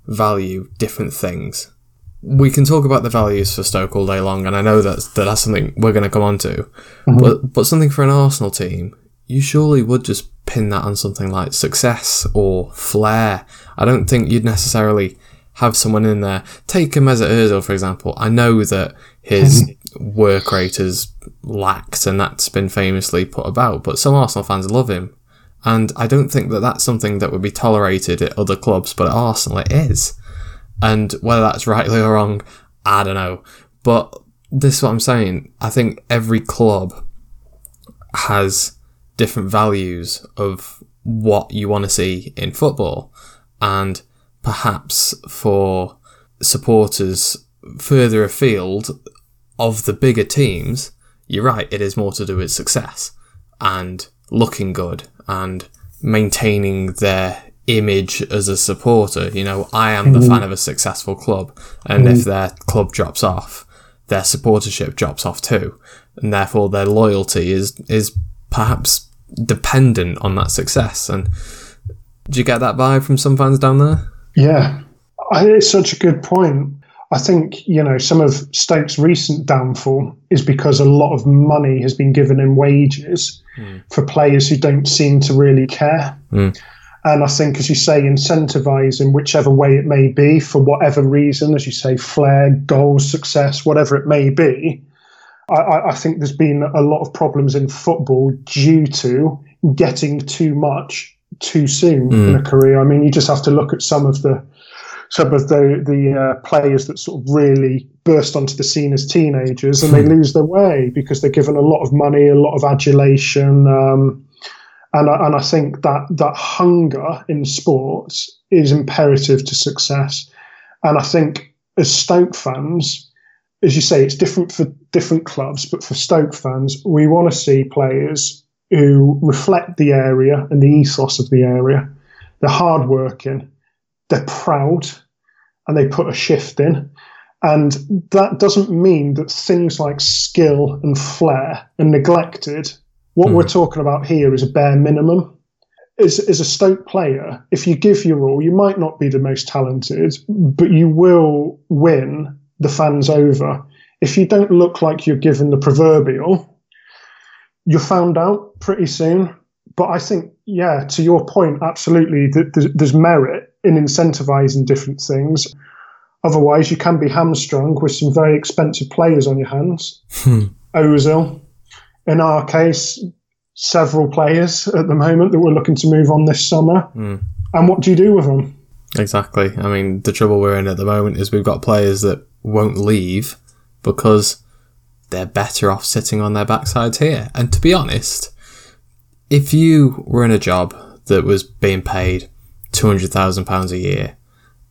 Speaker 2: value different things we can talk about the values for Stoke all day long, and I know that, that that's something we're going to come on to. Mm-hmm. But but something for an Arsenal team, you surely would just pin that on something like success or flair. I don't think you'd necessarily have someone in there. Take a Mesut Ozil, for example. I know that his mm-hmm. work rate has lacked, and that's been famously put about, but some Arsenal fans love him. And I don't think that that's something that would be tolerated at other clubs, but at Arsenal it is. And whether that's rightly or wrong, I don't know. But this is what I'm saying. I think every club has different values of what you want to see in football. And perhaps for supporters further afield of the bigger teams, you're right, it is more to do with success and looking good and maintaining their image as a supporter. You know, I am the mm-hmm. fan of a successful club, and if mm-hmm. their club drops off, their supportership drops off too, and therefore their loyalty is is perhaps dependent on that success. And do you get that vibe from some fans down there?
Speaker 3: Yeah, I, it's such a good point. I think you know some of Stoke's recent downfall is because a lot of money has been given in wages hmm. for players who don't seem to really care. Hmm. And I think, as you say, incentivise in whichever way it may be, for whatever reason, as you say, flair, goals, success, whatever it may be. I- I, I think there's been a lot of problems in football due to getting too much too soon in a career. I mean, you just have to look at some of the some of the the uh, players that sort of really burst onto the scene as teenagers and they lose their way because they're given a lot of money, a lot of adulation. Um, and I, and I think that that hunger in sports is imperative to success. And I think as Stoke fans, as you say, it's different for different clubs, but for Stoke fans, we want to see players who reflect the area and the ethos of the area. They're hardworking, they're proud, and they put a shift in. And that doesn't mean that things like skill and flair are neglected. What we're hmm. talking about here is a bare minimum. As, as a Stoke player, if you give your all, you might not be the most talented, but you will win the fans over. If you don't look like you're given the proverbial, you're found out pretty soon. But I think, yeah, to your point, absolutely, th- th- there's merit in incentivizing different things. Otherwise, you can be hamstrung with some very expensive players on your hands. Hmm. Ozil, in our case, several players at the moment that we're looking to move on this summer. Hmm. And what do you do with them?
Speaker 2: Exactly. I mean, the trouble we're in at the moment is we've got players that won't leave because they're better off sitting on their backsides here. And to be honest, if you were in a job that was being paid £200,000 a year,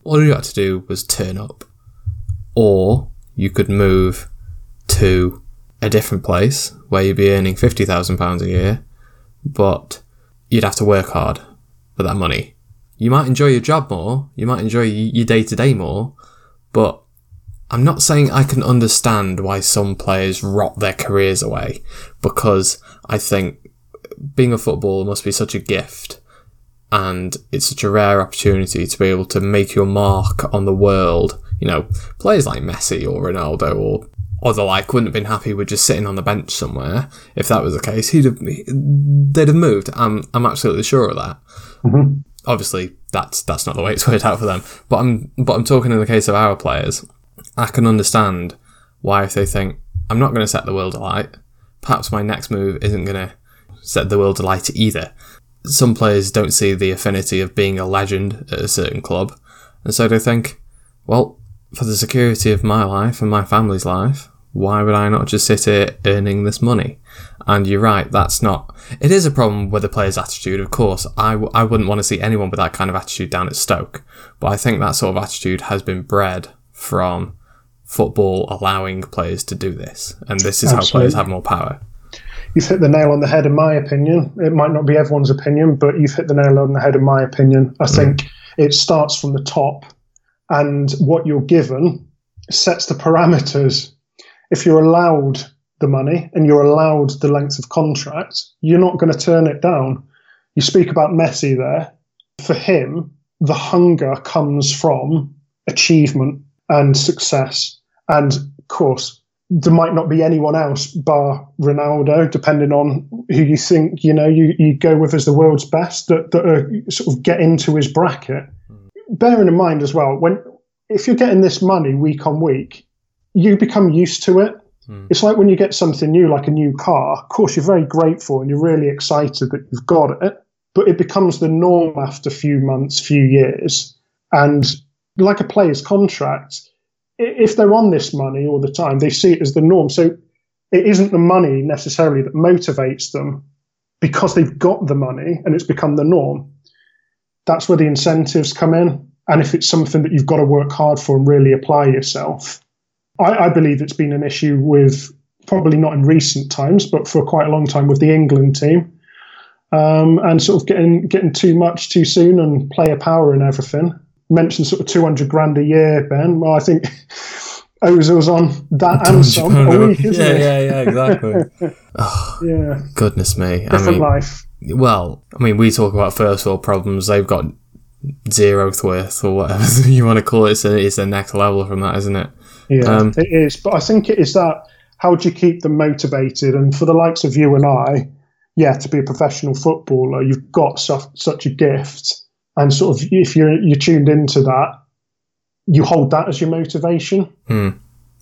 Speaker 2: all you had to do was turn up. Or you could move to a different place where you'd be earning £50,000 a year, but you'd have to work hard for that money. You might enjoy your job more, you might enjoy your day to day more, but I'm not saying I can understand why some players rot their careers away because I think being a footballer must be such a gift and it's such a rare opportunity to be able to make your mark on the world. You know, players like Messi or Ronaldo or or the like wouldn't have been happy with just sitting on the bench somewhere. If that was the case, he'd have they'd have moved. I'm I'm absolutely sure of that. Mm-hmm. Obviously, that's that's not the way it's worked out for them. But I'm but I'm talking in the case of our players. I can understand why if they think I'm not going to set the world alight, perhaps my next move isn't going to set the world alight either. Some players don't see the affinity of being a legend at a certain club, and so they think, well, for the security of my life and my family's life, why would I not just sit here earning this money? And you're right, that's not. It is a problem with the player's attitude, of course. I, w- I wouldn't want to see anyone with that kind of attitude down at Stoke. But I think that sort of attitude has been bred from football allowing players to do this. And this is how players have more power.
Speaker 3: you've hit the nail on the head, in my opinion. It might not be everyone's opinion, but you've hit the nail on the head, in my opinion. I mm. think it starts from the top, and what you're given sets the parameters. If you're allowed the money and you're allowed the length of contract, you're not going to turn it down. You speak about Messi there. For him, the hunger comes from achievement and success. And of course, there might not be anyone else bar Ronaldo, depending on who you think you know you, you go with as the world's best that, that are, sort of get into his bracket. Bearing in mind as well, when if you're getting this money week on week, you become used to it. Mm. It's like when you get something new, like a new car. Of course, you're very grateful and you're really excited that you've got it, but it becomes the norm after a few months, few years, and like a player's contract if they're on this money all the time, they see it as the norm. So it isn't the money necessarily that motivates them because they've got the money and it's become the norm. That's where the incentives come in. And if it's something that you've got to work hard for and really apply yourself, I, I believe it's been an issue with probably not in recent times, but for quite a long time with the England team. Um, and sort of getting getting too much too soon and player power and everything mentioned sort of 200 grand a year, Ben. Well, I think (laughs) Ozil's on that and some a week, isn't
Speaker 2: yeah,
Speaker 3: it?
Speaker 2: Yeah, yeah, exactly. (laughs) oh,
Speaker 3: yeah.
Speaker 2: Goodness me.
Speaker 3: Different
Speaker 2: I mean,
Speaker 3: life.
Speaker 2: Well, I mean, we talk about first world problems. They've got zeroth worth or whatever (laughs) you want to call it. So it's the next level from that, isn't it?
Speaker 3: Yeah, um, it is. But I think it is that how do you keep them motivated? And for the likes of you and I, yeah, to be a professional footballer, you've got such, such a gift and sort of if you're you're tuned into that, you hold that as your motivation.
Speaker 2: Hmm.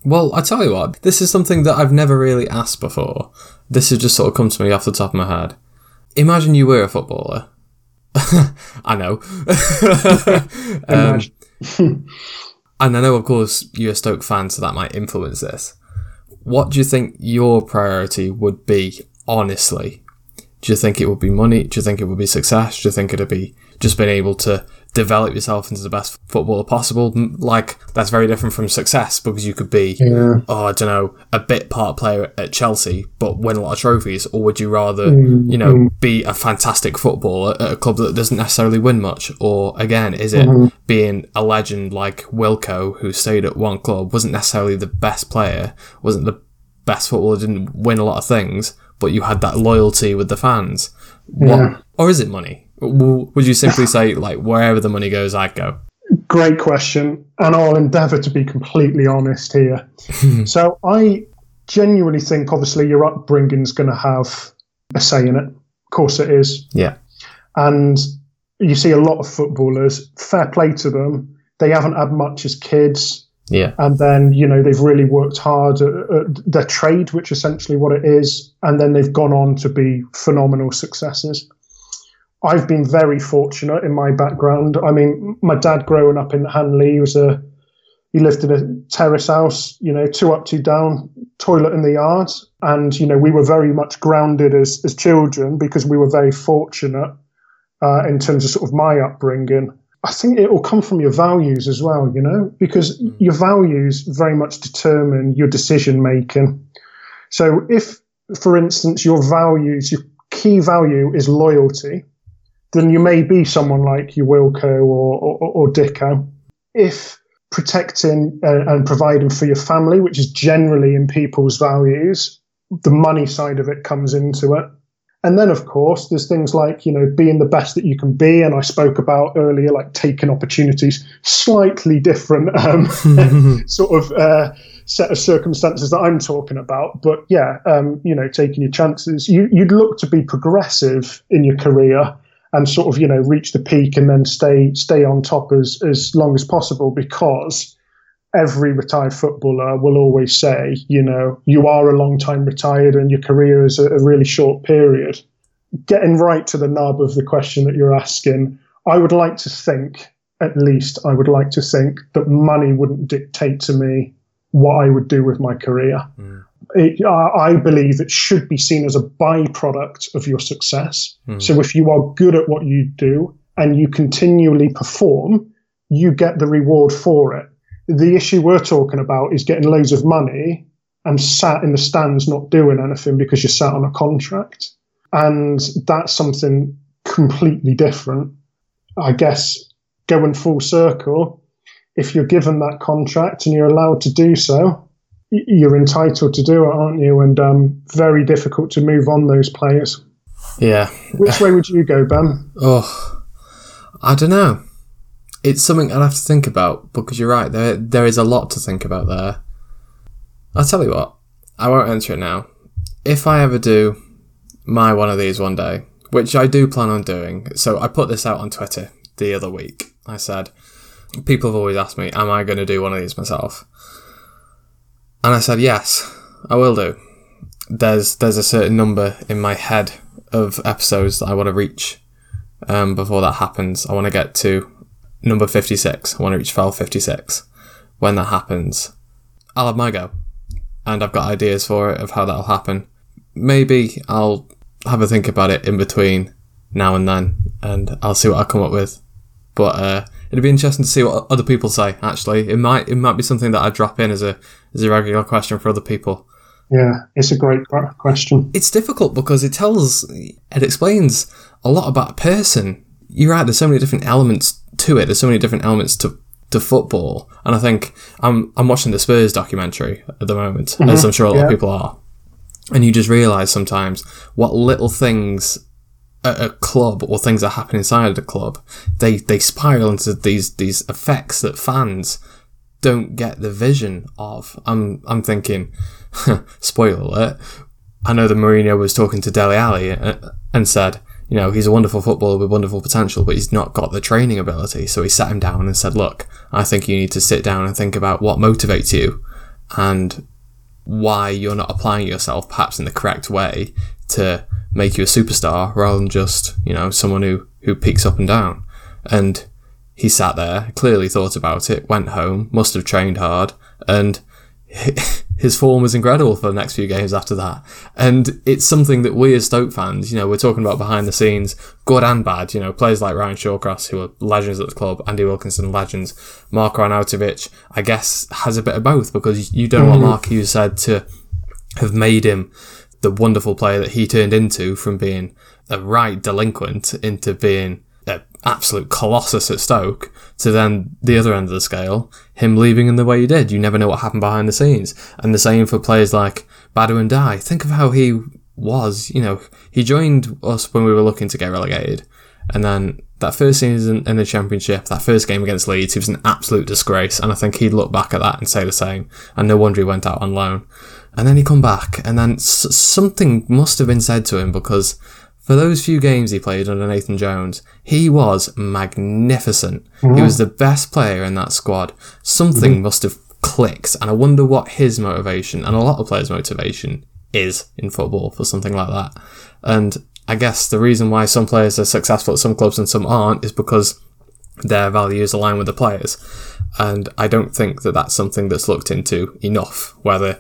Speaker 2: Well, I tell you what, this is something that I've never really asked before. This has just sort of come to me off the top of my head. Imagine you were a footballer. (laughs) I know. (laughs) um, (laughs) and I know, of course, you're a Stoke fan, so that might influence this. What do you think your priority would be, honestly? Do you think it would be money? Do you think it would be success? Do you think it'd be just being able to develop yourself into the best footballer possible. Like that's very different from success because you could be, yeah. oh, I don't know, a bit part player at Chelsea but win a lot of trophies, or would you rather, mm-hmm. you know, be a fantastic footballer at a club that doesn't necessarily win much? Or again, is it mm-hmm. being a legend like Wilco who stayed at one club, wasn't necessarily the best player, wasn't the best footballer, didn't win a lot of things, but you had that loyalty with the fans? What, yeah. or is it money? Would you simply say, like, wherever the money goes, I go?
Speaker 3: Great question. And I'll endeavour to be completely honest here. (laughs) so I genuinely think, obviously, your upbringing's going to have a say in it. Of course, it is.
Speaker 2: Yeah.
Speaker 3: And you see a lot of footballers, fair play to them, they haven't had much as kids.
Speaker 2: Yeah.
Speaker 3: And then, you know, they've really worked hard at, at, their trade, which essentially what it is. And then they've gone on to be phenomenal successes. I've been very fortunate in my background. I mean, my dad growing up in Hanley was a he lived in a terrace house, you know, two up, two down, toilet in the yard, and you know we were very much grounded as as children because we were very fortunate uh, in terms of sort of my upbringing. I think it will come from your values as well, you know, because mm. your values very much determine your decision making. So if, for instance, your values, your key value is loyalty, then you may be someone like your Wilco or, or, or Dicko. If protecting uh, and providing for your family, which is generally in people's values, the money side of it comes into it. And then, of course, there's things like, you know, being the best that you can be. And I spoke about earlier, like taking opportunities, slightly different um, (laughs) sort of uh, set of circumstances that I'm talking about. But yeah, um, you know, taking your chances. You, you'd look to be progressive in your career and sort of you know reach the peak and then stay stay on top as as long as possible because every retired footballer will always say you know you are a long time retired and your career is a, a really short period. Getting right to the nub of the question that you're asking i would like to think at least i would like to think that money wouldn't dictate to me what i would do with my career. Mm it, I believe it should be seen as a byproduct of your success. Mm. So if you are good at what you do and you continually perform, you get the reward for it. The issue we're talking about is getting loads of money and sat in the stands not doing anything because you're sat on a contract. And that's something completely different. I guess going full circle, if you're given that contract and you're allowed to do so, you're entitled to do it, aren't you? And um, very difficult to move on those players.
Speaker 2: Yeah.
Speaker 3: Which way would you go, Ben?
Speaker 2: Oh, I don't know. It's something I'd have to think about because you're right. There, there is a lot to think about there. I'll tell you what. I won't answer it now. If I ever do my one of these one day, which I do plan on doing, so I put this out on Twitter the other week. I said, people have always asked me, am I going to do one of these myself? And I said, yes, I will do. There's there's a certain number in my head of episodes that I want to reach um, before that happens. I want to get to number 56. I want to reach file 56. When that happens, I'll have my go. And I've got ideas for it of how that'll happen. Maybe I'll have a think about it in between now and then, and I'll see what I come up with. But uh, it'd be interesting to see what other people say. Actually, it might it might be something that I drop in as a as a regular question for other people.
Speaker 3: Yeah, it's a great question.
Speaker 2: It's difficult because it tells it explains a lot about a person. You're right. There's so many different elements to it. There's so many different elements to to football, and I think I'm I'm watching the Spurs documentary at the moment, mm-hmm. as I'm sure a lot yeah. of people are, and you just realise sometimes what little things at a club or things that happen inside the club, they they spiral into these these effects that fans don't get the vision of. I'm I'm thinking, (laughs) spoiler alert. I know that Mourinho was talking to Dele Alli uh, and said, you know, he's a wonderful footballer with wonderful potential, but he's not got the training ability. So he sat him down and said, look, I think you need to sit down and think about what motivates you and why you're not applying yourself perhaps in the correct way to make you a superstar rather than just, you know, someone who, who peaks up and down. And he sat there, clearly thought about it, went home, must have trained hard, and (laughs) his form was incredible for the next few games after that. And it's something that we as Stoke fans, you know, we're talking about behind the scenes, good and bad, you know, players like Ryan Shawcross, who are legends at the club, Andy Wilkinson, legends, Mark Arnautovic, I guess, has a bit of both because you don't mm-hmm. want Mark Hughes said to have made him the wonderful player that he turned into from being a right delinquent into being an absolute colossus at Stoke to then the other end of the scale, him leaving in the way he did. You never know what happened behind the scenes. And the same for players like Badou Ndiaye. Think of how he was, you know, he joined us when we were looking to get relegated. And then that first season in the championship, that first game against Leeds, he was an absolute disgrace. And I think he'd look back at that and say the same. And no wonder he went out on loan. And then he come back, and then s- something must have been said to him because for those few games he played under Nathan Jones, he was magnificent. Mm-hmm. He was the best player in that squad. Something mm-hmm. must have clicked, and I wonder what his motivation and a lot of players' motivation is in football for something like that. And I guess the reason why some players are successful at some clubs and some aren't is because their values align with the players. And I don't think that that's something that's looked into enough, whether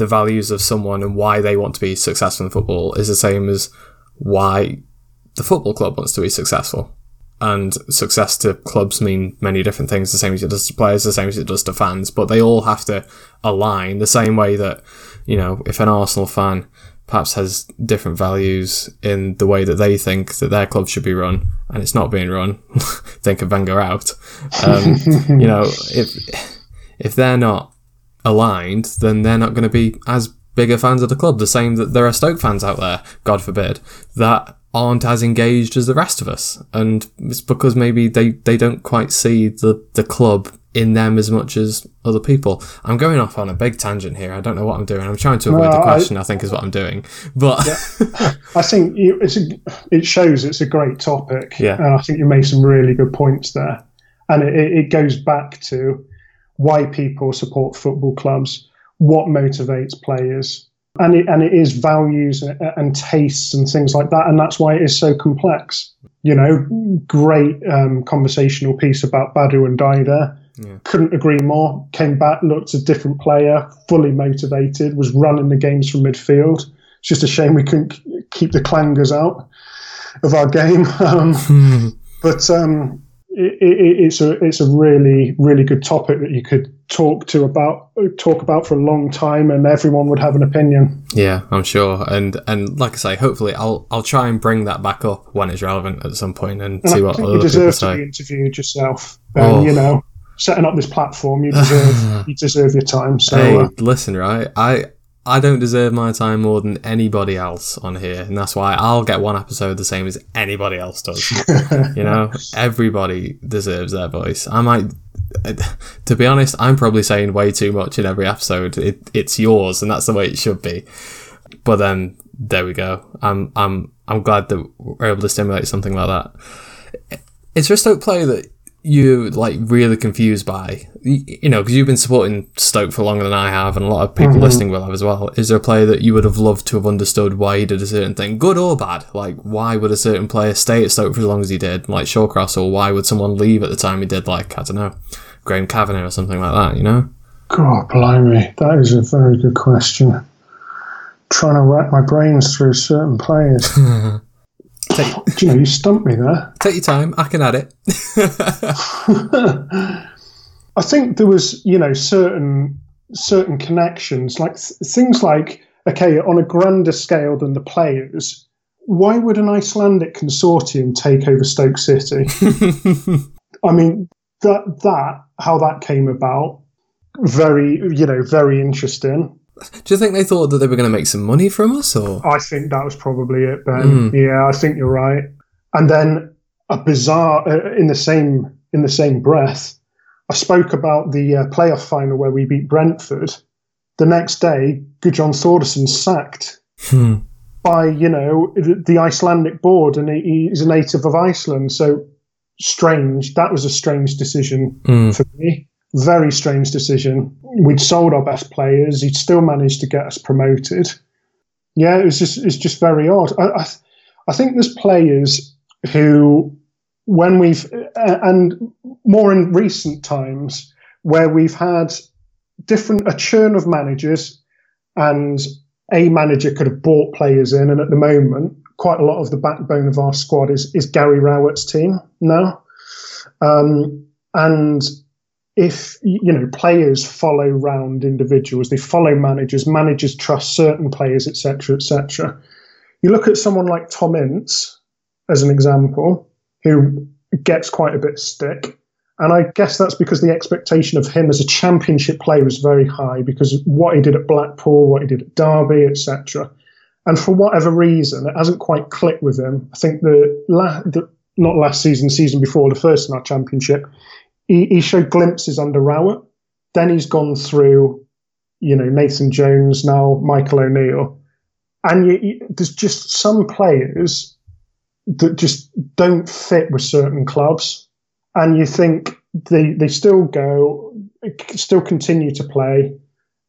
Speaker 2: the values of someone and why they want to be successful in football is the same as why the football club wants to be successful. And success to clubs mean many different things, the same as it does to players, the same as it does to fans, but they all have to align the same way that, you know, if an Arsenal fan perhaps has different values in the way that they think that their club should be run, and it's not being run, (laughs) think of Wenger out. Um, (laughs) you know, if if they're not aligned, then they're not going to be as bigger fans of the club. The same that there are Stoke fans out there, God forbid, that aren't as engaged as the rest of us. And it's because maybe they, they don't quite see the, the club in them as much as other people. I'm going off on a big tangent here. I don't know what I'm doing. I'm trying to avoid no, the question. I, I, think is what I'm doing. But
Speaker 3: yeah. (laughs) I think it's a, it shows it's a great topic.
Speaker 2: Yeah.
Speaker 3: And I think you made some really good points there. And it, it goes back to why people support football clubs, what motivates players, and it, and it is values and, and tastes and things like that, and that's why it is so complex. You know, great um, conversational piece about Badou Ndiaye there. Yeah. Couldn't agree more. Came back, looked a different player, fully motivated, was running the games from midfield. It's just a shame we couldn't keep the clangers out of our game. (laughs) Um, but um, it, it, it's a it's a really really good topic that you could talk to about talk about for a long time, and everyone would have an opinion.
Speaker 2: Yeah, I'm sure. And and like I say, hopefully I'll I'll try and bring that back up when it's relevant at some point and,
Speaker 3: And
Speaker 2: see
Speaker 3: I
Speaker 2: what other
Speaker 3: you deserve to be interviewed yourself. And,
Speaker 2: Oh.
Speaker 3: You know, setting up this platform, you deserve (laughs) you deserve your time. So
Speaker 2: Hey,
Speaker 3: uh,
Speaker 2: listen, right? I I don't deserve my time more than anybody else on here, and that's why I'll get one episode the same as anybody else does. (laughs) you know, everybody deserves their voice. I might, to be honest, I'm probably saying way too much in every episode. It, it's yours, and that's the way it should be. But then there we go. I'm I'm I'm glad that we're able to stimulate something like that. There a Stoke player that you're like really confused by? You know, because you've been supporting Stoke for longer than I have, and a lot of people mm-hmm. listening will have as well. Is there a player that you would have loved to have understood why he did a certain thing, good or bad? Like, why would a certain player stay at Stoke for as long as he did, like Shawcross, or why would someone leave at the time he did, like I don't know, Graham Kavanagh or something like that? You know?
Speaker 3: God, blimey, that is a very good question. Trying to rack my brains through certain players. (laughs)
Speaker 2: Take, (laughs)
Speaker 3: Do you know, you stumped me there.
Speaker 2: take your time. I can add it. (laughs)
Speaker 3: I think there was, you know, certain certain connections, like th- things like, okay, on a grander scale than the players, why would an Icelandic consortium take over Stoke City? (laughs) I mean, that that how that came about, very, you know, very interesting.
Speaker 2: Do you think they thought that they were going to make some money from us, or
Speaker 3: I think that was probably it, Ben.
Speaker 2: Mm.
Speaker 3: Yeah, I think you're right. And then a bizarre uh, in the same in the same breath, I spoke about the uh, playoff final where we beat Brentford. The next day, Gudjon Thordarson sacked
Speaker 2: Hmm.
Speaker 3: by you know the Icelandic board, and he, he's a native of Iceland. So strange. That was a strange decision
Speaker 2: Mm.
Speaker 3: for me. Very strange decision. We'd sold our best players. He'd still managed to get us promoted. Yeah, it was just it's just very odd. I I, I think there's players who, when we've and more in recent times where we've had different a churn of managers, and a manager could have bought players in, and at the moment, quite a lot of the backbone of our squad is is Gary Rowett's team now, um, and if you know players follow round individuals, they follow managers. Managers trust certain players, etc., etc. You look at someone like Tom Ince as an example, who gets quite a bit stick, and I guess that's because the expectation of him as a championship player was very high because what he did at Blackpool, what he did at Derby, etc. And for whatever reason, it hasn't quite clicked with him. I think the, la- the not last season, season before, the first in our championship, he, he showed glimpses under Rowett. Then he's gone through, you know, Nathan Jones, now Michael O'Neill. And you, you, there's just some players that just don't fit with certain clubs. And you think they, they still go, still continue to play.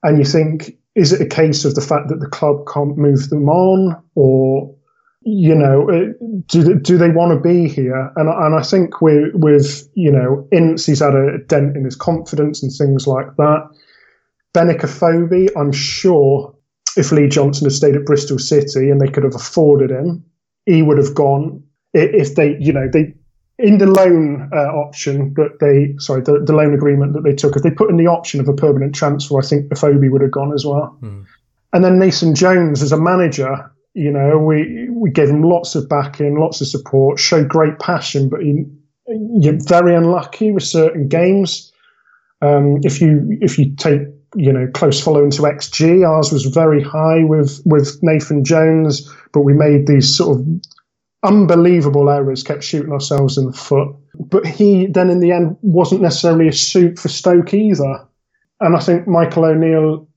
Speaker 3: And you think, is it a case of the fact that the club can't move them on? Or, you know, uh, do, do they want to be here? And, and I think with, with, you know, Ince, he's had a dent in his confidence and things like that. Benik Afobe, I'm sure if Lee Johnson had stayed at Bristol City and they could have afforded him, he would have gone. If they, you know, they in the loan uh, option that they, sorry, the, the loan agreement that they took, if they put in the option of a permanent transfer, I think Afobe would have gone as well.
Speaker 2: Hmm.
Speaker 3: And then Nathan Jones as a manager, you know, we we gave him lots of backing, lots of support, showed great passion, but he, you're very unlucky with certain games. Um, if you if you take you know close following to XG, ours was very high with with Nathan Jones, but we made these sort of unbelievable errors, kept shooting ourselves in the foot. But he then in the end wasn't necessarily a suit for Stoke either, and I think Michael O'Neill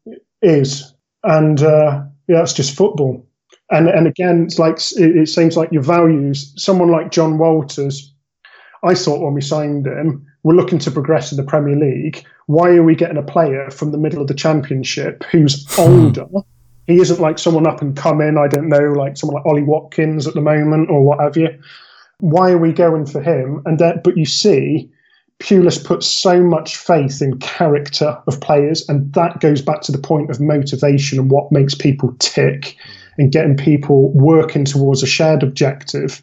Speaker 3: is, and uh, yeah, it's just football. And and again, it's like it, it seems like your values. Someone like Jon Walters, I thought when we signed him, we're looking to progress in the Premier League. Why are we getting a player from the middle of the Championship who's hmm. older? He isn't like someone up and coming. I don't know, like someone like Ollie Watkins at the moment or what have you. Why are we going for him? And that, but you see, Pulis puts so much faith in character of players, and that goes back to the point of motivation and what makes people tick, and getting people working towards a shared objective.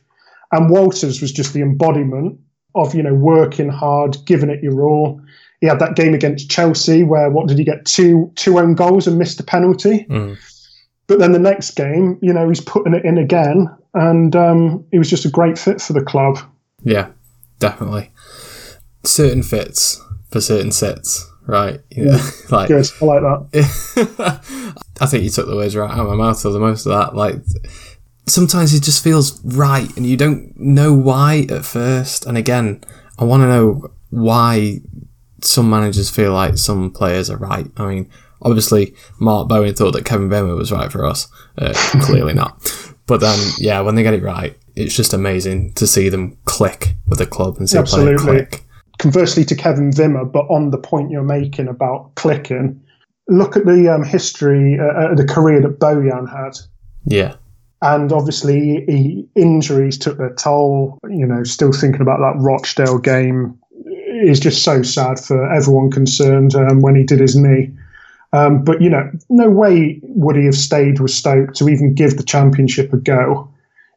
Speaker 3: And Walters was just the embodiment of you know working hard, giving it your all. He had that game against Chelsea where what did he get two two own goals and missed a penalty.
Speaker 2: Mm.
Speaker 3: But then the next game, you know, he's putting it in again, and um, he was just a great fit for the club.
Speaker 2: Yeah, definitely. Certain fits for certain sits, right? (laughs) Yeah, like
Speaker 3: Good, I like that. (laughs)
Speaker 2: I think you took the words right out of my mouth for the most of that. Like sometimes it just feels right, and you don't know why at first. And again, I want to know why some managers feel like some players are right. I mean, obviously, Mark Bowen thought that Kevin Bowman was right for us. Uh, (laughs) clearly not. But then, yeah, when they get it right, it's just amazing to see them click with the club and see a player click.
Speaker 3: Conversely to Kevin Wimmer, but on the point you're making about clicking, look at the um, history, uh, uh, the career that Bojan had.
Speaker 2: Yeah,
Speaker 3: and obviously he, injuries took their toll. You know, still thinking about that Rochdale game is just so sad for everyone concerned um, when he did his knee. Um, but you know, no way would he have stayed with Stoke to even give the championship a go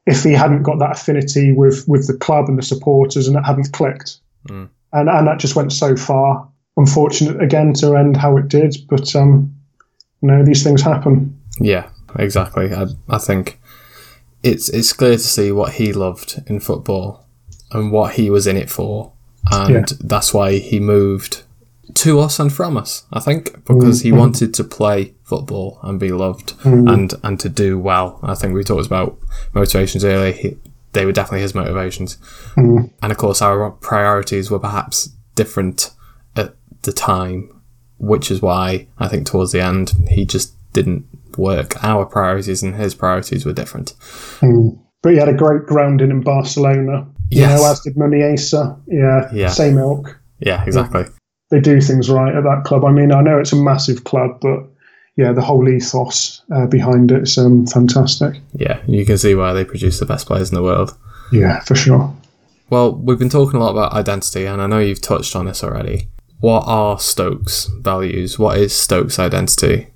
Speaker 3: if he hadn't got that affinity with with the club and the supporters and it hadn't clicked.
Speaker 2: Mm.
Speaker 3: And and that just went so far. Unfortunate again to end how it did, but um, you know these things happen.
Speaker 2: Yeah, exactly. I, I think it's it's clear to see what he loved in football and what he was in it for, and
Speaker 3: Yeah.
Speaker 2: that's why he moved to us and from us. I think because he wanted to play football and be loved and and to do well. I think we talked about motivations earlier. He, they were definitely his motivations, hmm. and of course our priorities were perhaps different at the time, which is why I think towards the end he just didn't work. Our priorities and his priorities were different. Hmm.
Speaker 3: But he had a great grounding in Barcelona. You know, as did Muniesa. Yeah,
Speaker 2: Yeah.
Speaker 3: same ilk.
Speaker 2: Yeah, exactly.
Speaker 3: They do things right at that club. I mean, I know it's a massive club, but yeah, the whole ethos uh, behind it is um, fantastic.
Speaker 2: Yeah, you can see why they produce the best players in the world.
Speaker 3: Yeah, for sure.
Speaker 2: Well, we've been talking a lot about identity, and I know you've touched on this already. What are Stokes' values? What is Stokes' identity?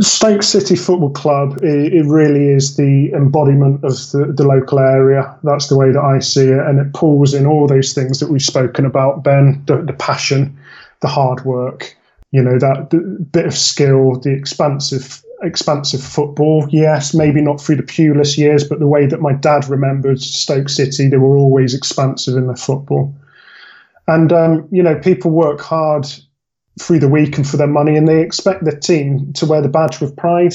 Speaker 3: Stoke City Football Club, it, it really is the embodiment of the, the local area. That's the way that I see it. And it pulls in all those things that we've spoken about, Ben the, the passion, the hard work, you know, that bit of skill, the expansive, expansive football. Yes, maybe not through the Pulis years, but the way that my dad remembered Stoke City, they were always expansive in their football. And, um, you know, people work hard through the week and for their money, and they expect their team to wear the badge with pride.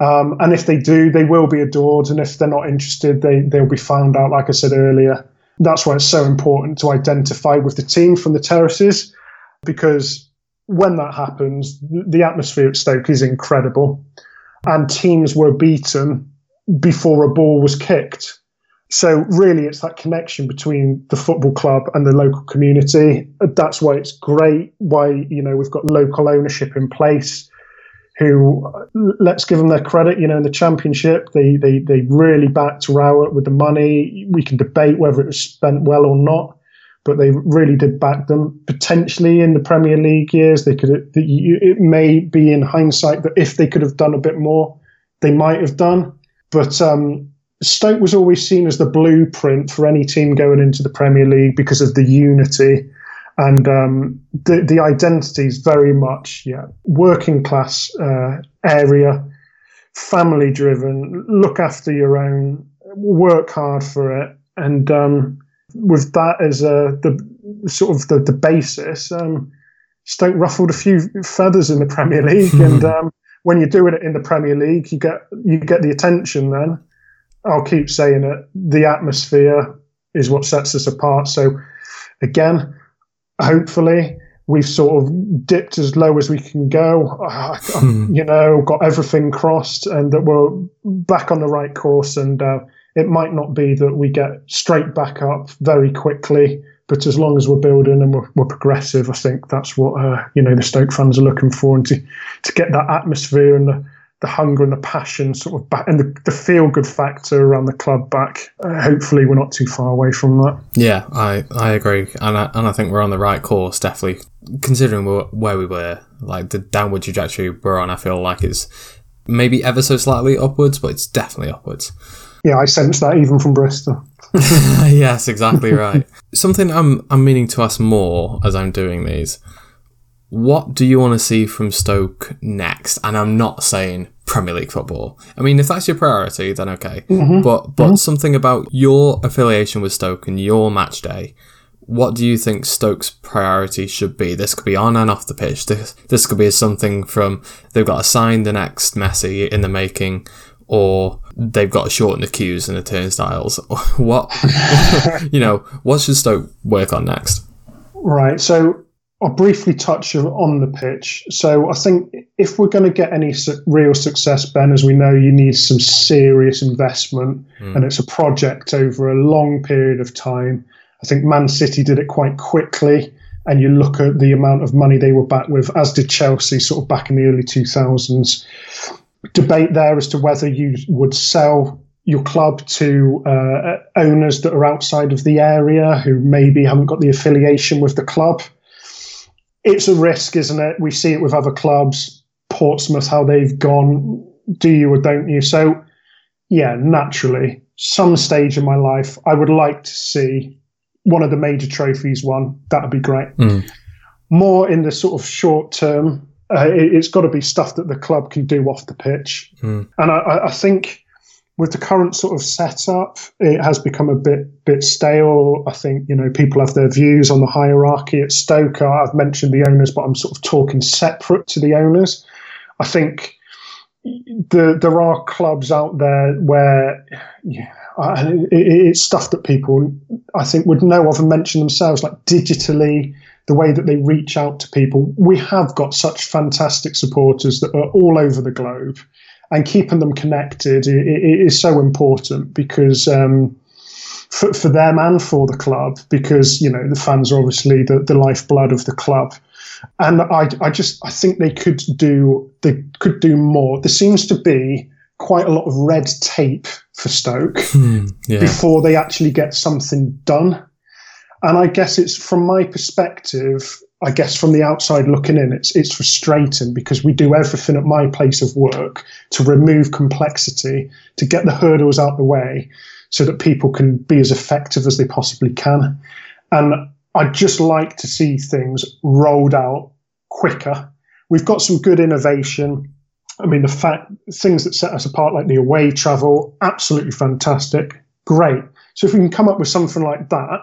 Speaker 3: Um, and if they do, they will be adored. And if they're not interested, they they'll be found out. Like I said earlier, that's why it's so important to identify with the team from the terraces, because when that happens, the atmosphere at Stoke is incredible, and teams were beaten before a ball was kicked. So really, it's that connection between the football club and the local community. That's why it's great. Why you know we've got local ownership in place. Who let's give them their credit. You know, in the championship, they they they really backed Rowett with the money. We can debate whether it was spent well or not, but they really did back them. Potentially in the Premier League years, they could. It may be in hindsight that if they could have done a bit more, they might have done. But um, Stoke was always seen as the blueprint for any team going into the Premier League because of the unity and um, the the identity is very much yeah working class uh, area, family driven. Look after your own, work hard for it, and um, with that as a the sort of the, the basis, um, Stoke ruffled a few feathers in the Premier League, (laughs) and um, when you're doing it in the Premier League, you get you get the attention then. I'll keep saying it. The atmosphere is what sets us apart. So, again, hopefully, we've sort of dipped as low as we can go. Uh, You know, got everything crossed, and that we're back on the right course. And uh, it might not be that we get straight back up very quickly, but as long as we're building and we're, we're progressive, I think that's what uh, you know the Stoke fans are looking for, and to to get that atmosphere and the the hunger and the passion sort of back and the, the feel good factor around the club back. Uh, hopefully, we're not too far away from that.
Speaker 2: Yeah, I, I agree, and I, and I think we're on the right course. Definitely, considering where, we were, like the downward trajectory we're on, I feel like it's maybe ever so slightly upwards, but it's definitely upwards.
Speaker 3: Yeah, I sense that even from Bristol. (laughs)
Speaker 2: yes, exactly right. (laughs) Something I'm I'm meaning to ask more as I'm doing these. What do you want to see from Stoke next? And I'm not saying Premier League football. I mean, if that's your priority, then okay. Mm-hmm. But but mm-hmm. something about your affiliation with Stoke and your match day. What do you think Stoke's priority should be? This could be on and off the pitch. This this could be something from they've got to sign the next Messi in the making, or they've got to shorten the queues and the turnstiles. (laughs) what (laughs) you know? What should Stoke work on next?
Speaker 3: Right. So I'll briefly touch on the pitch. So I think if we're going to get any real success, Ben, as we know, you need some serious investment, hmm. and it's a project over a long period of time. I think Man City did it quite quickly, and you look at the amount of money they were back with, as did Chelsea, sort of back in the early 2000s. Debate there as to whether you would sell your club to uh, owners that are outside of the area who maybe haven't got the affiliation with the club. It's a risk, isn't it? We see it with other clubs, Portsmouth, how they've gone. Do you or don't you? So, yeah, naturally, some stage in my life, I would like to see one of the major trophies won. That would be great. More in the sort of short term, uh, it, has got to be stuff that the club can do off the pitch. And I, I think with the current sort of setup, it has become a bit bit stale. I think you know people have their views on the hierarchy at Stoke. I've mentioned the owners, but I'm sort of talking separate to the owners. I think the, there are clubs out there where yeah, it, it's stuff that people I think would know of and mention themselves, like digitally, the way that they reach out to people. We have got such fantastic supporters that are all over the globe, and keeping them connected is so important because. Um, for, for them and for the club, because you know the fans are obviously the, the lifeblood of the club, and I, I just I think they could do they could do more. There seems to be quite a lot of red tape for Stoke
Speaker 2: Yeah.
Speaker 3: before they actually get something done. And I guess it's from my perspective, I guess from the outside looking in, it's it's frustrating because we do everything at my place of work to remove complexity, to get the hurdles out the way, so that people can be as effective as they possibly can. And I'd just like to see things rolled out quicker. We've got some good innovation. I mean, the fact things that set us apart, like the away travel, absolutely fantastic, great. So if we can come up with something like that,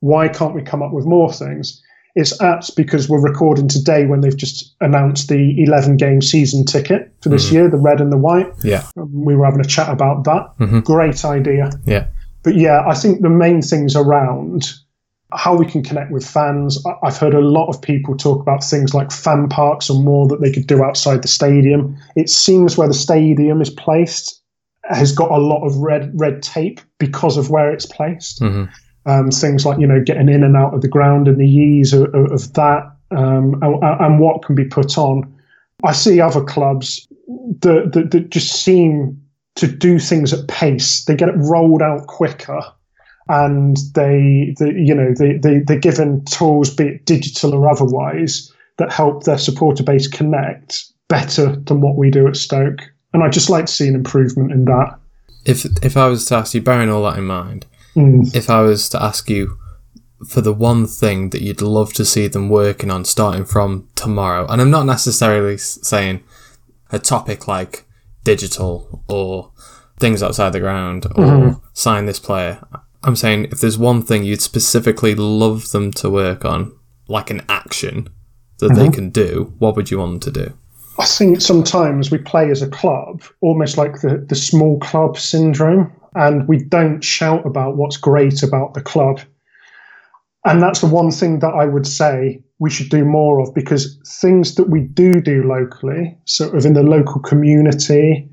Speaker 3: why can't we come up with more things? It's apt because we're recording today when they've just announced the 11 game season ticket for this mm. year, the red and the white.
Speaker 2: Yeah.
Speaker 3: Um, we were having a chat about that. Mm-hmm. Great idea.
Speaker 2: Yeah.
Speaker 3: But yeah, I think the main things around how we can connect with fans. I've heard a lot of people talk about things like fan parks and more that they could do outside the stadium. It seems where the stadium is placed has got a lot of red red tape because of where it's placed. Mm-hmm. Um, things like you know getting in and out of the ground and the ease of, of, that um, and, and what can be put on. I see other clubs that, that, that just seem to do things at pace. They get it rolled out quicker and they, they you know, they, they, they're given tools, be it digital or otherwise, that help their supporter base connect better than what we do at Stoke. And I'd just like to see an improvement in that.
Speaker 2: If if I was to ask you, bearing all that in mind,
Speaker 3: Mm.
Speaker 2: if I was to ask you for the one thing that you'd love to see them working on starting from tomorrow, and I'm not necessarily saying a topic like digital or things outside the ground or sign this player. I'm saying if there's one thing you'd specifically love them to work on, like an action that they can do, what would you want them to do?
Speaker 3: I think sometimes we play as a club, almost like the, the small club syndrome, and we don't shout about what's great about the club. And that's the one thing that I would say we should do more of because things that we do do locally, sort of in the local community,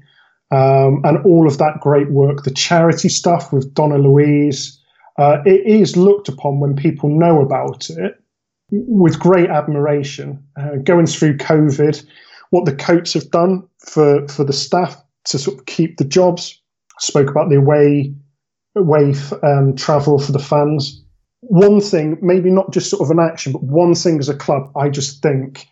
Speaker 3: um, and all of that great work, the charity stuff with Donna Louise, uh, it is looked upon when people know about it with great admiration. Uh, going through COVID, what the Coates have done for, for the staff to sort of keep the jobs. Spoke about the away away um, travel for the fans. One thing, maybe not just sort of an action, but one thing as a club, I just think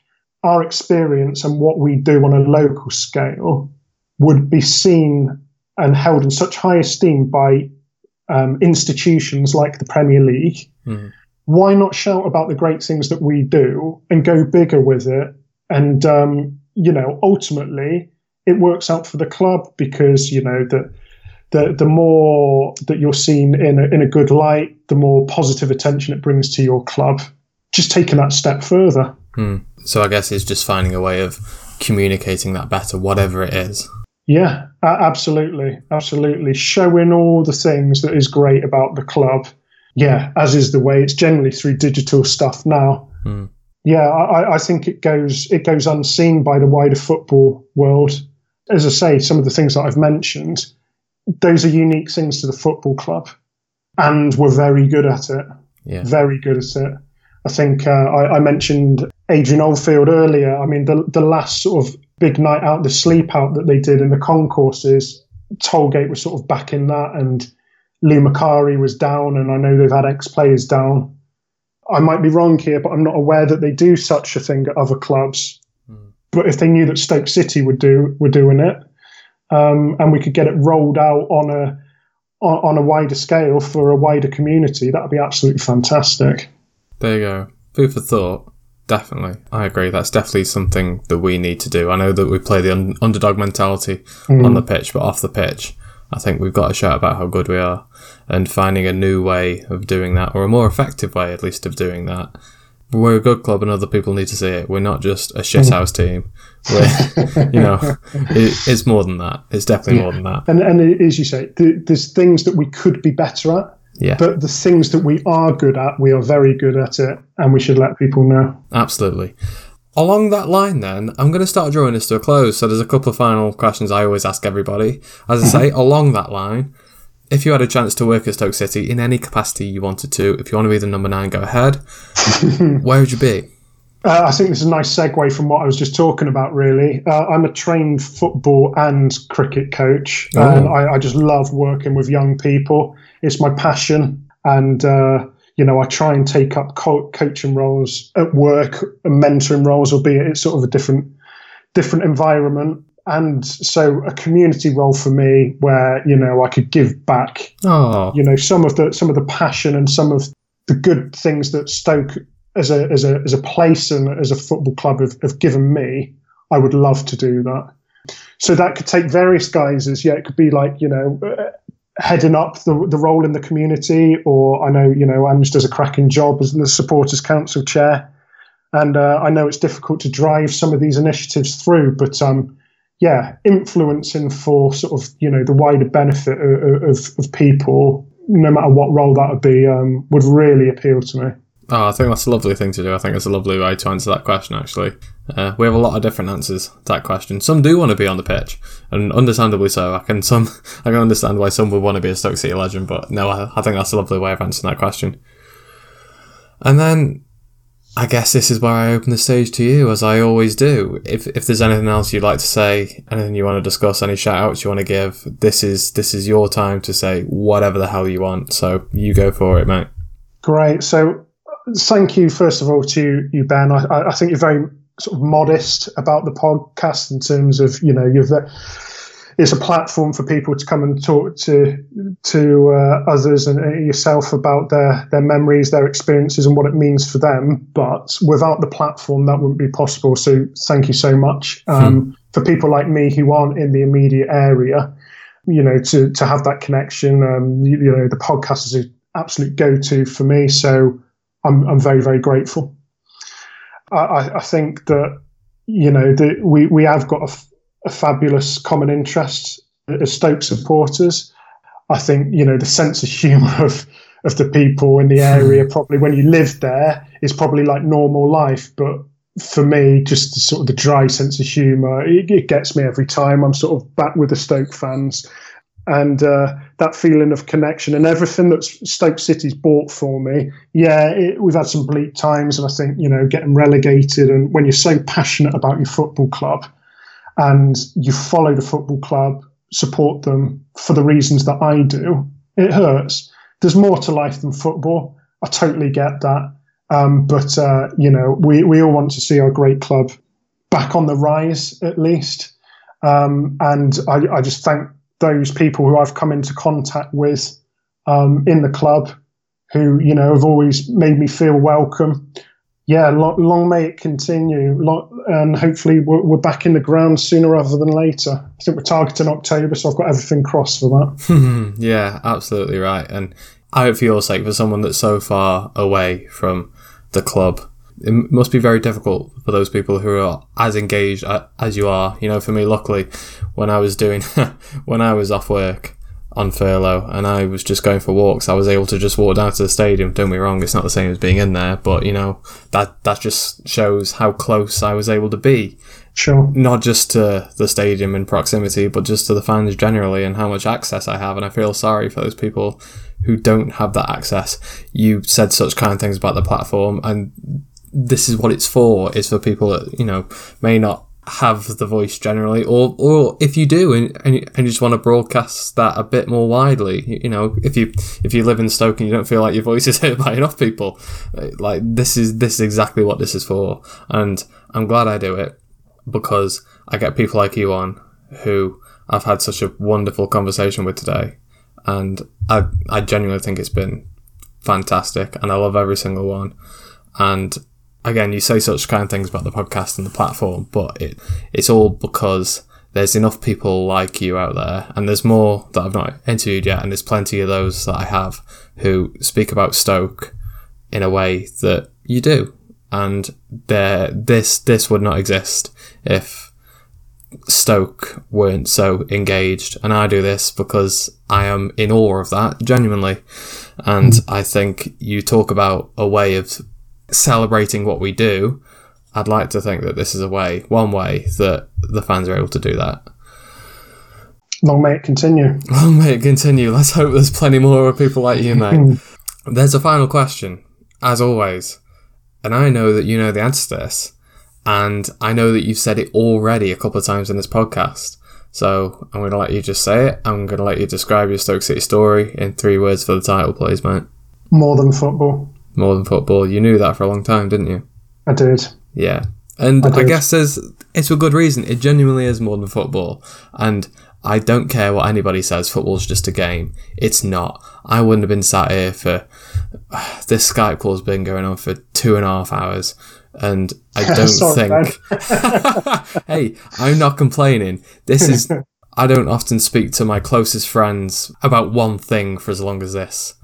Speaker 3: our experience and what we do on a local scale would be seen and held in such high esteem by um, institutions like the Premier League,
Speaker 2: Mhm.
Speaker 3: why not shout about the great things that we do and go bigger with it? And um, you know, ultimately, it works out for the club because you know that the the more that you're seen in a, in a good light, the more positive attention it brings to your club. Just taking that step further.
Speaker 2: So I guess it's just finding a way of communicating that better, whatever it is.
Speaker 3: Yeah, absolutely, absolutely. Showing all the things that is great about the club. Yeah, as is the way. It's generally through digital stuff now.
Speaker 2: Hmm.
Speaker 3: Yeah, I, I think it goes it goes unseen by the wider football world. As I say, some of the things that I've mentioned, those are unique things to the football club, and we're very good at it.
Speaker 2: Yeah.
Speaker 3: Very good at it. I think uh, I, I mentioned Adrian Oldfield earlier. I mean, the the last sort of big night out, the sleep out that they did in the concourses, Tollgate was sort of back in that, and Lou Macari was down, and I know they've had ex players down. I might be wrong here, but I'm not aware that they do such a thing at other clubs. But if they knew that Stoke City would do were doing it, um, and we could get it rolled out on a on, on a wider scale for a wider community, that would be absolutely fantastic.
Speaker 2: There you go. Food for thought. Definitely. I agree. That's definitely something that we need to do. I know that we play the un- underdog mentality on the pitch, but off the pitch, I think we've got to shout about how good we are and finding a new way of doing that, or a more effective way, at least, of doing that. We're a good club and other people need to see it. We're not just a shithouse mm-hmm. team. We're, you know, (laughs) it, it's more than that. It's definitely more than that.
Speaker 3: And and as you say, th- there's things that we could be better at,
Speaker 2: Yeah,
Speaker 3: but the things that we are good at, we are very good at it, and we should let people know.
Speaker 2: absolutely. Along that line, then, I'm going to start drawing this to a close. So there's a couple of final questions I always ask everybody. As I say, (laughs) along that line, if you had a chance to work at Stoke City in any capacity you wanted to, if you want to be the number nine, go ahead. (laughs) Where would you be?
Speaker 3: Uh, I think this is a nice segue from what I was just talking about. Really, uh, I'm a trained football and cricket coach, and I, I just love working with young people. It's my passion, and uh, you know, I try and take up co- coaching roles at work, and mentoring roles, albeit it's sort of a different different environment. And so, a community role for me, where you know I could give back
Speaker 2: Oh,
Speaker 3: you know some of the some of the passion and some of the good things that Stoke as a as a as a place and as a football club have, have given me, I would love to do that. So that could take various guises. Yeah, it could be like you know uh, heading up the the role in the community, or I know you know Ange does a cracking job as the supporters council chair, and uh, I know it's difficult to drive some of these initiatives through, but um. Yeah, influencing for sort of you know the wider benefit of, of, of people, no matter what role that would be, um, would really appeal to me.
Speaker 2: oh, I think that's a lovely thing to do. I think it's a lovely way to answer that question, actually. Uh, we have a lot of different answers to that question. Some do want to be on the pitch, and understandably so. I can some (laughs) I can understand why some would want to be a Stoke City legend, but no, I, I think that's a lovely way of answering that question. And then I guess this is where I open the stage to you, as I always do. If if there's anything else you'd like to say, anything you want to discuss, any shout outs you want to give, this is this is your time to say whatever the hell you want. So you go for it, mate.
Speaker 3: Great. So, thank you first of all to you, Ben. I, I- think you're very sort of modest about the podcast in terms of you know you've. It's a platform for people to come and talk to to uh, others and uh, yourself about their their memories, their experiences, and what it means for them. But without the platform, that wouldn't be possible. So thank you so much um, for people like me who aren't in the immediate area. You know, to to have that connection. Um, you, you know, the podcast is an absolute go to for me. So I'm I'm very very grateful. I, I, I think that you know that we we have got a, a fabulous common interest as Stoke supporters. I think you know the sense of humour (laughs) of of the people in the area probably when you live there is probably like normal life, but for me, just the, sort of the dry sense of humour, it, it gets me every time. I'm sort of back with the Stoke fans, and uh, that feeling of connection and everything that Stoke City's bought for me. Yeah, it, we've had some bleak times, and I think you know getting relegated, and when you're so passionate about your football club, and you follow the football club, support them for the reasons that I do, it hurts. There's more to life than football. I totally get that. Um, but, uh, you know, we, we all want to see our great club back on the rise, at least. Um, and I, I just thank those people who I've come into contact with um, in the club, who you know have always made me feel welcome. Yeah, long, long may it continue, long, and hopefully we're, we're, back in the ground sooner rather than later. I think we're targeting October, so I've got everything crossed for that. (laughs)
Speaker 2: yeah, absolutely right. And I hope for your sake, for someone that's so far away from the club, it must be very difficult for those people who are as engaged as you are. You know, for me, luckily, when I was doing, (laughs) when I was off work on furlough and I was just going for walks, I was able to just walk down to the stadium. Don't be wrong, it's not the same as being in there, but you know, that, that just shows how close I was able to be.
Speaker 3: Sure.
Speaker 2: Not just to the stadium in proximity, but just to the fans generally and how much access I have. And I feel sorry for those people who don't have that access. You said such kind things about the platform and this is what it's for is for people that you know may not have the voice generally or or if you do and, and, you, you just want to broadcast that a bit more widely you know if you if you live in Stoke and you don't feel like your voice is (laughs) heard by enough people uh, like this is this is exactly what this is for and I'm glad I do it because I get people like you on who I've had such a wonderful conversation with today and I I genuinely think it's been fantastic and I love every single one and again, you say such kind things about the podcast and the platform, but it it's all because there's enough people like you out there, and there's more that I've not interviewed yet, and there's plenty of those that I have who speak about Stoke in a way that you do, and there this this would not exist if Stoke weren't so engaged, and I do this because I am in awe of that genuinely, and hmm. I think you talk about a way of celebrating what we do, I'd like to think that this is a way, one way that the fans are able to do that.
Speaker 3: Long may it continue. (laughs)
Speaker 2: Long may it continue. Let's hope there's plenty more of people like you, mate. (laughs) there's a final question, as always, and I know that you know the answer to this, and I know that you've said it already a couple of times in this podcast. So I'm going to let you just say it. I'm going to let you describe your Stoke City story in three words for the title, please, mate.
Speaker 3: More than football
Speaker 2: more than football. You knew that for a long time, didn't you?
Speaker 3: I did.
Speaker 2: Yeah. And I, I guess there's it's for good reason. It genuinely is more than football. And I don't care what anybody says, football's just a game. It's not. I wouldn't have been sat here for uh, (sighs) this Skype call's been going on for two and a half hours. And I (laughs) don't Sorry, think (laughs) Hey, I'm not complaining. This is (laughs) I don't often speak to my closest friends about one thing for as long as this.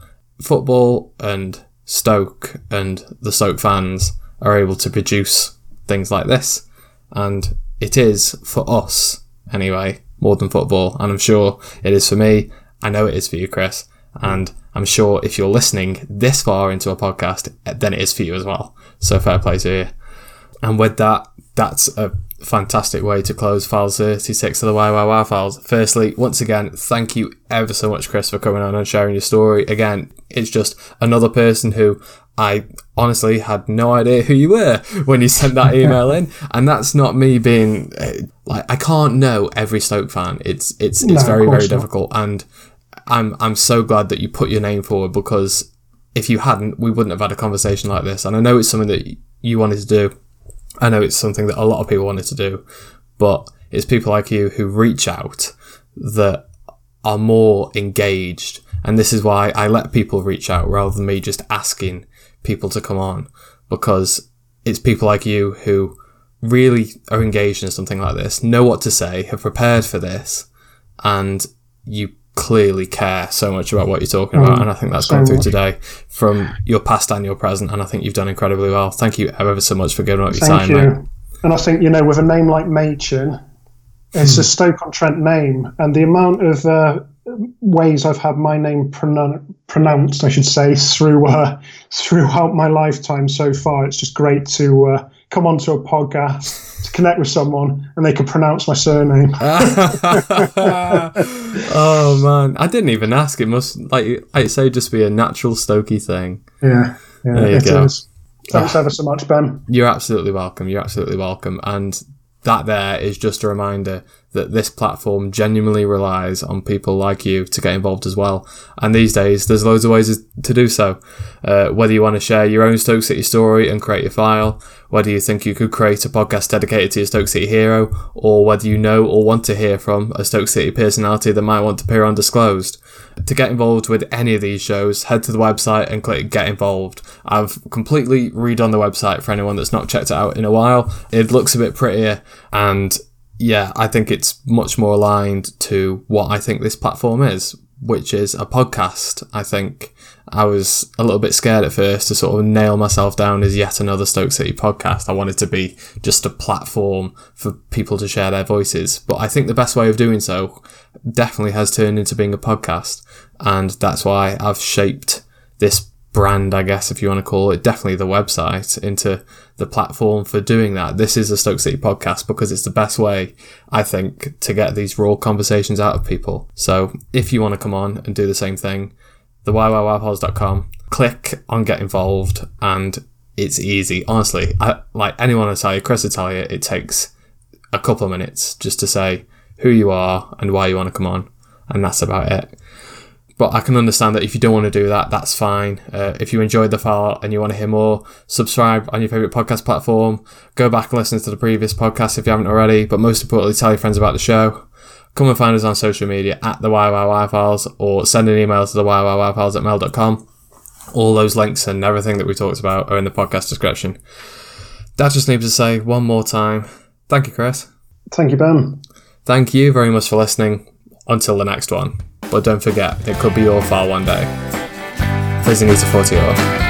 Speaker 2: Football and Stoke and the Stoke fans are able to produce things like this. And it is, for us anyway, more than football. And I'm sure it is for me. I know it is for you, Chris. And I'm sure if you're listening this far into a podcast, then it is for you as well. So fair play to you. And with that, that's a fantastic way to close Files 36 of the YYY Files. Firstly, once again, thank you ever so much, Chris, for coming on and sharing your story. Again, it's just another person who I honestly had no idea who you were when you sent that (laughs) email in, and that's not me being uh, like I can't know every Stoke fan. It's it's it's no, very very not. difficult, and I'm I'm so glad that you put your name forward because if you hadn't, we wouldn't have had a conversation like this. And I know it's something that you wanted to do I know it's something that a lot of people wanted to do, but it's people like you who reach out that are more engaged. And this is why I let people reach out rather than me just asking people to come on because it's people like you who really are engaged in something like this, know what to say, have prepared for this, and you clearly care so much about what you're talking about, mm, and I think that's so gone through much. today from your past and your present, and I think you've done incredibly well. Thank you ever so much for giving up your Thank time. You. Mate.
Speaker 3: And I think you know, with a name like Machin, it's a hmm. Stoke on Trent name, and the amount of uh, ways I've had my name pronounced, I should say, through uh, throughout my lifetime so far. It's just great to uh, come onto a podcast to connect with someone and they could pronounce my surname. (laughs)
Speaker 2: oh man, I didn't even ask. It must like I say, just be a natural Stokey thing.
Speaker 3: Yeah, yeah, there you it go. Is. Thanks ever so much, Ben.
Speaker 2: You're absolutely welcome. You're absolutely welcome. And that there is just a reminder that this platform genuinely relies on people like you to get involved as well. And these days, there's loads of ways to do so. Uh, whether you want to share your own Stoke City story and create your file, whether you think you could create a podcast dedicated to your Stoke City hero, or whether you know or want to hear from a Stoke City personality that might want to appear undisclosed. To get involved with any of these shows, head to the website and click Get Involved. I've completely redone the website for anyone that's not checked it out in a while. It looks a bit prettier and yeah, I think it's much more aligned to what I think this platform is, which is a podcast. I think I was a little bit scared at first to sort of nail myself down as yet another Stoke City podcast. I wanted to be just a platform for people to share their voices. But I think the best way of doing so definitely has turned into being a podcast. And that's why I've shaped this brand, I guess, if you want to call it, definitely the website into the platform for doing that. This is a Stoke City podcast because it's the best way, I think, to get these raw conversations out of people. So if you want to come on and do the same thing, theyyyfiles.com, click on get involved and it's easy. Honestly, I, like anyone will tell you, Chris will tell you, it takes a couple of minutes just to say who you are and why you want to come on. And that's about it. But I can understand that if you don't want to do that, that's fine. Uh, if you enjoyed the file and you want to hear more, subscribe on your favourite podcast platform. Go back and listen to the previous podcast if you haven't already. But most importantly, tell your friends about the show. Come and find us on social media at the YYY Files or send an email to the YYY Files at mail.com. All those links and everything that we talked about are in the podcast description. That just needs to say one more time. Thank you, Chris.
Speaker 3: Thank you, Ben.
Speaker 2: Thank you very much for listening. Until the next one. But don't forget, it could be your file one day. Please need to 40 or.